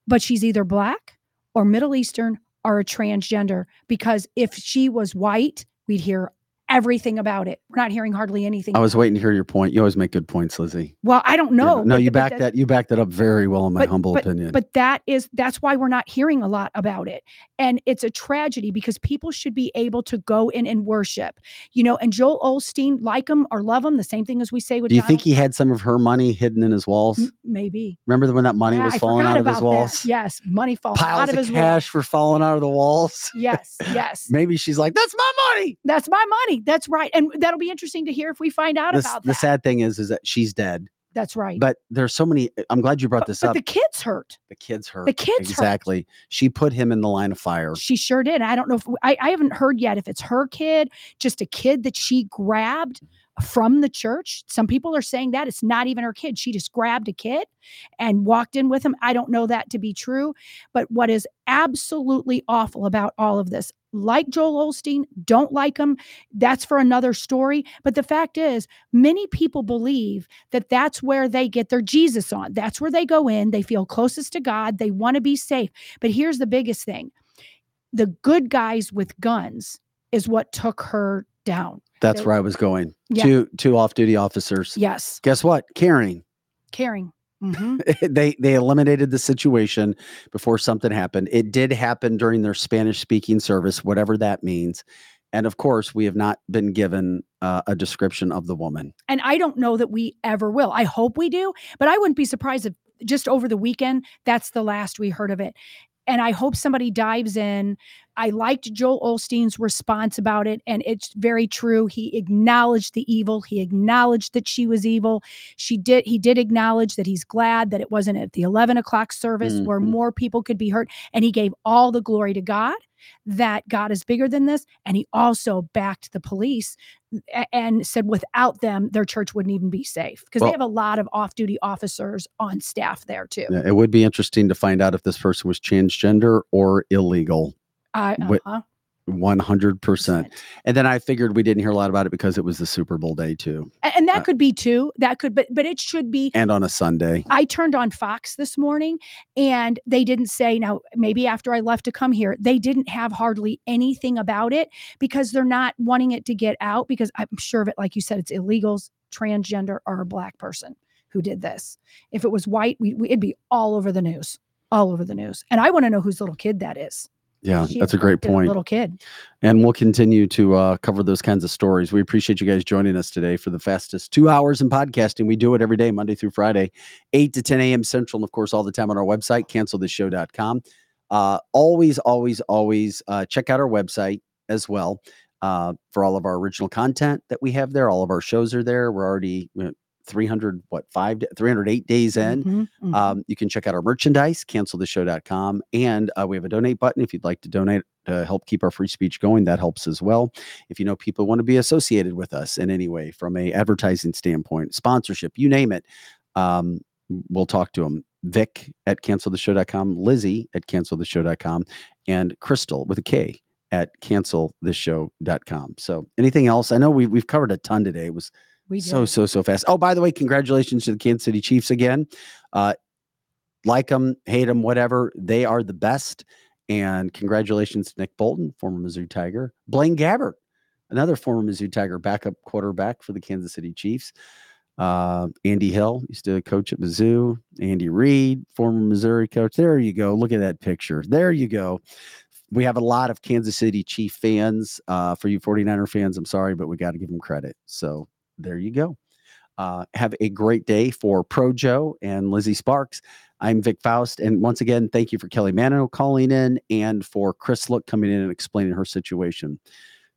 but she's either black or Middle Eastern or a transgender because if she was white, we'd hear everything about it. We're not hearing hardly anything. I was waiting to hear your point. You always make good points, Lizzie. well, I don't Yeah, know. no, but you back that. You back that up very well, in my but- humble but- opinion. But that is that's why we're not hearing a lot about it. And it's a tragedy because people should be able to go in and worship. You know, and Joel Olstein, like him or love him, the same thing as we say with Do you think he had some of her money hidden in his walls? M- maybe. Remember when that money Yeah, was I falling out of his about that. walls? Yes, money falls Piles out of of his cash walls. for falling out of the walls. Yes, yes. Maybe she's like, "That's my money." That's my money. That's right. And that'll be interesting to hear if we find out The, about that. the sad thing is, is that she's dead. That's right. But there's so many. Uh, I'm glad you brought but, this but up. the kids hurt. The kids hurt. The kids hurt. exactly. She put him in the line of fire. She sure did. I don't know if I, I haven't heard yet if it's her kid, just a kid that she grabbed from the church. Some people are saying that it's not even her kid. She just grabbed a kid and walked in with him. I don't know that to be true. But what is absolutely awful about all of this, like Joel Olstein, don't like him. That's for another story. But the fact is, many people believe that that's where they get their Jesus on. That's where they go in. They feel closest to God. They want to be safe. But here's the biggest thing the good guys with guns is what took her down. That's There- where I was going. Yeah. Two two off duty officers. Yes, Guess what? Caring. caring. Hmm they they eliminated the situation before something happened. It did happen during their Spanish speaking service, whatever that means. And of course, we have not been given uh, a description of the woman. And I don't know that we ever will. I hope we do, but I wouldn't be surprised if just over the weekend, that's the last we heard of it. And I hope somebody dives in. I liked Joel Olstein's response about it, and it's very true. He acknowledged the evil. He acknowledged that she was evil. She did. He did acknowledge that he's glad that it wasn't at the eleven o'clock service where Mhm. more people could be hurt, and he gave all the glory to God. That God is bigger than this, and he also backed the police and said without them their church wouldn't even be safe because Well- they have a lot of off-duty officers on staff there too Yeah, it would be interesting to find out if this person was transgender or illegal. I- uh-huh, 100%. And then I figured we didn't hear a lot about it because it was the Super Bowl day too. A- and that Uh, could be too that could but but it should be And on a Sunday. I turned on Fox this morning and they didn't say now maybe after I left to come here they didn't have hardly anything about it because they're not wanting it to get out because I'm sure of it like you said it's illegals transgender or a black person who did this if it was white we, we it'd be all over the news all over the news and I want to know whose little kid that is Yeah, She that's a great point. little kid And we'll continue to uh, cover those kinds of stories. We appreciate you guys joining us today for the fastest two hours in podcasting. We do it every day, Monday through Friday, 8 to 10 a.m. Central. And of course, all the time on our website, cancelthisshow.com. Uh, always, always, always uh, check out our website as well uh, for all of our original content that we have there. All of our shows are there. We're already 300, what, five, 308 days in. Mhm, mhm. Um, you can check out our merchandise, canceltheshow.com. And uh, we have a donate button if you'd like to donate to help keep our free speech going. That helps as well. If you know people want to be associated with us in any way from a advertising standpoint, sponsorship, you name it, um, we'll talk to them. Vic at canceltheshow.com, Lizzie at canceltheshow.com, and Crystal with a K at canceltheshow.com. So anything else? I know we, we've covered a ton today. It was we so did. so so fast. Oh, by the way, congratulations to the Kansas City Chiefs again. Uh, like them, hate them, whatever. They are the best. And congratulations to Nick Bolton, former Mizzou Tiger. Blaine Gabbert, another former Mizzou Tiger backup quarterback for the Kansas City Chiefs. Uh, Andy Hill used to coach at Mizzou. Andy Reid, former Missouri coach. There you go. Look at that picture. There you go. We have a lot of Kansas City Chief fans. Uh, for you 49er fans, I'm sorry, but we got to give them credit. So there you go. Uh, have a great day for Pro Joe and Lizzie Sparks. I'm Vic Faust. And once again, thank you for Kelly Mano calling in and for Chris Look coming in and explaining her situation.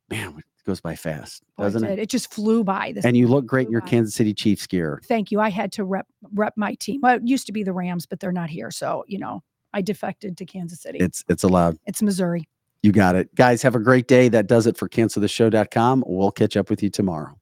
Man, it goes by fast, doesn't did. it? It just flew by. This And you look great in your by. Kansas City Chiefs gear. Thank you. I had to rep rep my team. Well, it used to be the Rams, but they're not here. So, you know, I defected to Kansas City. It's it's allowed. it's Missouri. You got it. Guys, have a great day. That does it for canceltheshow.com. We'll catch up with you tomorrow.